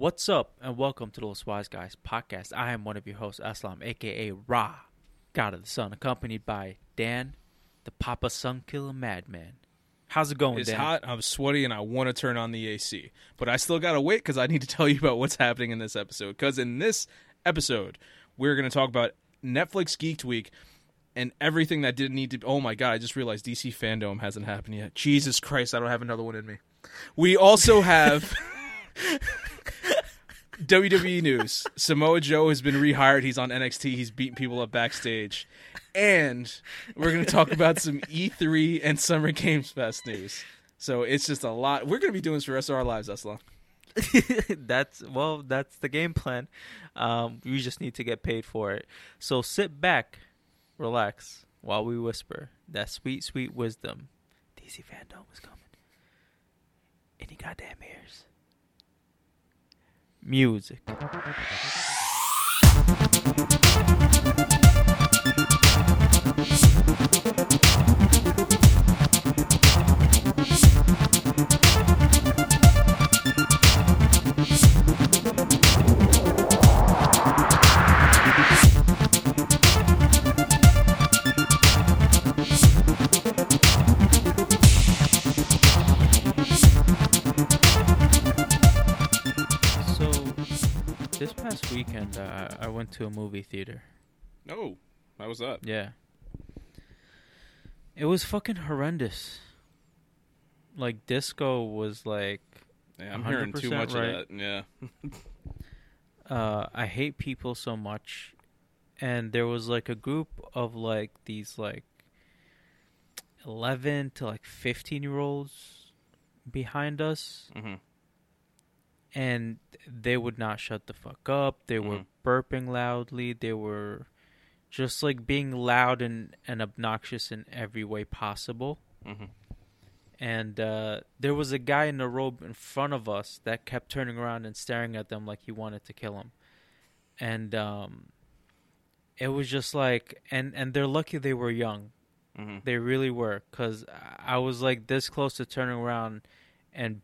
What's up, and welcome to the Los Wise Guys podcast. I am one of your hosts, Aslam, aka Ra, God of the Sun, accompanied by Dan, the Papa Sun Killer Madman. How's it going, It's Dan? hot, I'm sweaty, and I want to turn on the AC. But I still got to wait because I need to tell you about what's happening in this episode. Because in this episode, we're going to talk about Netflix Geeked Week and everything that didn't need to. Oh my God, I just realized DC Fandom hasn't happened yet. Jesus Christ, I don't have another one in me. We also have. WWE news. Samoa Joe has been rehired. He's on NXT. He's beating people up backstage. And we're going to talk about some E3 and Summer Games Fest news. So it's just a lot. We're going to be doing this for the rest of our lives, Asla. that's well, that's the game plan. Um, we just need to get paid for it. So sit back, relax, while we whisper that sweet, sweet wisdom. DC Fandom is coming. Any goddamn ears. Music. Past weekend, uh, I went to a movie theater. Oh, how was that? Yeah. It was fucking horrendous. Like disco was like Yeah, I'm hearing too much right. of that. Yeah. uh I hate people so much and there was like a group of like these like 11 to like 15 year olds behind us hmm and they would not shut the fuck up. They were Mhm. burping loudly. They were just like being loud and, and obnoxious in every way possible. hmm And uh, there was a guy in a robe in front of us that kept turning around and staring at them like he wanted to kill him. And um, it was just like, and, and they're lucky they were young. hmm They really were, because I was like this close to turning around and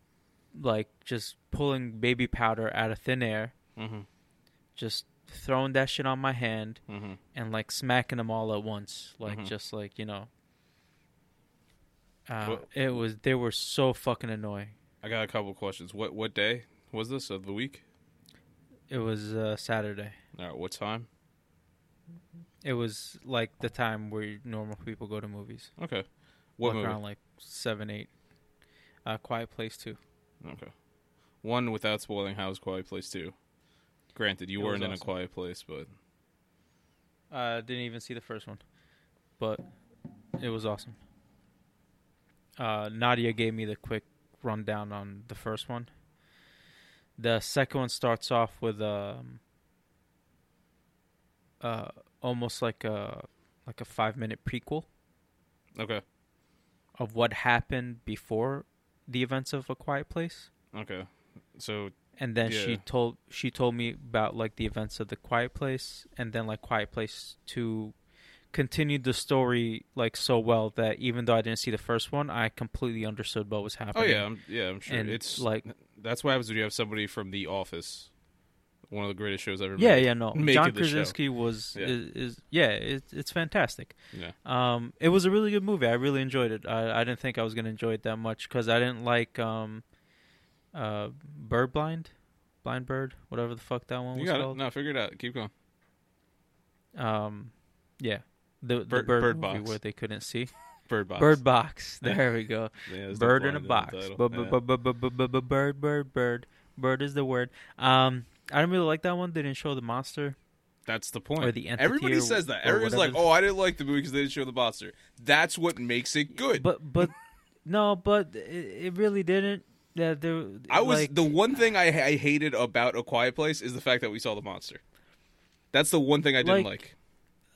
like just pulling baby powder out of thin air, hmm just throwing that shit on my hand hmm and like smacking them all at once, like Mhm. just like you know. Uh, it was they were so fucking annoying. I got a couple questions. What what day was this of the week? It was uh, Saturday. All right, what time? It was like the time where normal people go to movies. Okay. What Walk movie? around like seven, eight. Uh, Quiet Place too. Okay. One without spoiling How's Quiet Place 2. Granted, you It weren't in a quiet place, but Uh, didn't even see the first one, but it was awesome. Uh, Nadia gave me the quick rundown on the first one. The second one starts off with um, uh, almost like a like a five minute prequel okay. of what happened before the events of A Quiet Place. Okay. So, and then she told she told me about like the events of the quiet place and then like quiet place 2 continued the story like so well that even though i didn't see the first one i completely understood what was happening. oh yeah, I'm, yeah, I'm sure and it's like that's what happens when you have somebody from The Office, one of the greatest shows ever. yeah made. yeah no Make john show. krasinski was Yeah. is, is yeah it, it's fantastic Yeah. um it was a really good movie i really enjoyed it i, I didn't think i was going to enjoy it that much because i didn't like um uh bird blind blind bird whatever the fuck that one You was got called it. No, figure it out. Keep going. Um, yeah, the the Bird- bird, Bird movie Box. where they couldn't see. Bird Box. Bird box. There we go. Yeah, no bird in a box. the bu- Bird, bird, bird. Bird is the word. Um, I didn't really like that one. They didn't show the monster. That's the point. Or the entity Everybody or- says that. Everyone's like, "Oh, I didn't like the movie because they didn't show the monster." That's what makes it good. But but no, but it, it really didn't. Yeah, there. I was like, the one thing I, I hated about A Quiet Place is the fact that we saw the monster. That's the one thing I didn't Like- like.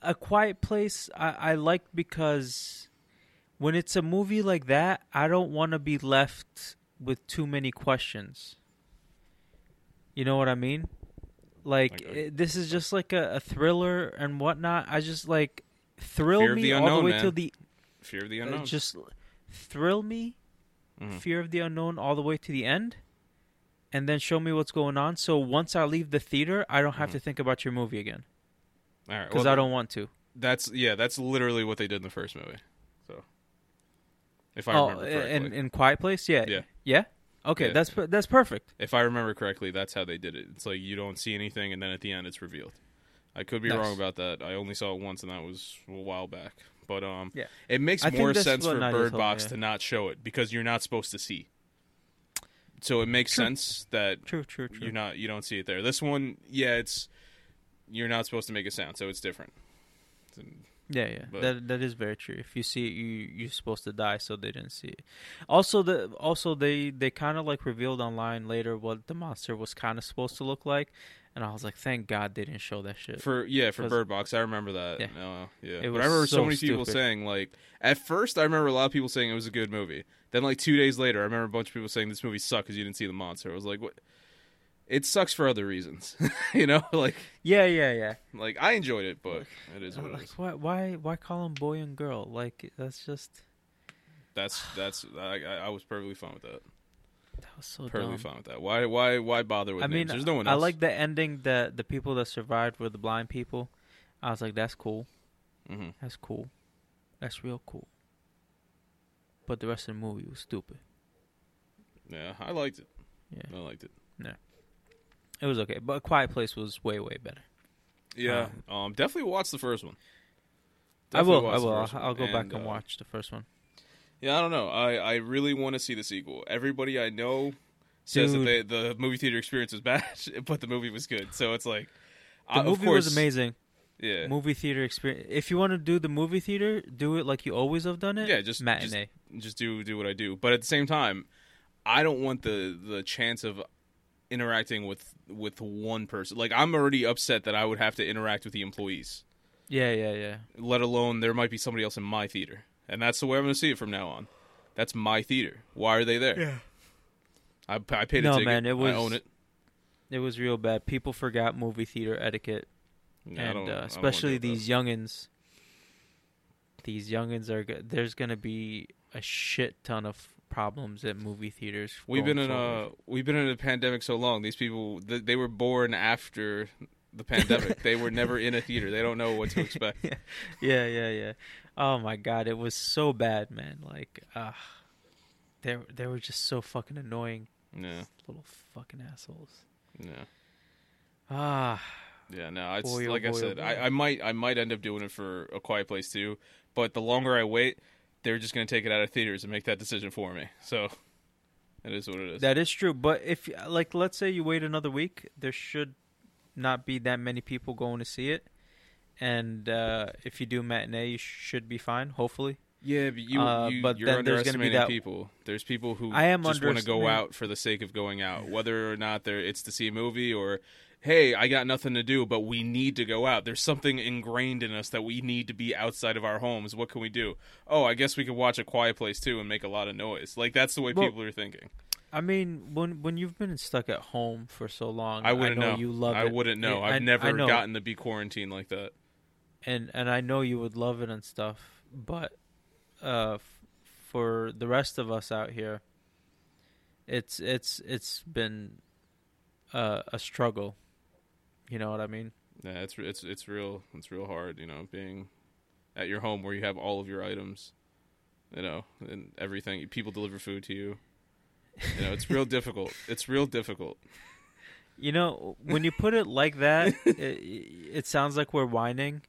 a quiet place. I I liked because when it's a movie like that, I don't want to be left with too many questions. You know what I mean? Like Okay. it, this is just like a, a thriller and whatnot. I just like thrill Fear me the all the way man. till the Fear of the uh, unknown. just thrill me. Mhm. Fear of the unknown all the way to the end. and then show me what's going on. So once I leave the theater, I don't have Mhm. to think about your movie again All right, because well, I don't want to. That's yeah, that's literally what they did in the first movie. So, if I oh, remember correctly, in in Quiet Place, yeah, Yeah. yeah. Okay, Yeah. that's per- that's perfect. if I remember correctly, that's how they did it. It's like you don't see anything, and then at the end, it's revealed. I could be Nice. wrong about that. I only saw it once, and that was a while back. But um, Yeah. it makes I think more that's sense what for Nadia Bird told me, Box yeah. to not show it because you're not supposed to see. So it makes True. sense that True, true, true. you're not you don't see it there. This one, yeah, it's you're not supposed to make a sound, so it's different. It's- Yeah, yeah, But- that that is very true. If you see it, you you're supposed to die, so they didn't see it. Also, the also they they kind of like revealed online later what the monster was kind of supposed to look like, and I was like, thank God they didn't show that shit. For yeah, for Bird Box, I remember that. Yeah. Uh, yeah. It But was I remember so, so many people saying like at first I remember a lot of people saying it was a good movie. Then like two days later, I remember a bunch of people saying this movie sucked because you didn't see the monster. I was like, what? It sucks for other reasons, you know. Like yeah, yeah, yeah. like I enjoyed it, but it is what Like, is. why why why call them boy and girl? Like that's just That's that's I, I was perfectly fine with that. that was so Perfectly dumb. fine with that. Why why why bother with I mean, names? There's no one I like the ending that the people that survived were the blind people. I was like, that's cool. hmm That's cool. That's real cool. But the rest of the movie was stupid. Yeah, I liked it. Yeah, I liked it. It was okay. But A Quiet Place was way way better. Yeah, um, definitely watch the first one. I will. I will. I'll. I'll go back And, and uh, watch the first one. Yeah, I don't know. I, I really want to see the sequel. Everybody I know says that they, the movie theater experience was bad, but the movie was good. So it's like, The I- movie course, was amazing. Yeah, Movie theater experience. If you want to do the movie theater, do it like you always have done it. Yeah, just- matinee. just do do what I do. But at the same time, I don't want the the chance of interacting with with one person. Like I'm already upset that I would have to interact with the employees, yeah, yeah, yeah. let alone there might be somebody else in my theater. And that's the way I'm going to see it from now on. That's my theater. Why are they there? Yeah. I, I paid a No, ticket. man, it was- I own it. It was real bad. People forgot movie theater etiquette. Yeah, and don't- I don't uh, wanna especially deal with these youngins. These youngins are. go- There's gonna be a shit ton of problems at movie theaters. We've been in forward. a we've been in a pandemic so long. These people th- they were born after the pandemic. they were never in a theater. They don't know what to expect. yeah, yeah, yeah. Oh my god, it was so bad, man. Like, uh they they were just so fucking annoying, Yeah, little fucking assholes. yeah, Ah, yeah. No, it's Boy, oh like I boy, oh said. boy. I, I might I might end up doing it for a Quiet Place too. But the longer I wait, they're just gonna take it out of theaters and make that decision for me. So it is what it is. that is true. But if like, let's say you wait another week, there should not be that many people going to see it. And uh, if you do matinee, you should be fine. Hopefully, yeah, but you, Uh, you but you're then there's gonna be that- people. There's people who I am just want to go out for the sake of going out, whether or not they're it's to see a movie or hey, I got nothing to do, but we need to go out. There's something ingrained in us that we need to be outside of our homes. What can we do? Oh, I guess we could watch a quiet place too and make a lot of noise. Like that's the way Well, people are thinking. I mean, when when you've been stuck at home for so long, I wouldn't know, know. you love I it. wouldn't know. Yeah, I've I- never I gotten to be quarantined like that. and and I know you would love it and stuff, but uh, f- for the rest of us out here, it's it's it's been uh, a struggle. You know what I mean? Yeah, it's it's it's real. It's real hard, you know, being at your home where you have all of your items, you know, and everything. People deliver food to you. You know, it's real difficult. It's real difficult. You know, when you put it like that, it, it sounds like we're whining.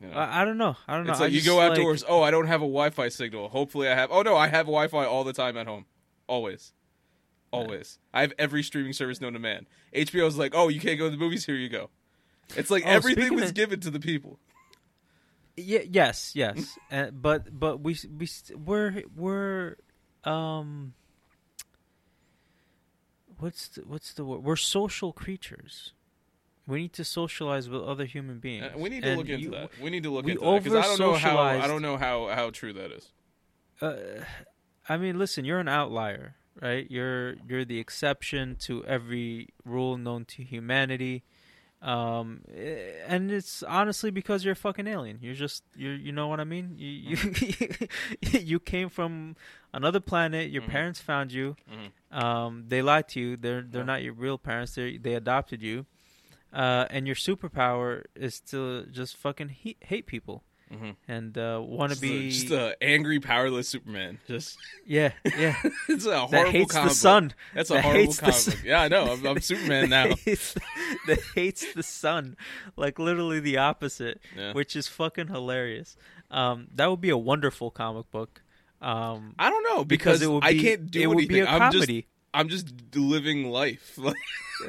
You know? I, I don't know. I don't know. it's I like you go like- outdoors. oh, I don't have a Wi-Fi signal. Hopefully, I have. Oh no, I have Wi-Fi all the time at home. Always, always. I have every streaming service known to man. HBO HBO's like, oh, you can't go to the movies. Here you go. It's like Oh, everything was of- given to the people. Yeah, yes, yes. uh, but but we we st- we're we're um what's the, what's the word? We're social creatures. We need to socialize with other human beings. Uh, we need to And look into you- that. We need to look into that because I don't know how. I don't know how how true that is. Uh, I mean, listen, you're an outlier, right? You're you're the exception to every rule known to humanity. Um, eh, and it's honestly because you're a fucking alien. You're just you you know what I mean. You you you came from another planet. Your Mhm. parents found you. Mhm. Um, they lied to you. They're they're Yeah. not your real parents. They they adopted you. Uh, and your superpower is to just fucking he- hate people Mm-hmm. and uh, want to be just a angry, powerless Superman. Just yeah yeah it's a horrible comic. that hates comic the book. sun. That's a that horrible comic book. Yeah, I know. I'm, I'm Superman now. that hates, that hates the sun, like literally the opposite, Yeah. which is fucking hilarious. Um, that would be a wonderful comic book. Um, I don't know because because, it would be I can't do it anything. would be a I'm just comedy. I'm just living life like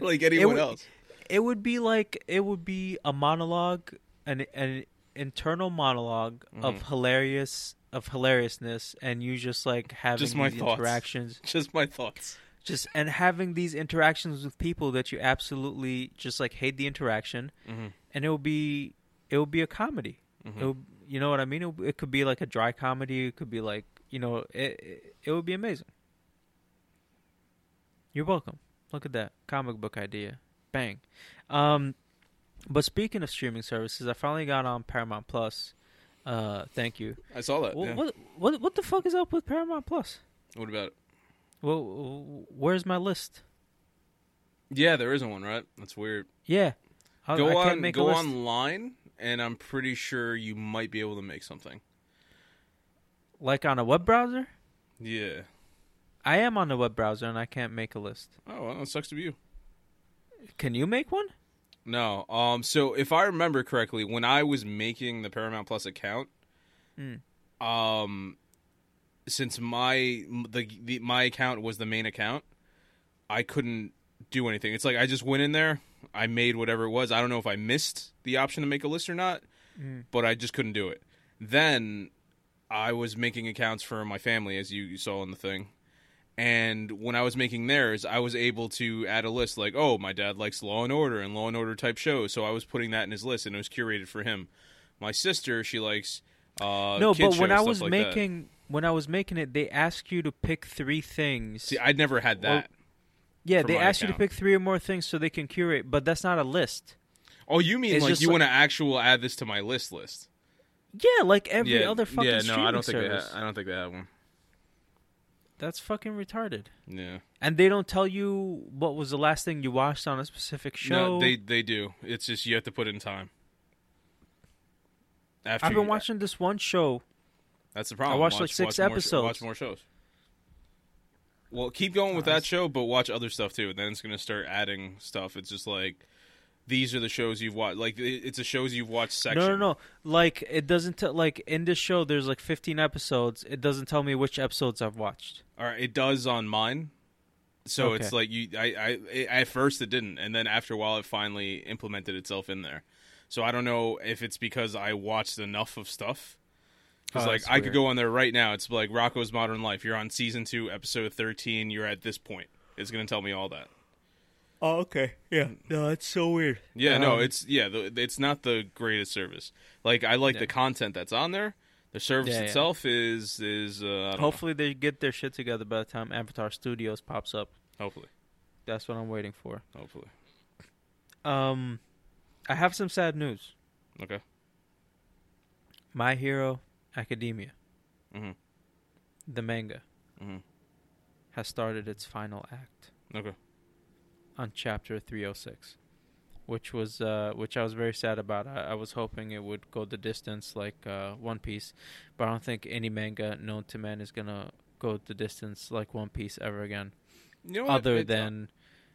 like anyone would- else. It would be like it would be a monologue, an an internal monologue of Mhm. hilarious of hilariousness, and you just like having Just my these thoughts. interactions, Just my thoughts. just and having these interactions with people that you absolutely just like hate the interaction, Mm-hmm. and it will be it will be a comedy. Mm-hmm. It would, you know what I mean? It, it could be like a dry comedy. It could be like you know it, it. It would be amazing. You're welcome. Look at that comic book idea. Bang. Um, but speaking of streaming services, I finally got on Paramount Plus. Uh, thank you. I saw that. Wh- yeah. What what what the fuck is up with Paramount Plus? What about it? Well, where's my list? Yeah, there isn't one, right? That's weird. Yeah, I, go I on, go a online, and I'm pretty sure you might be able to make something. like on a web browser. Yeah. I am on the web browser and I can't make a list. Oh, well, that sucks to be you. Can you make one? No. Um. So if I remember correctly, when I was making the Paramount Plus account, Mm. um, since my the, the my account was the main account, I couldn't do anything. It's like I just went in there, I made whatever it was. I don't know if I missed the option to make a list or not, Mm. but I just couldn't do it. Then I was making accounts for my family, as you, you saw in the thing. And when I was making theirs, I was able to add a list like, oh, my dad likes Law and Order and Law and Order type shows, so I was putting that in his list, and it was curated for him. My sister, she likes uh, no, but when shows, I was like that. making when I was making it, they ask you to pick three things. see, I'd never had that. yeah, they ask you to pick three or more things so they can curate, but that's not a list. oh, you mean it's like you like- want to actual add this to my list list? Yeah, like every yeah, other fucking yeah, no, I don't think they. Ha- I don't think they have one. That's fucking retarded. Yeah, And they don't tell you what was the last thing you watched on a specific show. no, they they do. It's just you have to put in time. After I've been watching this one show. That's the problem. I watched, like, six watch more episodes. watch more shows. Well, keep going with that show, but watch other stuff too. Then it's gonna start adding stuff. It's just like these are the shows you've watched. Like it's the shows you've watched. Section. No, no, no. Like it doesn't tell. Like in this show, there's like 15 episodes. It doesn't tell me which episodes I've watched. All right, it does on mine. So Okay. it's like you. I, I. It, at first it didn't, and then after a while it finally implemented itself in there. So I don't know if it's because I watched enough of stuff. Because Oh, like I could go on there right now. It's like Rocko's Modern Life. You're on season two, episode thirteen. You're at this point. It's gonna tell me all that. Oh, okay. Yeah. No, that's so weird. Yeah, no, Um, it's yeah, the, it's not the greatest service. Like I like Yeah. the content that's on there. The service Yeah, yeah. itself is is uh, I don't Hopefully they get their shit together by the time Avatar Studios pops up. hopefully, That's what I'm waiting for. hopefully. Um, I have some sad news. Okay. My Hero Academia, Mhm. the manga, Mhm. has started its final act Okay. On chapter 306, which was uh, which I was very sad about. I, I was hoping it would go the distance like uh, One Piece, but I don't think any manga known to man is gonna go the distance like One Piece ever again. You know other It- than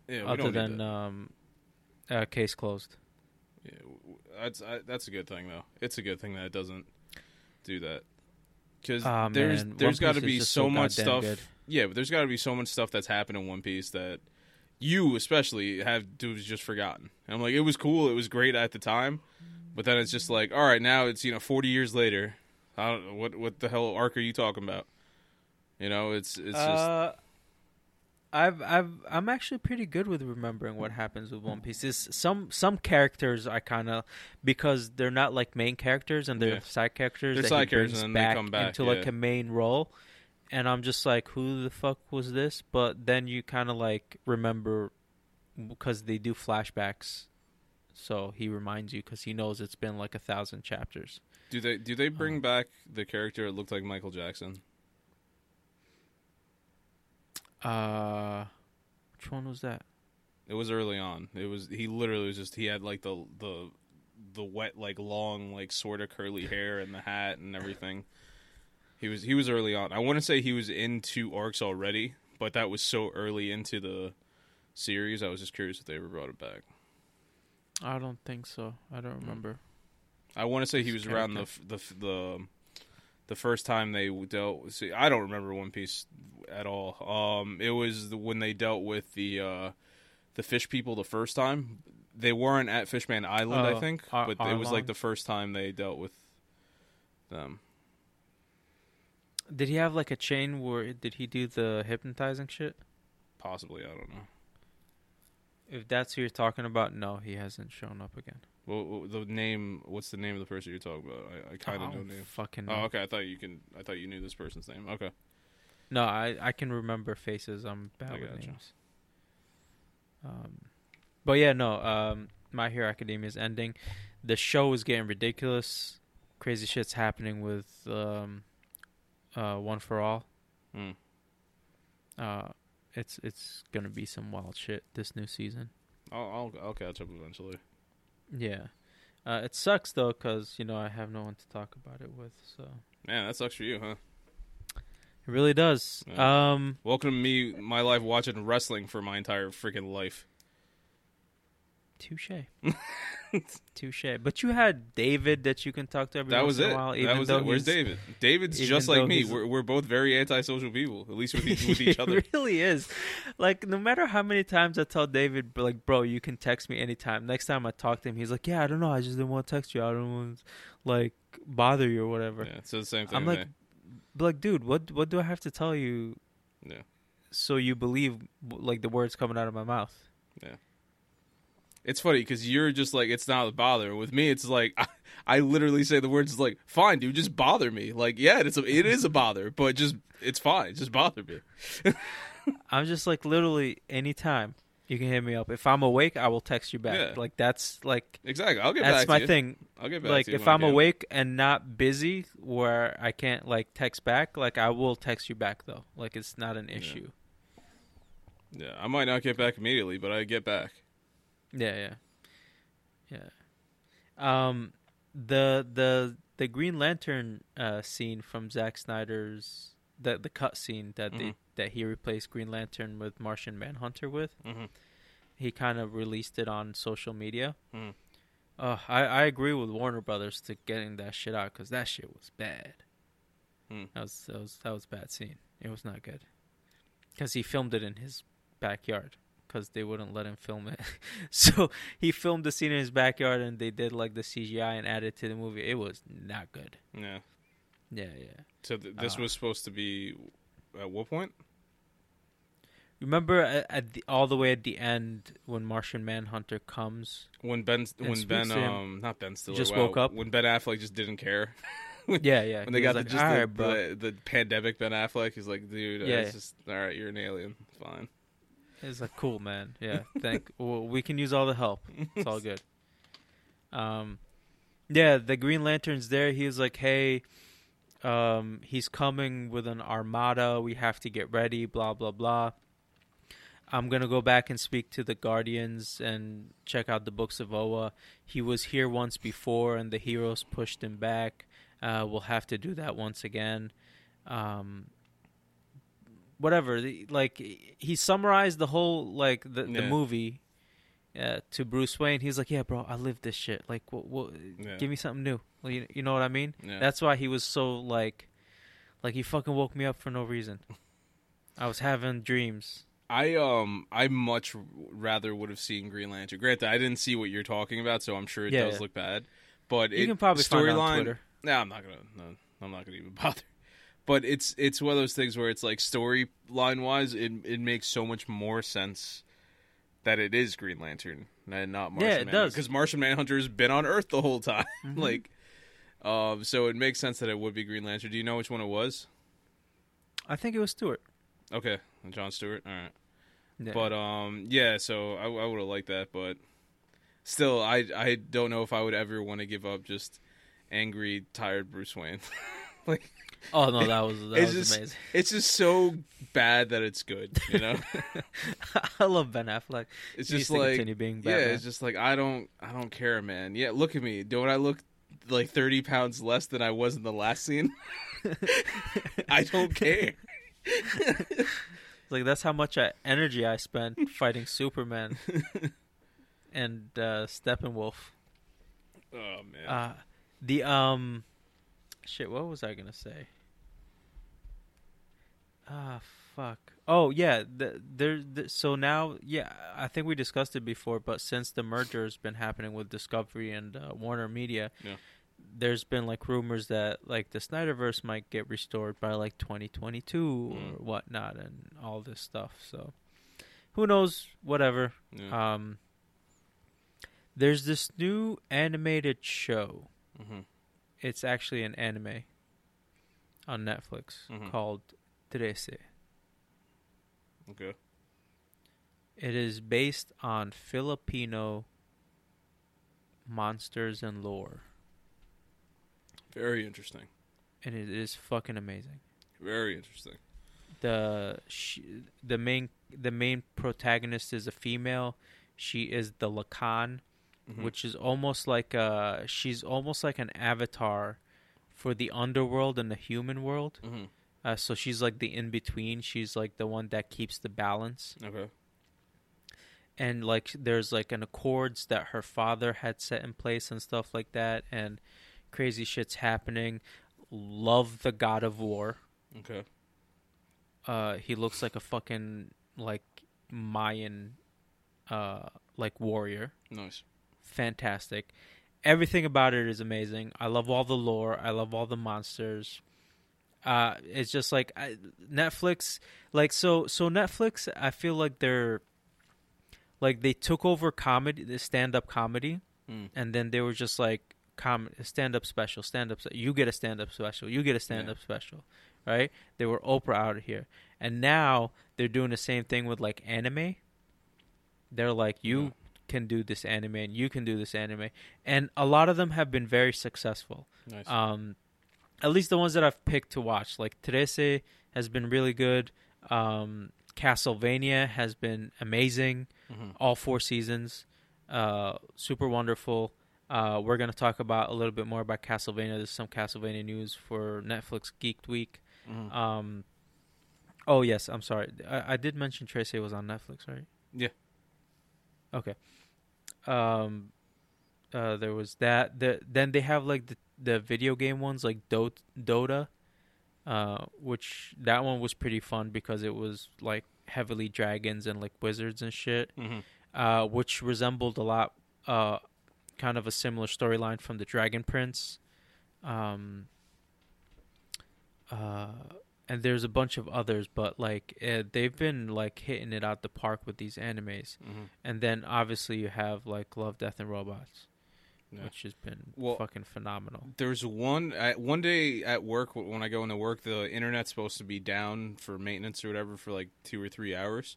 yeah, other than um, uh, case closed. Yeah, that's I, that's a good thing though. It's a good thing that it doesn't do that. Because Aw, there's man, there's got to be so, so much stuff. good. Yeah, but there's got to be so much stuff that's happened in One Piece that you especially have dudes just forgotten. And I'm like, it was cool, it was great at the time, but then it's just like, all right, now it's you know 40 years later. I don't know what what the hell arc are you talking about? You know, it's it's just Uh, I've I've I'm actually pretty good with remembering what happens with One Piece. Is some some characters I kind of because they're not like main characters and they're Yeah. side characters. They're that side he brings characters and then they back come back, into like a main role, and I'm just like, who the fuck was this? But then you kind of like remember because they do flashbacks, so he reminds you because he knows it's been like a thousand chapters. Do they do they bring Um, back the character that looked like Michael Jackson? Uh, which one was that? It was early on. It was he literally was just he had like the the the wet like long like sort of curly hair and the hat and everything. He was he was early on. I want to say he was into arcs already, but that was so early into the series. I was just curious if they ever brought it back. I don't think so. I don't remember. I want to say he was around the the the the first time they dealt. See, I don't remember One Piece at all. Um, it was the, when they dealt with the uh, the fish people the first time. They weren't at Fishman Island, I Oh, think, Ar- but it was like the first time they dealt with them. Did he have like a chain where did he do the hypnotizing shit? Possibly, I don't know. If that's who you're talking about, no, he hasn't shown up again. Well, the name. What's the name of the person you're talking about? I, I kind of know name. Fucking know. Oh, okay. I thought you can. I thought you knew this person's name. Okay. No, I I can remember faces. I'm bad I with gotcha. names. Um, but yeah, no. Um, My Hero Academia is ending. The show is getting ridiculous. Crazy shit's happening with um, uh, One for All. Hmm. Uh, it's it's gonna be some wild shit this new season. I'll, I'll I'll catch up eventually. Yeah. Uh, it sucks though, cause you know I have no one to talk about it with. So Man, that sucks for you, huh? it really does. Yeah. Um, Welcome to me, my life watching wrestling for my entire freaking life. Touche, touche. But you had David that you can talk to every that once was in it. a while. that even was though it. Where's David? David's just like me. We're we're both very antisocial people, at least with each, with each other. It really is. Like no matter how many times I tell David, like, bro, you can text me anytime. Next time I talk to him, he's like, yeah, I don't know, I just didn't want to text you. I don't want to like bother you or whatever. Yeah, it's the same thing. I'm like, me. Like, dude, what what do I have to tell you yeah, so you believe like the words coming out of my mouth? It's funny because you're just like it's not a bother. With me, it's like I, I literally say the words like, "Fine, dude, just bother me." Like, yeah, it's a, it is a bother, but just it's fine. Just bother me. I'm just like literally anytime you can hit me up. If I'm awake, I will text you back. Yeah. Like that's like Exactly. I'll get that's back That's my thing. I'll get back Like to you if I'm awake and not busy where I can't like text back, like I will text you back though. Like it's not an Yeah. issue. Yeah, I might not get back immediately, but I get back. Yeah, yeah. Yeah. Um the the the Green Lantern uh scene from Zack Snyder's the the cut scene that they Mhm. that he replaced Green Lantern with Martian Manhunter with. Mm-hmm. he kind of released it on social media. Mhm. Uh, I I agree with Warner Brothers to getting that shit out because that shit was bad. Hmm. That was that was that was a bad scene. It was not good because he filmed it in his backyard because they wouldn't let him film it. so he filmed the scene in his backyard and they did like the CGI and added to the movie. It was not good. Yeah. Yeah, yeah. So th- this Uh, was supposed to be at what point? Remember at, at the, all the way at the end when Martian Manhunter comes? When Ben, when Ben, um, not Ben Stiller, Just wow, woke up? When Ben Affleck just didn't care. Yeah, yeah. when they He got the, like, just "All the, right, the the pandemic Ben Affleck, he's like, dude, Yeah. it's just all right. You're an alien. Fine. It's like cool, man. Yeah, thank. well, we can use all the help. It's all good. Um, yeah, the Green Lantern's there. He was like, "Hey, um, he's coming with an armada. We have to get ready." Blah blah blah. I'm gonna go back and speak to the Guardians and check out the books of Oa. He was here once before, and the heroes pushed him back. Uh, we'll have to do that once again. Um, whatever. the- Like he summarized the whole like the, the movie uh, to Bruce Wayne. He's like, "Yeah, bro, I lived this shit. Like, what? what Yeah. Give me something new. You, you know what I mean? Yeah. That's why he was so like, like he fucking woke me up for no reason. I was having dreams. I um I much rather would have seen Green Lantern. Granted, I didn't see what you're talking about, so I'm sure it Yeah, does yeah. look bad. But You it, can probably find it on storyline. Twitter. No, I'm not gonna. No, I'm not gonna even bother. But it's it's one of those things where it's like storyline wise, it it makes so much more sense that it is Green Lantern and not Martian Yeah, it does. because Martian Manhunter's been on Earth the whole time. Mhm. like, um, so it makes sense that it would be Green Lantern. Do you know which one it was? I think it was Stewart. Okay, John Stewart. All right. Yeah. But um, yeah. So I, I would have liked that, but still, I I don't know if I would ever want to give up just angry, tired Bruce Wayne. like Oh no, that was that it's was just amazing. it's just so bad that it's good. You know, I love Ben Affleck. it's He just like being bad. yeah, it's just like I don't I don't care, man. Yeah, look at me. Don't I look like thirty pounds less than I was in the last scene? I don't care. like that's how much uh, energy I spent fighting Superman and uh, Steppenwolf. Oh man. Uh, the um, shit. What was I gonna say? Ah, fuck. Oh yeah, the, there. The, so now, yeah, I think we discussed it before, but since the merger has been happening with Discovery and uh, Warner Media, Yeah. there's been like rumors that like the Snyderverse might get restored by like 2022 or Mm. whatnot, and all this stuff. So, who knows? Whatever. yeah. Um, there's this new animated show. hmm It's actually an anime on Netflix Mhm. called Trese. Okay. It is based on Filipino monsters and lore, Very interesting. and it is fucking amazing. Very interesting. the sh- the main the main protagonist is a female. She is the Lakan, Mhm. which is almost like a she's almost like an avatar for the underworld and the human world. hmm Uh, so she's like the in between. She's like the one that keeps the balance. Okay. And like there's like an accords that her father had set in place and stuff like that. And crazy shit's happening. Love the God of War. Okay. Uh, he looks like a fucking like Mayan, uh, like warrior. Nice. Fantastic. Everything about it is amazing. I love all the lore. I love all the monsters. Uh, it's just like I, Netflix, like so. So Netflix, I feel like they're like they took over comedy, the stand-up comedy, Mm. and then they were just like com stand-up special, stand-up. You get a stand-up special. You get a stand-up special, right? They were Oprah out of here, and now they're doing the same thing with like anime. They're like, you Yeah. Can do this anime, and you can do this anime, and a lot of them have been very successful. Nice. Um, at least the ones that I've picked to watch, like Trese has been really good. Um, Castlevania has been amazing. hmm All four seasons, uh, super wonderful. Uh, we're gonna talk about a little bit more about Castlevania. There's some Castlevania news for Netflix Geeked Week. hmm Um, oh yes, I'm sorry. I, I did mention Trese was on Netflix, right? Yeah. Okay. Um, uh, there was that. The then they have like the the video game ones like Dot Dota, uh, which that one was pretty fun because it was like heavily dragons and like wizards and shit, hmm uh, which resembled a lot, uh, kind of a similar storyline from the Dragon Prince. Um, uh, and there's a bunch of others, but like uh, they've been like hitting it out the park with these animes. hmm And then obviously you have like Love, Death, and Robots, Yeah. which has been Well- fucking phenomenal. There's one one day at work when I go into work, the internet's supposed to be down for maintenance or whatever for like two or three hours.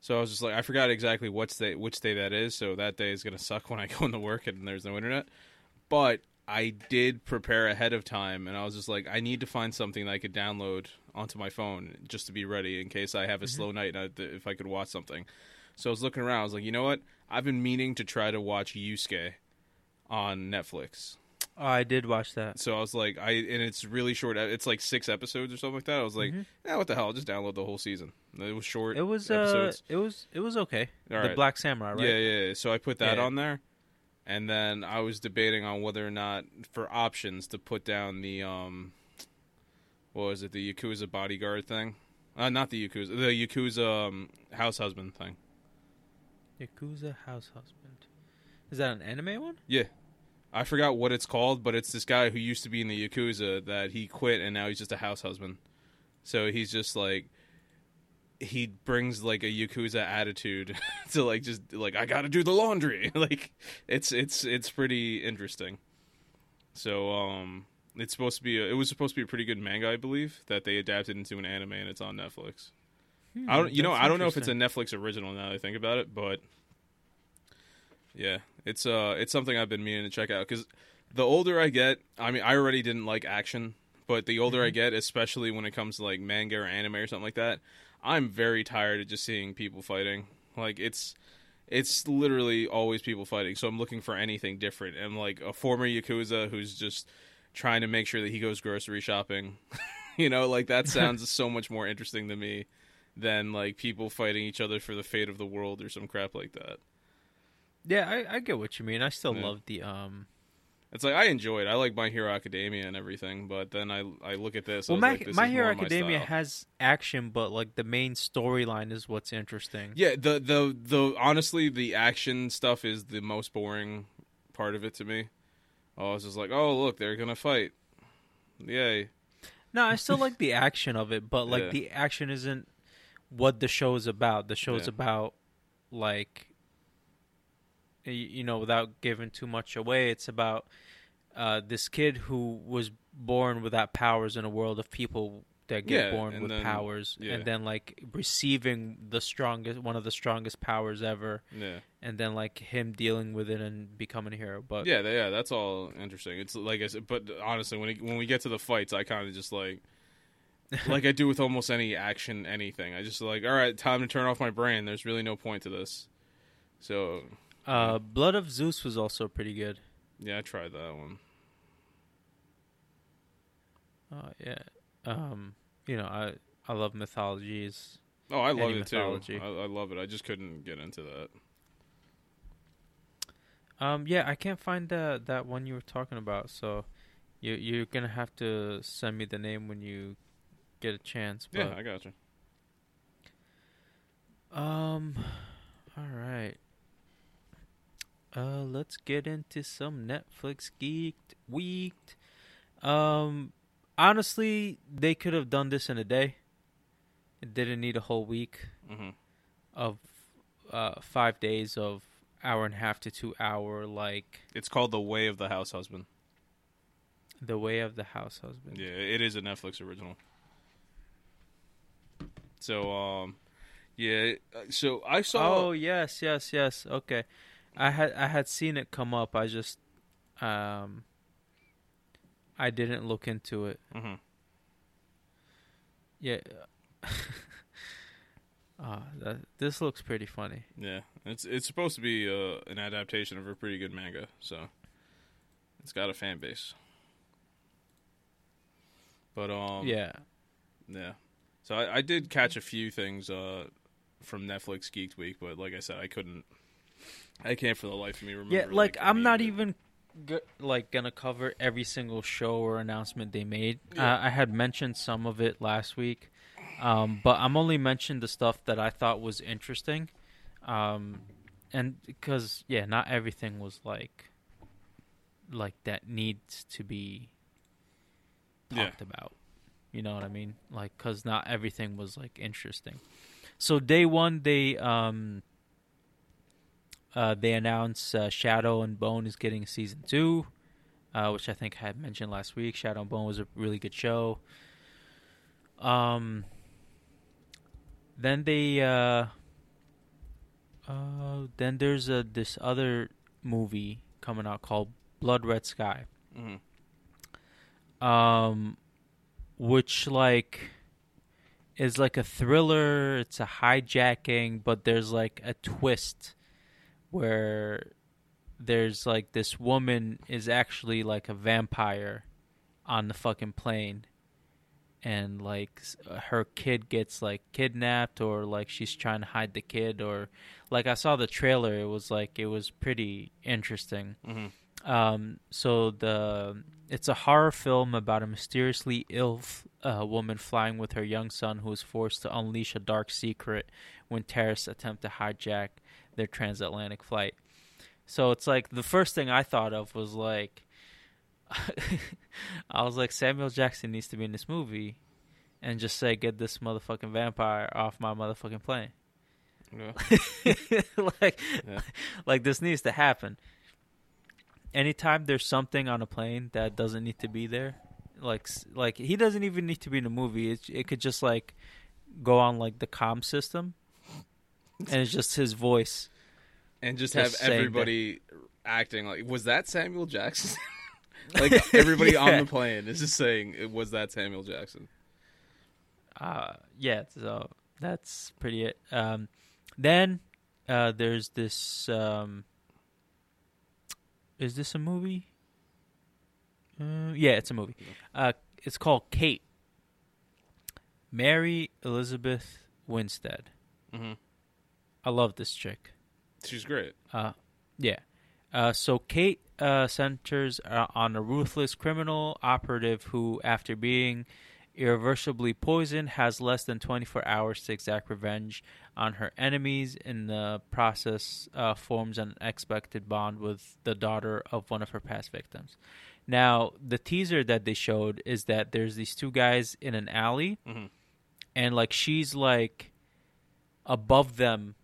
So I was just like, I forgot exactly what's day, which day that is. So that day is gonna suck when I go into work and there's no internet. But I did prepare ahead of time, and I was just like, I need to find something that I could download onto my phone just to be ready in case I have a slow night. And I, if I could watch something, so I was looking around. I was like, you know what? I've been meaning to try to watch Yasuke on Netflix. Oh, I did watch that. So I was like, I and it's really short. It's like six episodes or something like that. I was like, Mhm. yeah, what the hell? I'll just download the whole season. It was short. It was uh, episodes. it was it was okay. All the right. Black Samurai, right? Yeah, yeah, yeah. So I put that Yeah. on there, and then I was debating on whether or not for options to put down the um, what was it? The Yakuza bodyguard thing. Uh, not the Yakuza. The Yakuza um, house husband thing. Yakuza House Husband. Is that an anime one? Yeah. I forgot what it's called, but it's this guy who used to be in the Yakuza that he quit and now he's just a house husband. So he's just like he brings like a Yakuza attitude to like just like I gotta do the laundry. like it's it's it's pretty interesting. So um it's supposed to be a, it was supposed to be a pretty good manga, I believe, that they adapted into an anime and it's on Netflix. I don't you know, Hmm, I don't know if it's a. Netflix original now that I think about it, but yeah, it's uh, it's something I've been meaning to check out because the older I get, I mean, I already didn't like action, but the older I Mm-hmm. get, especially when it comes to like manga or anime or something like that, I'm very tired of just seeing people fighting. Like it's it's literally always people fighting. So I'm looking for anything different. And like a former yakuza who's just trying to make sure that he goes grocery shopping. you know, like that sounds so much more interesting to me than like people fighting each other for the fate of the world or some crap like that. Yeah, I, I get what you mean. I still Yeah. love the um. It's like I enjoy it. I like My Hero Academia and everything, but then I I look at this. Well, my like, this My is Hero my Academia style. has action, but like the main storyline is what's interesting. Yeah, the the the honestly, the action stuff is the most boring part of it to me. Oh, I was just like, oh look, they're gonna fight. Yay! No, I still like the action of it, but like Yeah. the action isn't what the show is about. The show's Yeah. about like you know, without giving too much away, it's about uh, this kid who was born without powers in a world of people that get Yeah, born with then- powers, yeah. and then like receiving the strongest, one of the strongest powers ever, Yeah, and then like him dealing with it and becoming a hero. But yeah, yeah. That's all interesting. It's like I said, but honestly, when it, when we get to the fights, I kind of just like. like I do with almost any action, anything. I just like, all right, time to turn off my brain. There's really no point to this. So uh, Blood of Zeus was also pretty good. yeah, I tried that one. Uh, yeah. Um, you know, I I love mythologies. Oh, I love it too. I, I love it. I just couldn't get into that. Um, yeah, I can't find that that one you were talking about. So, you you're gonna have to send me the name when you get a chance. But, Yeah, I got you. Um, all right. Uh, let's get into some Netflix geeked weeked. Um, honestly, they could have done this in a day. It didn't need a whole week hmm of uh five days of hour and a half to two hour like It's called The Way of the House Husband. the way of the house husband. Yeah, it is a Netflix original. So, um, yeah. uh, So I saw. Oh yes, yes, yes. Okay, I had I had seen it come up. I just um I didn't look into it. Mhm. Yeah. Ah, that this looks pretty funny. Yeah, it's it's supposed to be uh, an adaptation of a pretty good manga, so it's got a fan base. But um, yeah. yeah. So I, I did catch a few things uh from Netflix Geeked Week, but like I said, I couldn't. I can't for the life of me remember. Yeah, like the I'm not even g- like gonna cover every single show or announcement they made. Yeah. Uh, I had mentioned some of it last week, um, but I'm only mentioning the stuff that I thought was interesting, um, and because yeah, not everything was like like that needs to be Yeah. talked about. You know what I mean? Like, cause not everything was like interesting. So day one, they um uh, they announce uh, Shadow and Bone is getting season two, uh, which I think I had mentioned last week. Shadow and Bone was a really good show. Um, then they uh, uh, then there's a this other movie coming out called Blood Red Sky Mhm. um which like is like a thriller it's a hijacking but there's like a twist where there's like this woman is actually like a vampire on the fucking plane. And like her kid gets like kidnapped or like she's trying to hide the kid or like I saw the trailer. It was like it was pretty interesting. Mhm. um, so the it's a horror film about a mysteriously ill uh, woman flying with her young son who is forced to unleash a dark secret when terrorists attempt to hijack their transatlantic flight. So it's like the first thing I thought of was like I was like Samuel Jackson needs to be in this movie and just say get this motherfucking vampire off my motherfucking plane. Yeah. like Yeah. like this needs to happen. Anytime there's something on a plane that doesn't need to be there, like like he doesn't even need to be in a movie. It it could just like go on like the comm system, and it's just his voice. and just, Just have everybody acting like was that Samuel Jackson? like everybody on the plane is just saying, it was that Samuel Jackson? uh yeah so that's pretty it um then uh there's this um is this a movie uh, yeah it's a movie uh it's called kate mary elizabeth winstead Mm-hmm. I love this chick She's great. uh, yeah. Uh, so Kate uh, centers uh, on a ruthless criminal operative who, after being irreversibly poisoned, has less than 24 hours to exact revenge on her enemies. In the process, uh, forms an unexpected bond with the daughter of one of her past victims. Now, the teaser that they showed is that there's these two guys in an alley, Mhm. and like she's like above them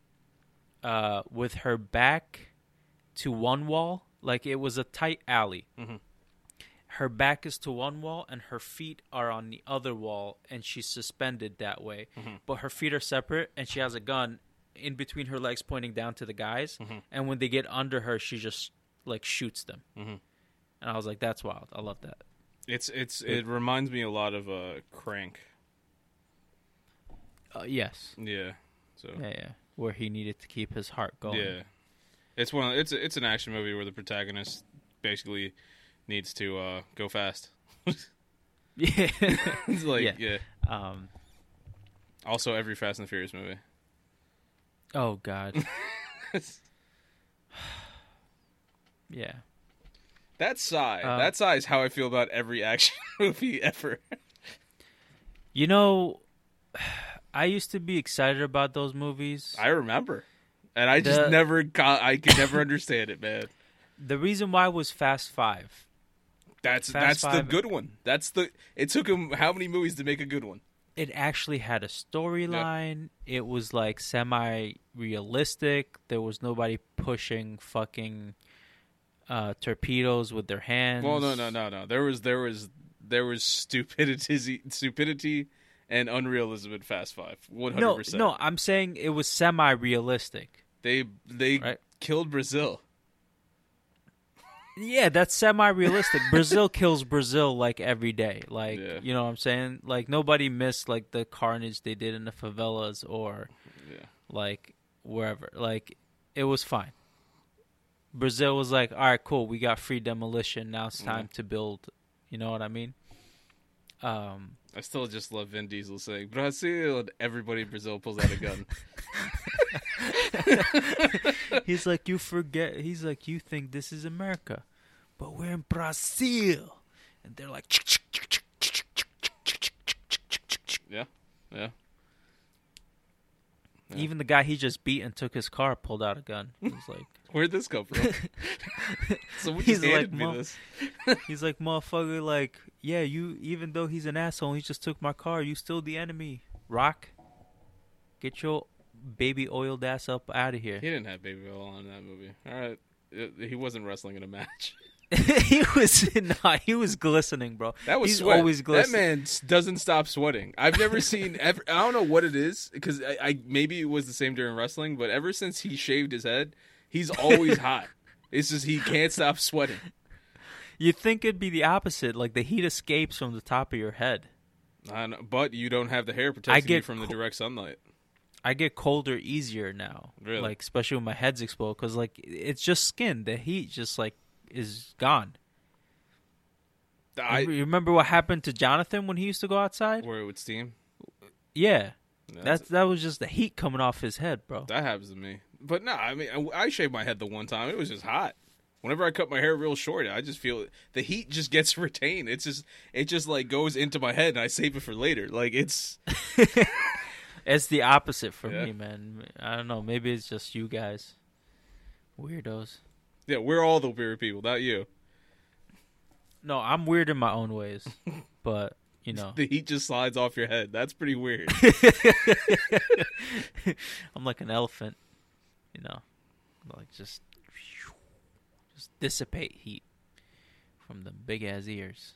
uh, with her back to one wall. Like it was a tight alley. Mhm. Her back is to one wall, and her feet are on the other wall, and she's suspended that way. Mhm. But her feet are separate, and she has a gun in between her legs, pointing down to the guys. Mhm. And when they get under her, she just like shoots them. Mhm. And I was like, "That's wild. I love that." It's it's it reminds me a lot of uh, Crank. Uh, yes. Yeah. So Yeah, yeah. Where he needed to keep his heart going. yeah, it's one. It's it's an action movie where the protagonist basically needs to uh, go fast. Yeah. it's like Yeah. yeah. um. Also, every Fast and Furious movie. Oh God. Yeah. that sigh. Uh, that sigh is how I feel about every action movie ever. You know, I used to be excited about those movies. I remember, and I just The- never got. I could never understand it, man. the reason why was Fast Five. That's Fast that's the good one. That's the. It took him how many movies to make a good one? It actually had a storyline. It was like semi realistic. There was nobody pushing fucking uh, torpedoes with their hands. Well, no, no, no, no. There was there was there was stupidity, stupidity, and unrealism in Fast Five. One hundred No, percent. no, I'm saying it was semi realistic. They they Right. killed Brazil. Yeah, that's semi-realistic. Brazil kills Brazil like every day. Like, Yeah. you know what I'm saying? Like nobody missed like the carnage they did in the favelas or Yeah. like wherever. Like it was fine. Brazil was like, "All right, cool. We got free demolition. Now it's time to build." You know what I mean? Um I still just love Vin Diesel saying Brazil, and everybody in Brazil pulls out a gun. he's like, "You forget." He's like, "You think this is America, but we're in Brazil." And they're like, yeah, yeah. Yeah. Even the guy he just beat and took his car pulled out a gun. He was like, Where'd this come from? Someone He's handed like, me this. he's like, motherfucker, like, yeah, you. Even though he's an asshole, he just took my car. You still the enemy. Rock, get your baby oiled ass up out of here. He didn't have baby oil on in that movie. All right, It- he wasn't wrestling in a match. he was nah, he was glistening, bro. That was he's sweat. always glistening. That man doesn't stop sweating. I've never seen ever. I don't know what it is because I, I maybe it was the same during wrestling, but ever since he shaved his head, he's always hot. It's just he can't stop sweating. You'd think it'd be the opposite. Like the heat escapes from the top of your head. Know, but you don't have the hair protecting you get from the direct sunlight. I get colder easier now. Really? Like especially when my head's exposed, because like it's just skin. The heat just like is gone. I you remember what happened to Jonathan when he used to go outside? where it would steam. Yeah, That's- that's that was just the heat coming off his head, bro. that happens to me. But no, I mean I, I shaved my head the one time. It was just hot. Whenever I cut my hair real short, I just feel the heat just gets retained. It's just it just like goes into my head and I save it for later. Like it's It's the opposite for Yeah. me, man. I don't know. Maybe it's just you guys, weirdos. Yeah, we're all the weird people, not you. No, I'm weird in my own ways, but you know, The heat just slides off your head. That's pretty weird. I'm like an elephant. You know, like just just dissipate heat from the big ass ears.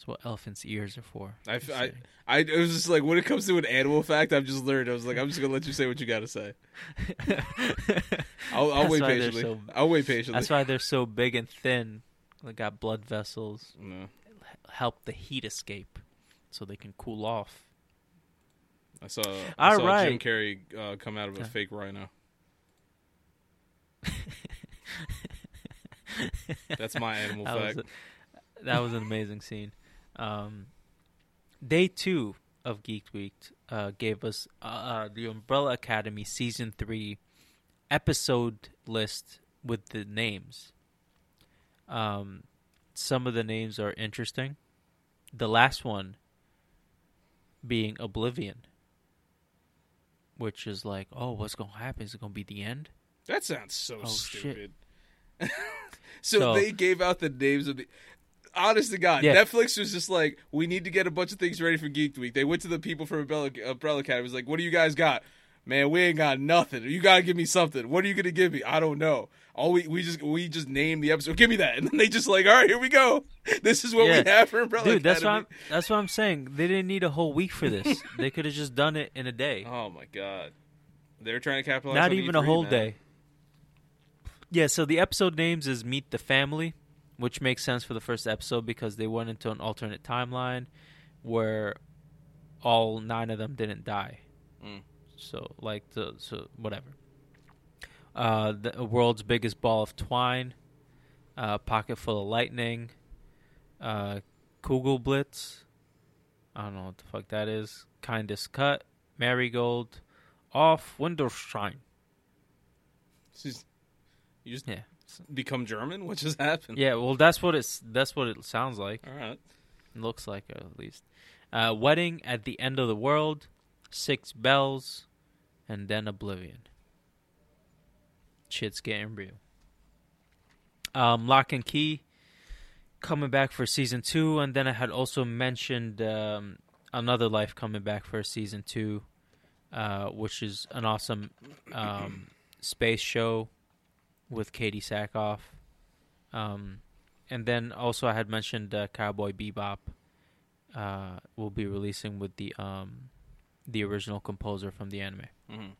That's what elephants' ears are for. I, I. I it was just like when it comes to an animal fact, I've just learned. I was like, I'm just gonna let you say what you got to say. I'll, I'll wait patiently. so- I'll wait patiently. That's why they're so big and thin. They got blood vessels, No, help the heat escape, so they can cool off. I saw. I All saw Jim. Carrey uh, come out of a Yeah. fake rhino. That's my animal that fact. Was a- that was an amazing scene. Um, day two of Geek Week uh, gave us uh, uh, the Umbrella Academy season three episode list with the names. Um, some of the names are interesting. The last one being Oblivion, which is like, oh, what's gonna happen? Is it gonna be the end? That sounds so Oh, stupid. so, So- they gave out the names of the. Honest to God, Yeah. Netflix was just like, we need to get a bunch of things ready for Geek Week. They went to the people from Umbrella, Umbrella Academy. Was like, what do you guys got? Man, we ain't got nothing. You gotta give me something. What are you gonna give me? I don't know. All we we just we just named the episode. Give me that, and then they just like, all right, here we go. This is what Yeah. we have for Umbrella Dude, that's what I'm, that's what I'm saying. They didn't need a whole week for this. they could have just done it in a day. Oh my God, they're trying to capitalize. Not even E3, a whole man. day. Yeah, so the episode names is Meet the Family, which makes sense for the first episode because they went into an alternate timeline where all nine of them didn't die. Mm. So like the so whatever. Uh, the world's biggest ball of twine, uh, pocket full of lightning, uh, Kugelblitz. I don't know what the fuck that is. Kindest cut, marigold, Auf Wiedersehen. You just Yeah. Become German. which has happened? Yeah, well, that's what it's. That's what it sounds like. All right. Looks like at least. Uh, wedding at the end of the world, six bells, and then oblivion. Shit's getting real. Um, Lock and Key coming back for season two, and then I had also mentioned um, Another Life coming back for season two, uh, which is an awesome um, space show with Katee Sackhoff. Um, and then also I had mentioned uh, Cowboy Bebop uh, will be releasing with the um, the original composer from the anime. Mhm.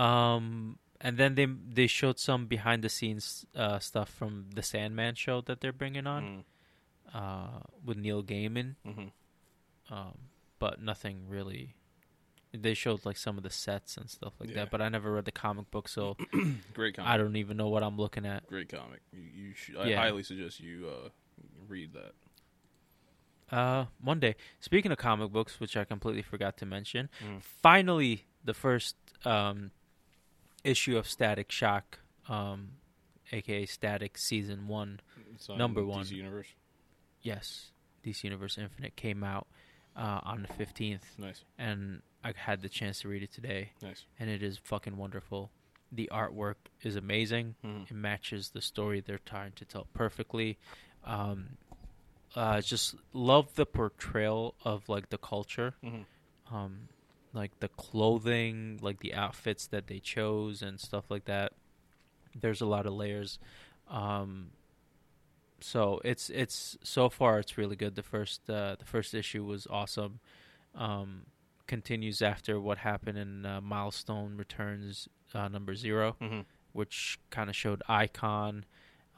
Um, and then they they showed some behind the scenes uh, stuff from the Sandman show that they're bringing on Mhm. uh, with Neil Gaiman, Mhm. um, but nothing really. They showed like some of the sets and stuff like Yeah. that, but I never read the comic book, so Great comic. I don't even know what I'm looking at. Great comic. You, you should, I Yeah. highly suggest you uh, read that. Uh, one day. Speaking of comic books, which I completely forgot to mention, Mm. finally the first um issue of Static Shock, um, aka Static Season One. Number DC one. Universe. Yes, DC Universe Infinite came out uh, on the fifteenth, Nice. and I had the chance to read it today, Nice. and it is fucking wonderful. The artwork is amazing. Mhm. It matches the story they're trying to tell perfectly. Um, uh, just love the portrayal of like the culture, Mhm. um, like the clothing, like the outfits that they chose and stuff like that. There's a lot of layers. Um, so it's it's so far it's really good. The first uh, the first issue was awesome. Um, continues after what happened in uh, Milestone Returns uh, number zero Mhm. which kind of showed Icon,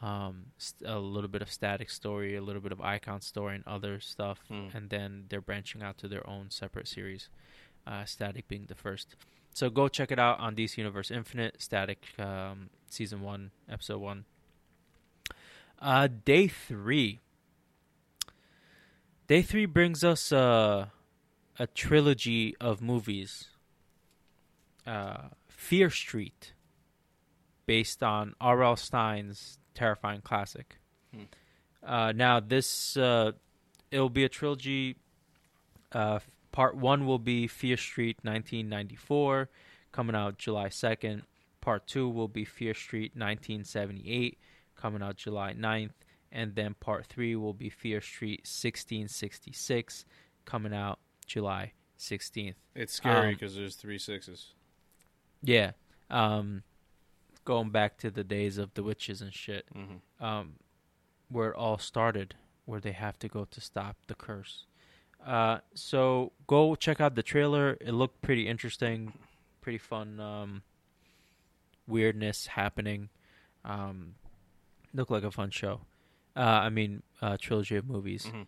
um, st- a little bit of Static story, a little bit of Icon story, and other stuff. Mm. And then they're branching out to their own separate series, uh, Static being the first. So go check it out on DC Universe Infinite, Static um, Season 1, Episode 1. Uh, day 3. Day 3 brings us uh, a trilogy of movies. Uh, Fear Street based on R.L. Stine's terrifying classic. Hmm. Uh, now, this uh, it'll be a trilogy. Uh, part one will be Fear Street 1994, coming out July 2nd. Part two will be Fear Street 1978, coming out July 9th. And then part three will be Fear Street 1666, coming out July 16th. It's scary Um, because there's three sixes. Yeah. Um, going back to the days of the witches and shit, Mm-hmm. um, where it all started, where they have to go to stop the curse. Uh, so go check out the trailer. It looked pretty interesting, pretty fun. Um, weirdness happening. Um, looked like a fun show. Uh, I mean, uh, trilogy of movies. Mhm.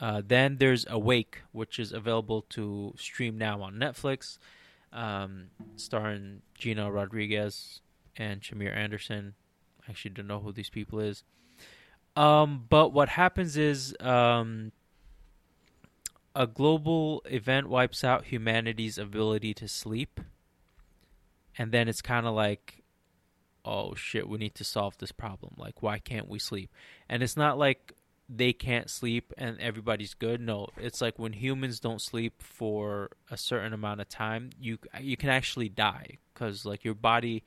Uh, then there's Awake, which is available to stream now on Netflix, um, starring Gina Rodriguez and Shamier Anderson. I actually don't know who these people is. Um, but what happens is um, a global event wipes out humanity's ability to sleep, and then it's kind of like, oh shit, we need to solve this problem. Like, why can't we sleep? And it's not like they can't sleep and everybody's good. No, it's like when humans don't sleep for a certain amount of time, you you can actually die because like your body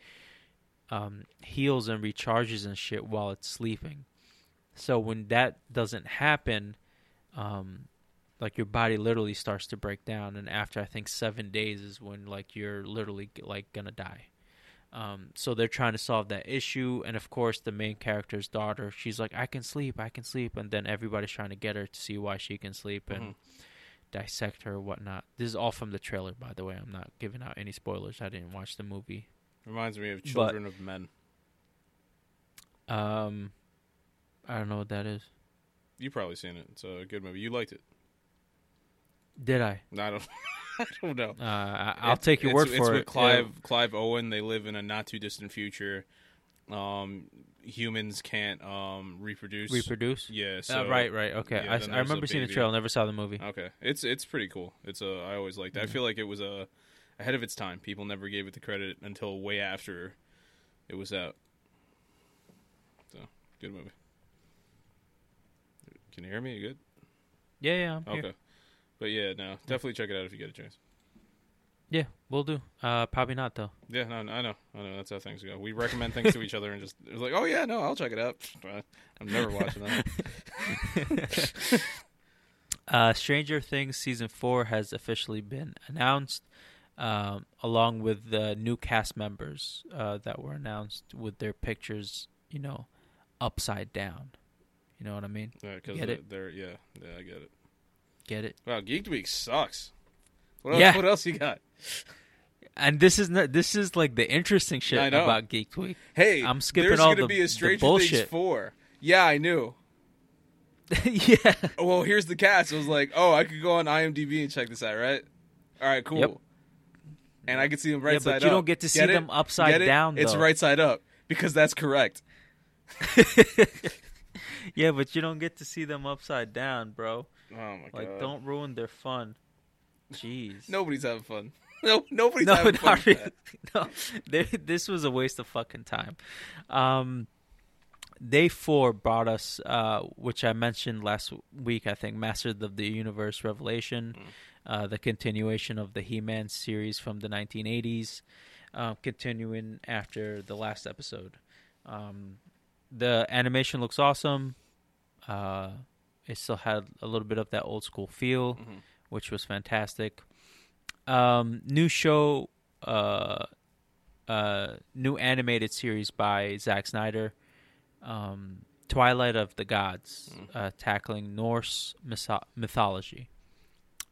um, heals and recharges and shit while it's sleeping. So when that doesn't happen, um, like your body literally starts to break down, and after I think seven days is when like you're literally like gonna die. Um, so they're trying to solve that issue, and of course, the main character's daughter, she's like, "I can sleep, I can sleep," and then everybody's trying to get her to see why she can sleep and Mhm. dissect her, whatnot. This is all from the trailer, by the way. I'm not giving out any spoilers. I didn't watch the movie. Reminds me of Children of Men. Um, I don't know what that is. You've probably seen it. It's a good movie. You liked it. Did I? I don't. I don't know. Uh, I, I'll It's- take your it's- word it's for with it. Clive Yeah. Clive Owen. They live in a not too distant future. Um, humans can't um reproduce. reproduce. Yeah. So uh, right, right. Okay, yeah, I, I remember seeing the trailer. Never saw the movie. Okay, it's it's pretty cool. It's a I always liked. it. I Mhm. feel like it was a ahead of its time. People never gave it the credit until way after it was out. So good movie. Can you hear me? You good? Yeah, yeah, I'm here. But yeah, no, definitely check it out if you get a chance. Yeah, we'll do. Uh, probably not though. Yeah, no, I know, I know. That's how things go. We recommend things to each other and just it's like, oh yeah, no, I'll check it out. I'm never watching that. uh, Stranger Things season four has officially been announced, um, along with the new cast members uh, that were announced with their pictures, you know, upside down. You know what I mean? Because Get it? they're yeah, yeah, I get it. Get it? Wow, Geek Week sucks. What else, Yeah. what else you got? And this is not. This is like the interesting shit know. about Geek Week. Hey, I'm skipping there's all gonna the- be a Stranger Things bullshit. four. Yeah, I knew. yeah. Well, here's the cast. I was like, oh, I could go on IMDb and check this out, right? All right, cool. Yep. And I could see them right yeah, side but you up. don't get to see it? them upside it? down. It's right side up because that's correct. yeah, but you don't get to see them upside down, bro. Oh my Like, god! don't ruin their fun. Jeez. Nobody's having fun. No, nobody's no, having fun. really. No, they, this was a waste of fucking time. Um, Day four brought us, uh, which I mentioned last week. I think Masters of the Universe Revelation, Mm. uh, the continuation of the He-Man series from the 1980s, uh, continuing after the last episode. Um, the animation looks awesome. It still had a little bit of that old school feel Mhm. which was fantastic. Um, new show, uh, uh, new animated series by Zack Snyder, um, Twilight of the Gods, Mm. uh, tackling Norse myso- mythology.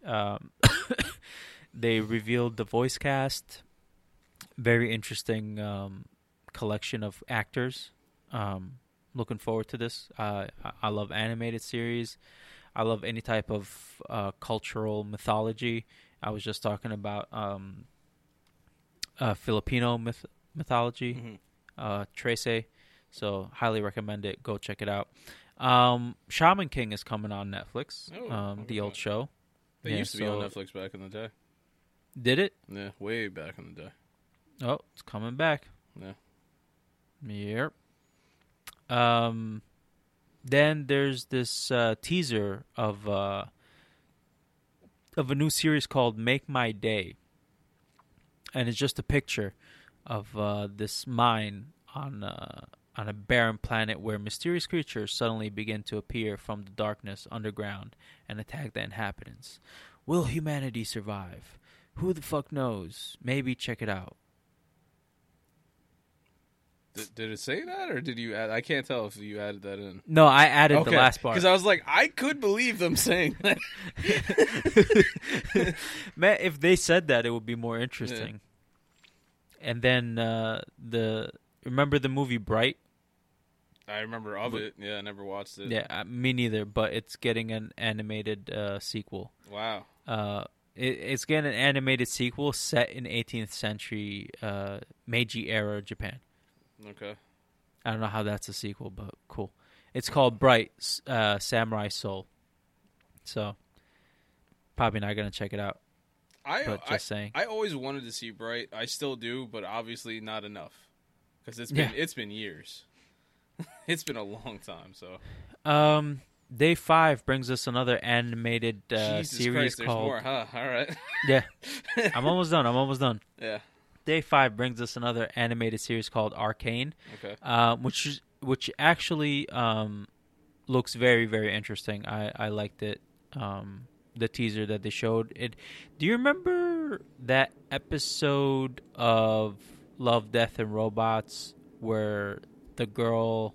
Um, they revealed the voice cast. Very interesting um, collection of actors. Um, looking forward to this. Uh, I- love animated series. I love any type of uh, cultural mythology. I was just talking about um, uh, Filipino myth- mythology, Mhm. uh, Trese. So highly recommend it. Go check it out. Um, Shaman King is coming on Netflix. Oh, um, the old that. show. They Yeah, used to be on Netflix back in the day. Did it? Yeah, way back in the day. Oh, it's coming back. Yeah. Yep. Um, then there's this uh, teaser of uh, of a new series called "Make My Day," and it's just a picture of uh, this mine on uh, on a barren planet where mysterious creatures suddenly begin to appear from the darkness underground and attack the inhabitants. Will humanity survive? Who the fuck knows? Maybe check it out. Did, did it say that, or did you add? I can't tell if you added that in. No, I added the last part. Because I was like, I could believe them saying that. Man, if they said that, it would be more interesting. and then uh, the remember the movie Bright? I remember of it. Yeah, I never watched it. Yeah, uh, me neither. But it's getting an animated uh, sequel. Wow. Uh, it, it's getting an animated sequel set in 18th century uh, Meiji era Japan. Okay. I don't know how that's a sequel, but cool. It's called Bright uh, Samurai Soul. So probably not gonna check it out, I but I, just saying. I always wanted to see Bright. I still do, but obviously not enough because it's been Yeah. it's been years. it's been a long time. So Um, day five brings us another animated uh, Jesus series Christ, called. more, huh? All right. Yeah, I'm almost done. I'm almost done. yeah. Day five brings us another animated series called Arcane, Okay. um, which which actually um, looks very very interesting. I I liked it. Um, the teaser that they showed it. Do you remember that episode of Love, Death, and Robots where the girl,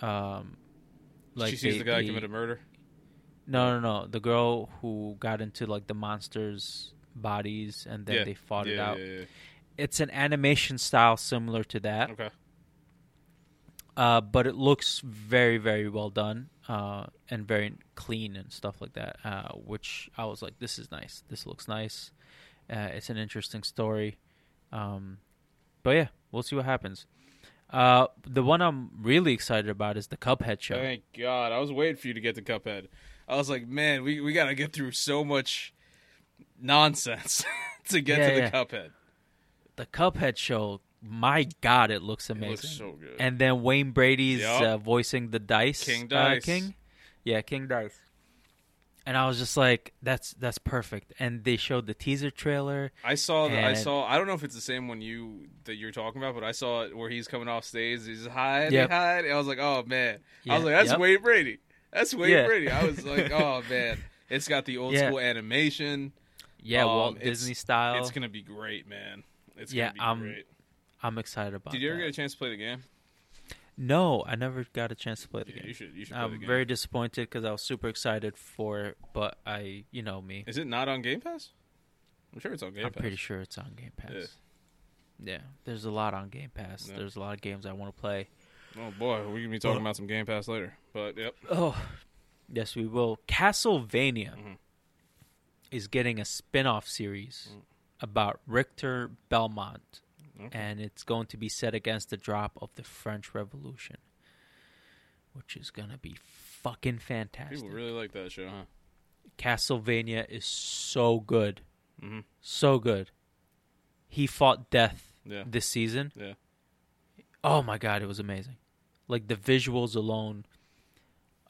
um, like she sees they- the guy they- commit a murder. No, no, no. The girl who got into like the monsters' bodies and then Yeah. they fought yeah, it out. Yeah, yeah, It's an animation style similar to that. Okay. uh, but it looks very, very well done uh, and very clean and stuff like that. Uh, which I was like, this is nice. This looks nice. Uh, it's an interesting story. Um, but yeah, we'll see what happens. Uh, the one I'm really excited about is the Cuphead show. Thank God. I was waiting for you to get the Cuphead. I was like, man, we we got to get through so much nonsense to get Yeah, to the yeah. Cuphead. The Cuphead show, my God, it looks amazing. It looks so good. and then Wayne Brady's Yup. uh, voicing the dice King uh, Dice. King, yeah, King Dice. And I was just like, "That's that's perfect." And they showed the teaser trailer. I saw. The, I saw. I don't know if it's the same one you that you're talking about, but I saw it where he's coming off stage. He's hide, Yep. hide. I was like, oh man. I was like, that's yep. Wayne Brady. That's Wayne Yeah. Brady. I was like, oh man. It's got the old Yeah. school animation. Yeah, Um, Walt Disney style. It's gonna be great, man. It's Yeah, gonna be I'm great. I'm excited about. It. Did you ever that. get a chance to play the game? No, I never got a chance to play the Yeah, game. you should. You should I'm very disappointed because I was super excited for it, but I, you know me, Is it not on Game Pass? I'm sure it's on Game Pass. I'm pretty sure it's on Game Pass. Yeah. Yeah, there's a lot on Game Pass. Yeah. There's a lot of games I want to play. Oh boy, we're gonna be talking about some Game Pass later. But yep. Oh, yes, we will. Castlevania Mhm. Is getting a spin off series Mm. about Richter Belmont, Okay. and it's going to be set against the drop of the French Revolution, which is going to be fucking fantastic. People really like that show, huh? Castlevania is so good. Mm-hmm. So good. He fought death Yeah. this season. Yeah. Oh my god, it was amazing. Like the visuals alone,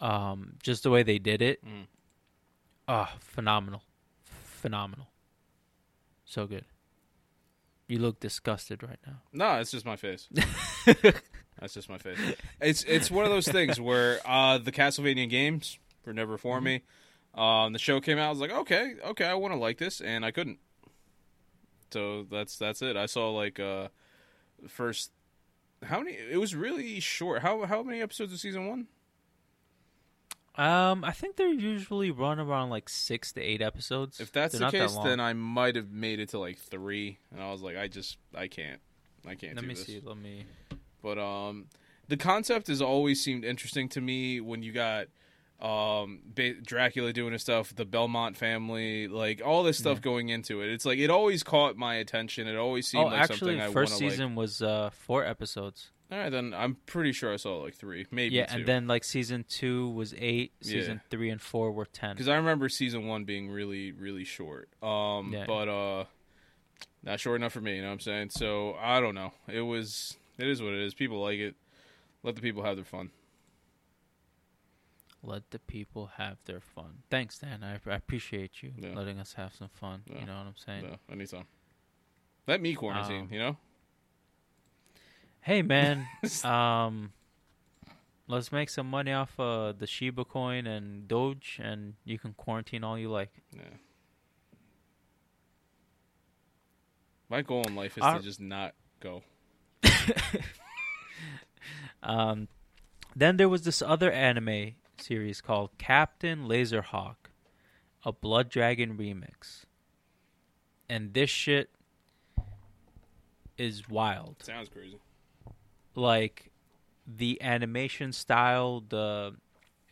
um, just the way they did it. Mm. Oh, phenomenal. Phenomenal. So good. You look disgusted right now. No, it's just my face. That's just my face. It's it's one of those things where uh, the Castlevania games were never for Mm-hmm. me. Um, the show came out. I was like, okay, okay, I want to like this, and I couldn't. So that's that's it. I saw like uh, first how many? It was really short. How how many episodes of season one? Um, I think they're usually run around like six to eight episodes. If that's They're the not that case, then I might have made it to like three, and I was like, I just I can't, I can't let me this. see. Let me. But um, the concept has always seemed interesting to me when you got um ba- Dracula doing his stuff, the Belmont family, like all this stuff Yeah. going into it. It's like it always caught my attention. It always seemed Oh, like actually, something I first like. season was uh four episodes. All right, then I'm pretty sure I saw like three, maybe yeah, two. and then like season two was eight. Yeah. Season three and four were ten. because I remember season one being really really short. Um, Yeah. but uh, not short enough for me. You know what I'm saying? So I don't know. It was. It is what it is. People like it. Let the people have their fun. Let the people have their fun. Thanks, Dan. I, I appreciate you Yeah. letting us have some fun. Yeah. You know what I'm saying? Anytime. Let me quarantine. Um, you know. Hey, man. um, let's make some money off uh, the Shiba coin and Doge, and you can quarantine all you like. Yeah. My goal in life is Our- to just not go. Um, then there was this other anime series called Captain Laserhawk, a Blood Dragon remix. And this shit, is wild. Sounds crazy. Like the animation style, the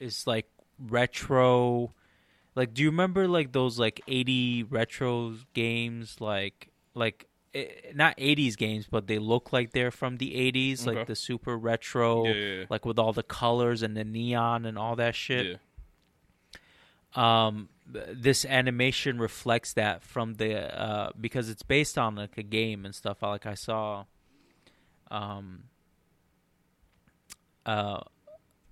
is like retro. Like, do you remember like those like eighty retro games? Like, like eh, not eighties games, but they look like they're from the eighties, Okay. like the super retro, yeah, yeah, yeah. like with all the colors and the neon and all that shit. yeah. um this animation reflects that from the uh because it's based on like a game and stuff like i saw um uh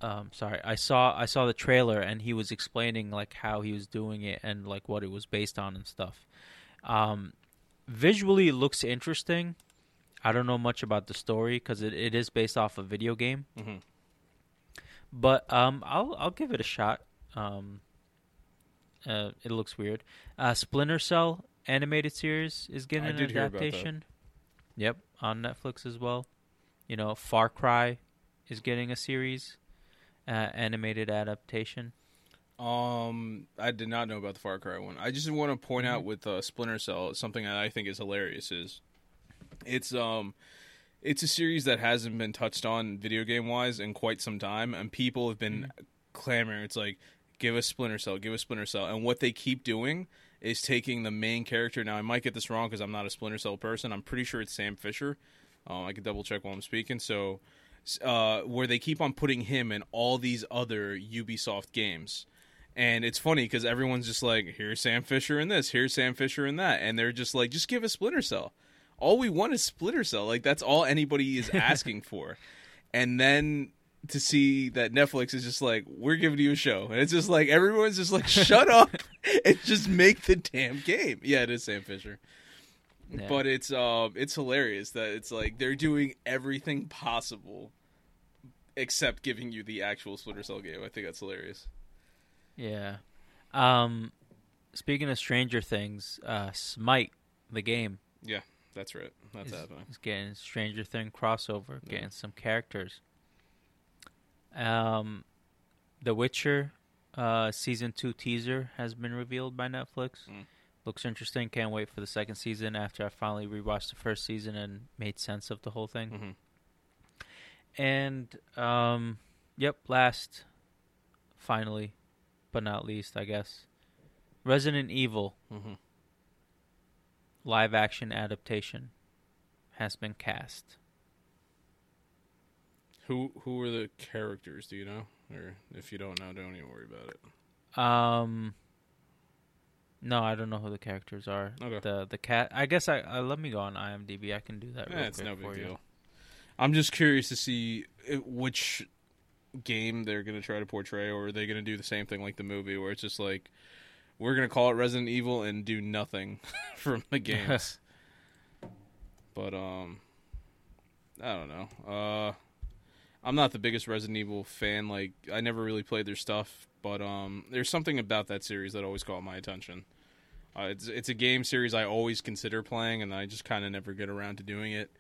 um sorry i saw i saw the trailer and he was explaining like how he was doing it and like what it was based on and stuff um visually it looks interesting i don't know much about the story because it, it is based off a video game hmm but um, I'll I'll give it a shot. Um, uh, it looks weird. Uh, Splinter Cell animated series is getting I an did hear about that. adaptation. Yep, on Netflix as well. You know, Far Cry is getting a series, uh, animated adaptation. Um, I did not know about the Far Cry one. I just want to point Mm-hmm. out with uh, Splinter Cell something that I think is hilarious is it's um it's a series that hasn't been touched on video game wise in quite some time, and people have been Mm-hmm. clamoring. It's like give us Splinter Cell, give us Splinter Cell, and what they keep doing is taking the main character. Now I might get this wrong because I'm not a Splinter Cell person. I'm pretty sure it's Sam Fisher. Um, I can double check while I'm speaking. So, uh, where they keep on putting him in all these other Ubisoft games. And it's funny because everyone's just like, here's Sam Fisher in this, here's Sam Fisher in that. And they're just like, just give us Splinter Cell. All we want is Splinter Cell. Like, that's all anybody is asking for. And then to see that Netflix is just like, we're giving you a show. And it's just like, everyone's just like, shut up and just make the damn game. Yeah, it is Sam Fisher. Yeah. But it's uh, it's hilarious that it's like they're doing everything possible except giving you the actual Splinter Cell game. I think that's hilarious. Yeah. Um, speaking of Stranger Things, uh, Smite, the game, Yeah, That's right. That's is, happening. is getting Stranger Thing crossover, Yeah. getting some characters. Um, The Witcher, uh, season two teaser has been revealed by Netflix. Mm. Looks interesting. Can't wait for the second season. After I finally rewatched the first season and made sense of the whole thing. hmm And um, yep, last, finally, but not least, I guess, Resident Evil hmm live action adaptation has been cast. Who who are the characters? Do you know? Or if you don't know, don't even worry about it. Um, no, I don't know who the characters are. Okay. The the cat. I guess I uh, let me go on IMDb. I can do that. Real it's no big for you. deal. I'm just curious to see uh, which game they're going to try to portray, or are they going to do the same thing like the movie, where it's just like we're going to call it Resident Evil and do nothing from the games. but um, I don't know. Uh, I'm not the biggest Resident Evil fan. Like I never really played their stuff, but um, there's something about that series that always caught my attention. Uh, it's it's a game series I always consider playing, and I just kind of never get around to doing it.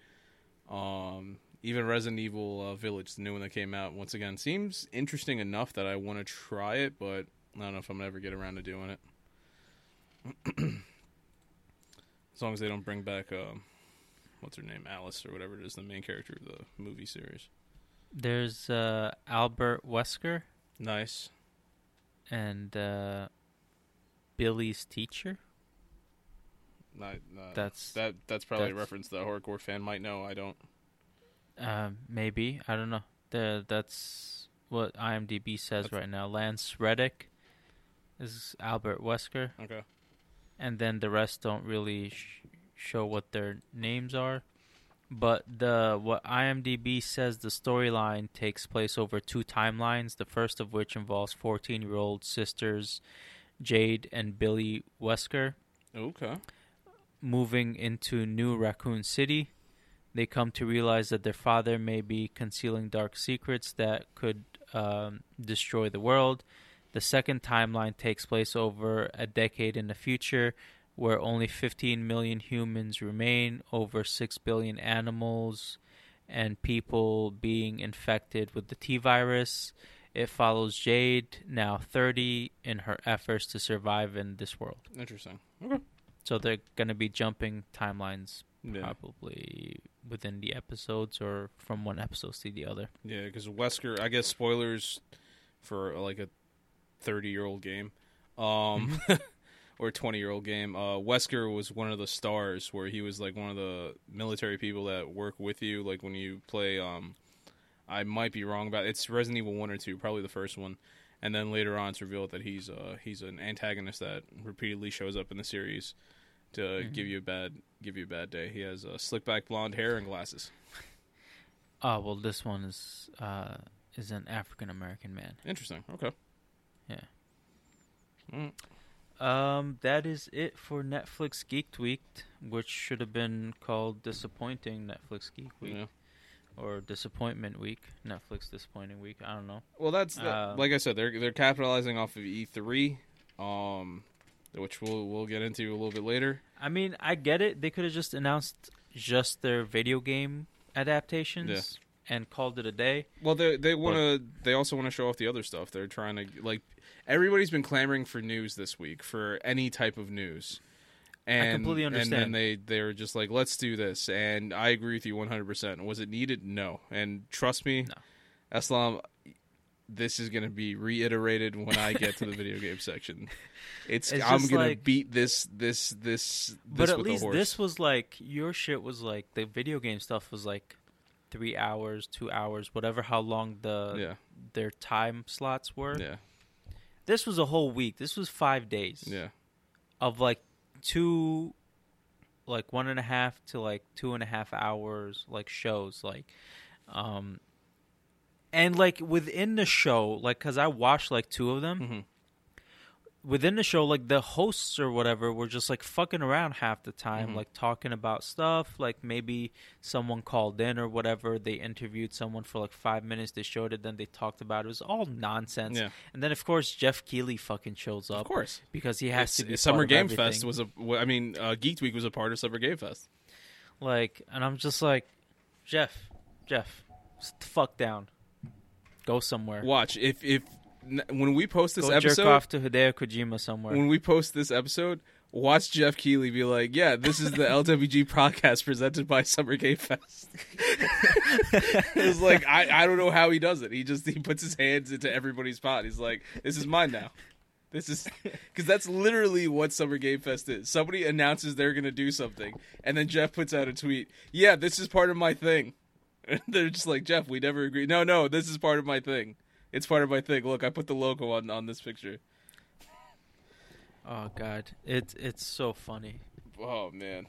Um, even Resident Evil uh, Village, the new one that came out, once again seems interesting enough that I want to try it, but I don't know if I'm gonna ever get around to doing it. as long as they don't bring back um, what's her name, Alice or whatever it is, the main character of the movie series. There's uh, Albert Wesker Nice. And uh, Billy's teacher. Not, uh, That's that. That's probably a reference that a hardcore fan might know. I don't. uh, maybe I don't know. The that's what IMDb says That's- right now. Lance Reddick is Albert Wesker. Okay. and then the rest don't really sh- show what their names are. But the what IMDb says the storyline takes place over two timelines. The first of which involves 14-year-old sisters Jade and Billie Wesker Okay. moving into New Raccoon City. They come to realize that their father may be concealing dark secrets that could um, destroy the world. The second timeline takes place over a decade in the future, where only 15 million humans remain, over 6 billion animals and people being infected with the T virus. It follows Jade, now 30, in her efforts to survive in this world. Interesting. Okay. So they're going to be jumping timelines Yeah, probably within the episodes or from one episode to the other. yeah, because Wesker. I guess spoilers for like a thirty-year-old game, um, or twenty-year-old game. Uh, Wesker was one of the stars where he was like one of the military people that work with you. Like when you play, um, I might be wrong about it's Resident Evil one or two, probably the first one. And then later on, it's revealed that he's uh he's an antagonist that repeatedly shows up in the series to Mhm. give you a bad give you a bad day. He has uh, slick back blonde hair and glasses. Oh well, this one is uh, is an African American man. Interesting. Okay. Yeah. Mm. Um, that is it for Netflix Geek Tweaked, which should have been called Disappointing Netflix Geek Week Yeah. or Disappointment Week, Netflix Disappointing Week. I don't know. Well, that's that, Uh, like I said, they're they're capitalizing off of E3, um, which we'll we'll get into a little bit later. I mean, I get it. They could have just announced just their video game adaptations and called it a day. Well, they they want to. They also want to show off the other stuff. They're trying to like. Everybody's been clamoring for news this week for any type of news. And, I completely understand. And then they they were just like, let's do this. And I agree with you 100. percent Was it needed? No. And trust me, No. Aslam, this is going to be reiterated when I get to the video game section. It's, It's I'm going to beat this this this. But at least this was like your shit was like the video game stuff was like three hours, two hours, whatever how long the yeah their time slots were. yeah This was a whole week. This was five days yeah of like two, like one and a half to like two and a half hours, like shows, like, um, and like within the show, like, cause I watched like two of them. Mhm. Within the show, like the hosts or whatever were just like fucking around half the time, Mhm. like talking about stuff. Like maybe someone called in or whatever. They interviewed someone for like five minutes. They showed it, then they talked about it. It was all nonsense. yeah. And then of course Geoff Keighley fucking shows up, Of course. because he has It's- to be Summer Game. Fest was a. I mean, uh, Geek Week was a part of Summer Game Fest. like, and I'm just like, Geoff, Jeff, fuck down, go somewhere, Watch if if when we post this go episode, jerk off to Hideo Kojima somewhere. when we post this episode, watch Geoff Keighley be like, "Yeah, this is the LWG podcast presented by Summer Game Fest." it's like I I don't know how he does it. He just he puts his hands into everybody's pot. He's like, "This is mine now." This is because that's literally what Summer Game Fest is. Somebody announces they're going to do something, and then Geoff puts out a tweet. Yeah, this is part of my thing. And they're just like, Jeff, we never agree. No, no, this is part of my thing. It's part of my thing. Look, I put the logo on on this picture. oh god, it's it's so funny. Oh man.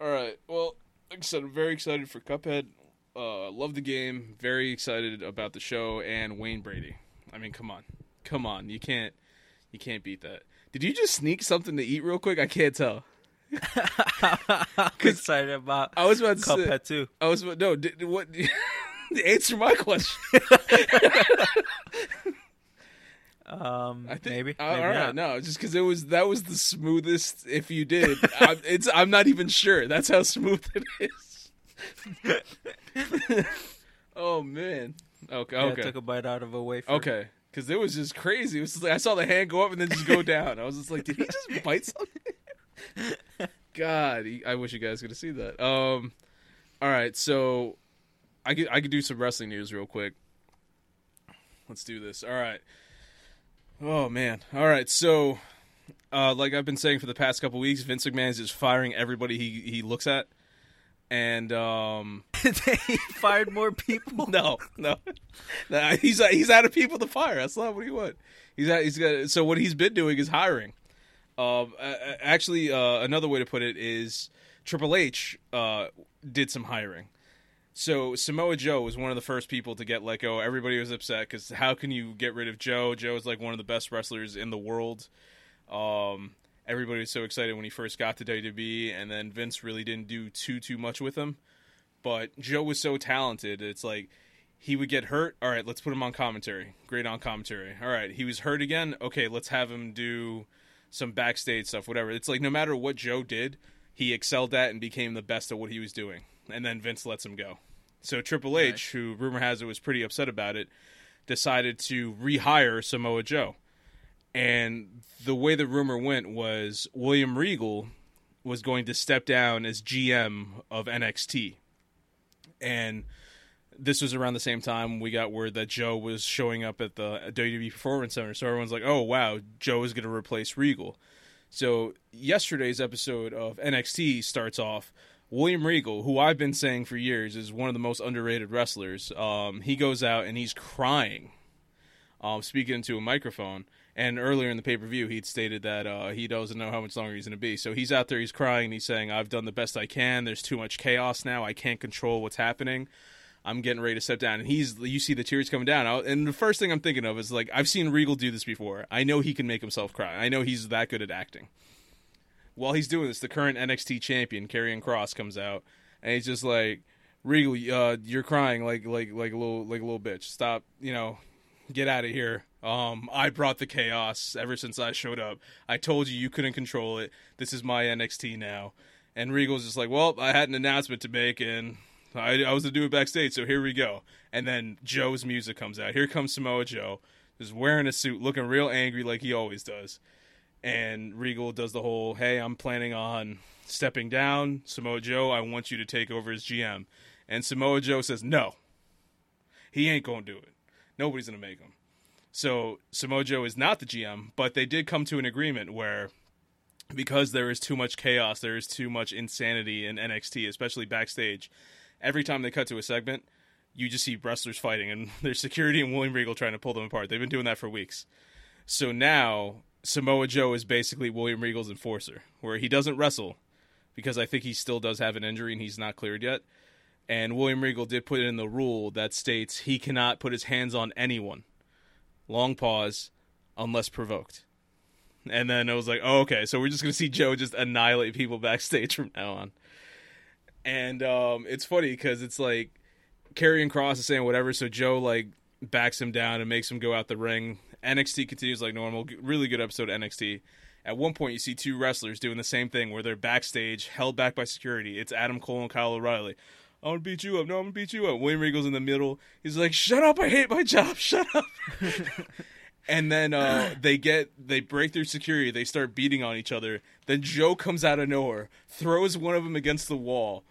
All right. Well, like I said, I'm very excited for Cuphead. Uh, love the game. Very excited about the show and Wayne Brady. I mean, come on, come on. You can't, you can't beat that. Did you just sneak something to eat real quick? I can't tell. I'm excited about I was about to say. Cuphead too. I was about- no. Did, what? answer my question. Um, I think maybe, all maybe right, not. no, just because it was that was the smoothest. If you did, I'm, it's I'm not even sure. That's how smooth it is. oh man. Okay. Yeah, I Okay. took a bite out of a wafer. okay. Because it was just crazy. It was just like I saw the hand go up and then just go down. I was just like, did he just bite something? God, he- I wish you guys could have seen that. Um. All right, so I could I could do some wrestling news real quick. Let's do this. All right. Oh man. All right. So, uh, like I've been saying for the past couple weeks, Vince McMahon is just firing everybody he he looks at, and um, they fired more people. no, no, Nah, he's he's out of people to fire. That's not what he want. He's out, he's got so what he's been doing is hiring. Um, uh, uh, actually, uh, another way to put it is Triple H uh, did some hiring. So Samoa Joe was one of the first people to get let go. Everybody was upset because how can you get rid of Joe? Joe is like one of the best wrestlers in the world. Um, everybody was so excited when he first got to WWE, and then Vince really didn't do too too much with him. But Joe was so talented. It's like he would get hurt. All right, let's put him on commentary. Great on commentary. All right, he was hurt again. Okay, let's have him do some backstage stuff, whatever. It's like no matter what Joe did, he excelled at and became the best at what he was doing. And then Vince lets him go. So Triple H, who rumor has it was pretty upset about it, decided to rehire Samoa Joe. And the way the rumor went was William Regal was going to step down as GM of NXT. And this was around the same time we got word that Joe was showing up at the WWE Performance Center. So everyone's like, oh, wow, Joe is going to replace Regal. So yesterday's episode of NXT starts off. William Regal, who I've been saying for years is one of the most underrated wrestlers, um, he goes out and he's crying, um, speaking into a microphone. And earlier in the pay per view, he'd stated that uh, he doesn't know how much longer he's going to be. So he's out there, he's crying, and he's saying, I've done the best I can. There's too much chaos now. I can't control what's happening. I'm getting ready to step down. And he's, you see the tears coming down. And the first thing I'm thinking of is like, I've seen Regal do this before. I know he can make himself cry. I know he's that good at acting. While he's doing this, the current NXT champion, Karrion Kross, comes out, and he's just like, Regal, uh, you're crying like like like a little like a little bitch. Stop, you know, get out of here. Um, I brought the chaos ever since I showed up. I told you you couldn't control it. This is my NXT now. And Regal's just like, well, I had an announcement to make, and I, I was to do it backstage, so here we go. And then Joe's music comes out. Here comes Samoa Joe, just wearing a suit, looking real angry like he always does. And Regal does the whole, hey, I'm planning on stepping down. Samoa Joe, I want you to take over as GM. And Samoa Joe says, no, he ain't to do it. Nobody's to make him. So Samoa Joe is not the GM, but they did come to an agreement where because there is too much chaos, there is too much insanity in NXT, especially backstage, every time they cut to a segment, you just see wrestlers fighting, and there's security and William Regal trying to pull them apart. They've been doing that for weeks. So now Samoa Joe is basically William Regal's enforcer, where he doesn't wrestle because I think he still does have an injury and he's not cleared yet. And William Regal did put in the rule that states he cannot put his hands on anyone. Long pause, unless provoked. And then I was like, oh, okay, so we're just going to see Joe just annihilate people backstage from now on and um, it's funny because it's like Karrion Kross is saying whatever, so Joe like backs him down and makes him go out the ring. NXT continues like normal. Really good episode of NXT. At one point, you see two wrestlers doing the same thing where they're backstage, held back by security. It's Adam Cole and Kyle O'Reilly. I'm gonna beat you up. No, I'm gonna beat you up. William Regal's in the middle. He's like, "Shut up! I hate my job. Shut up." and then uh, they get they break through security. They start beating on each other. Then Joe comes out of nowhere, throws one of them against the wall,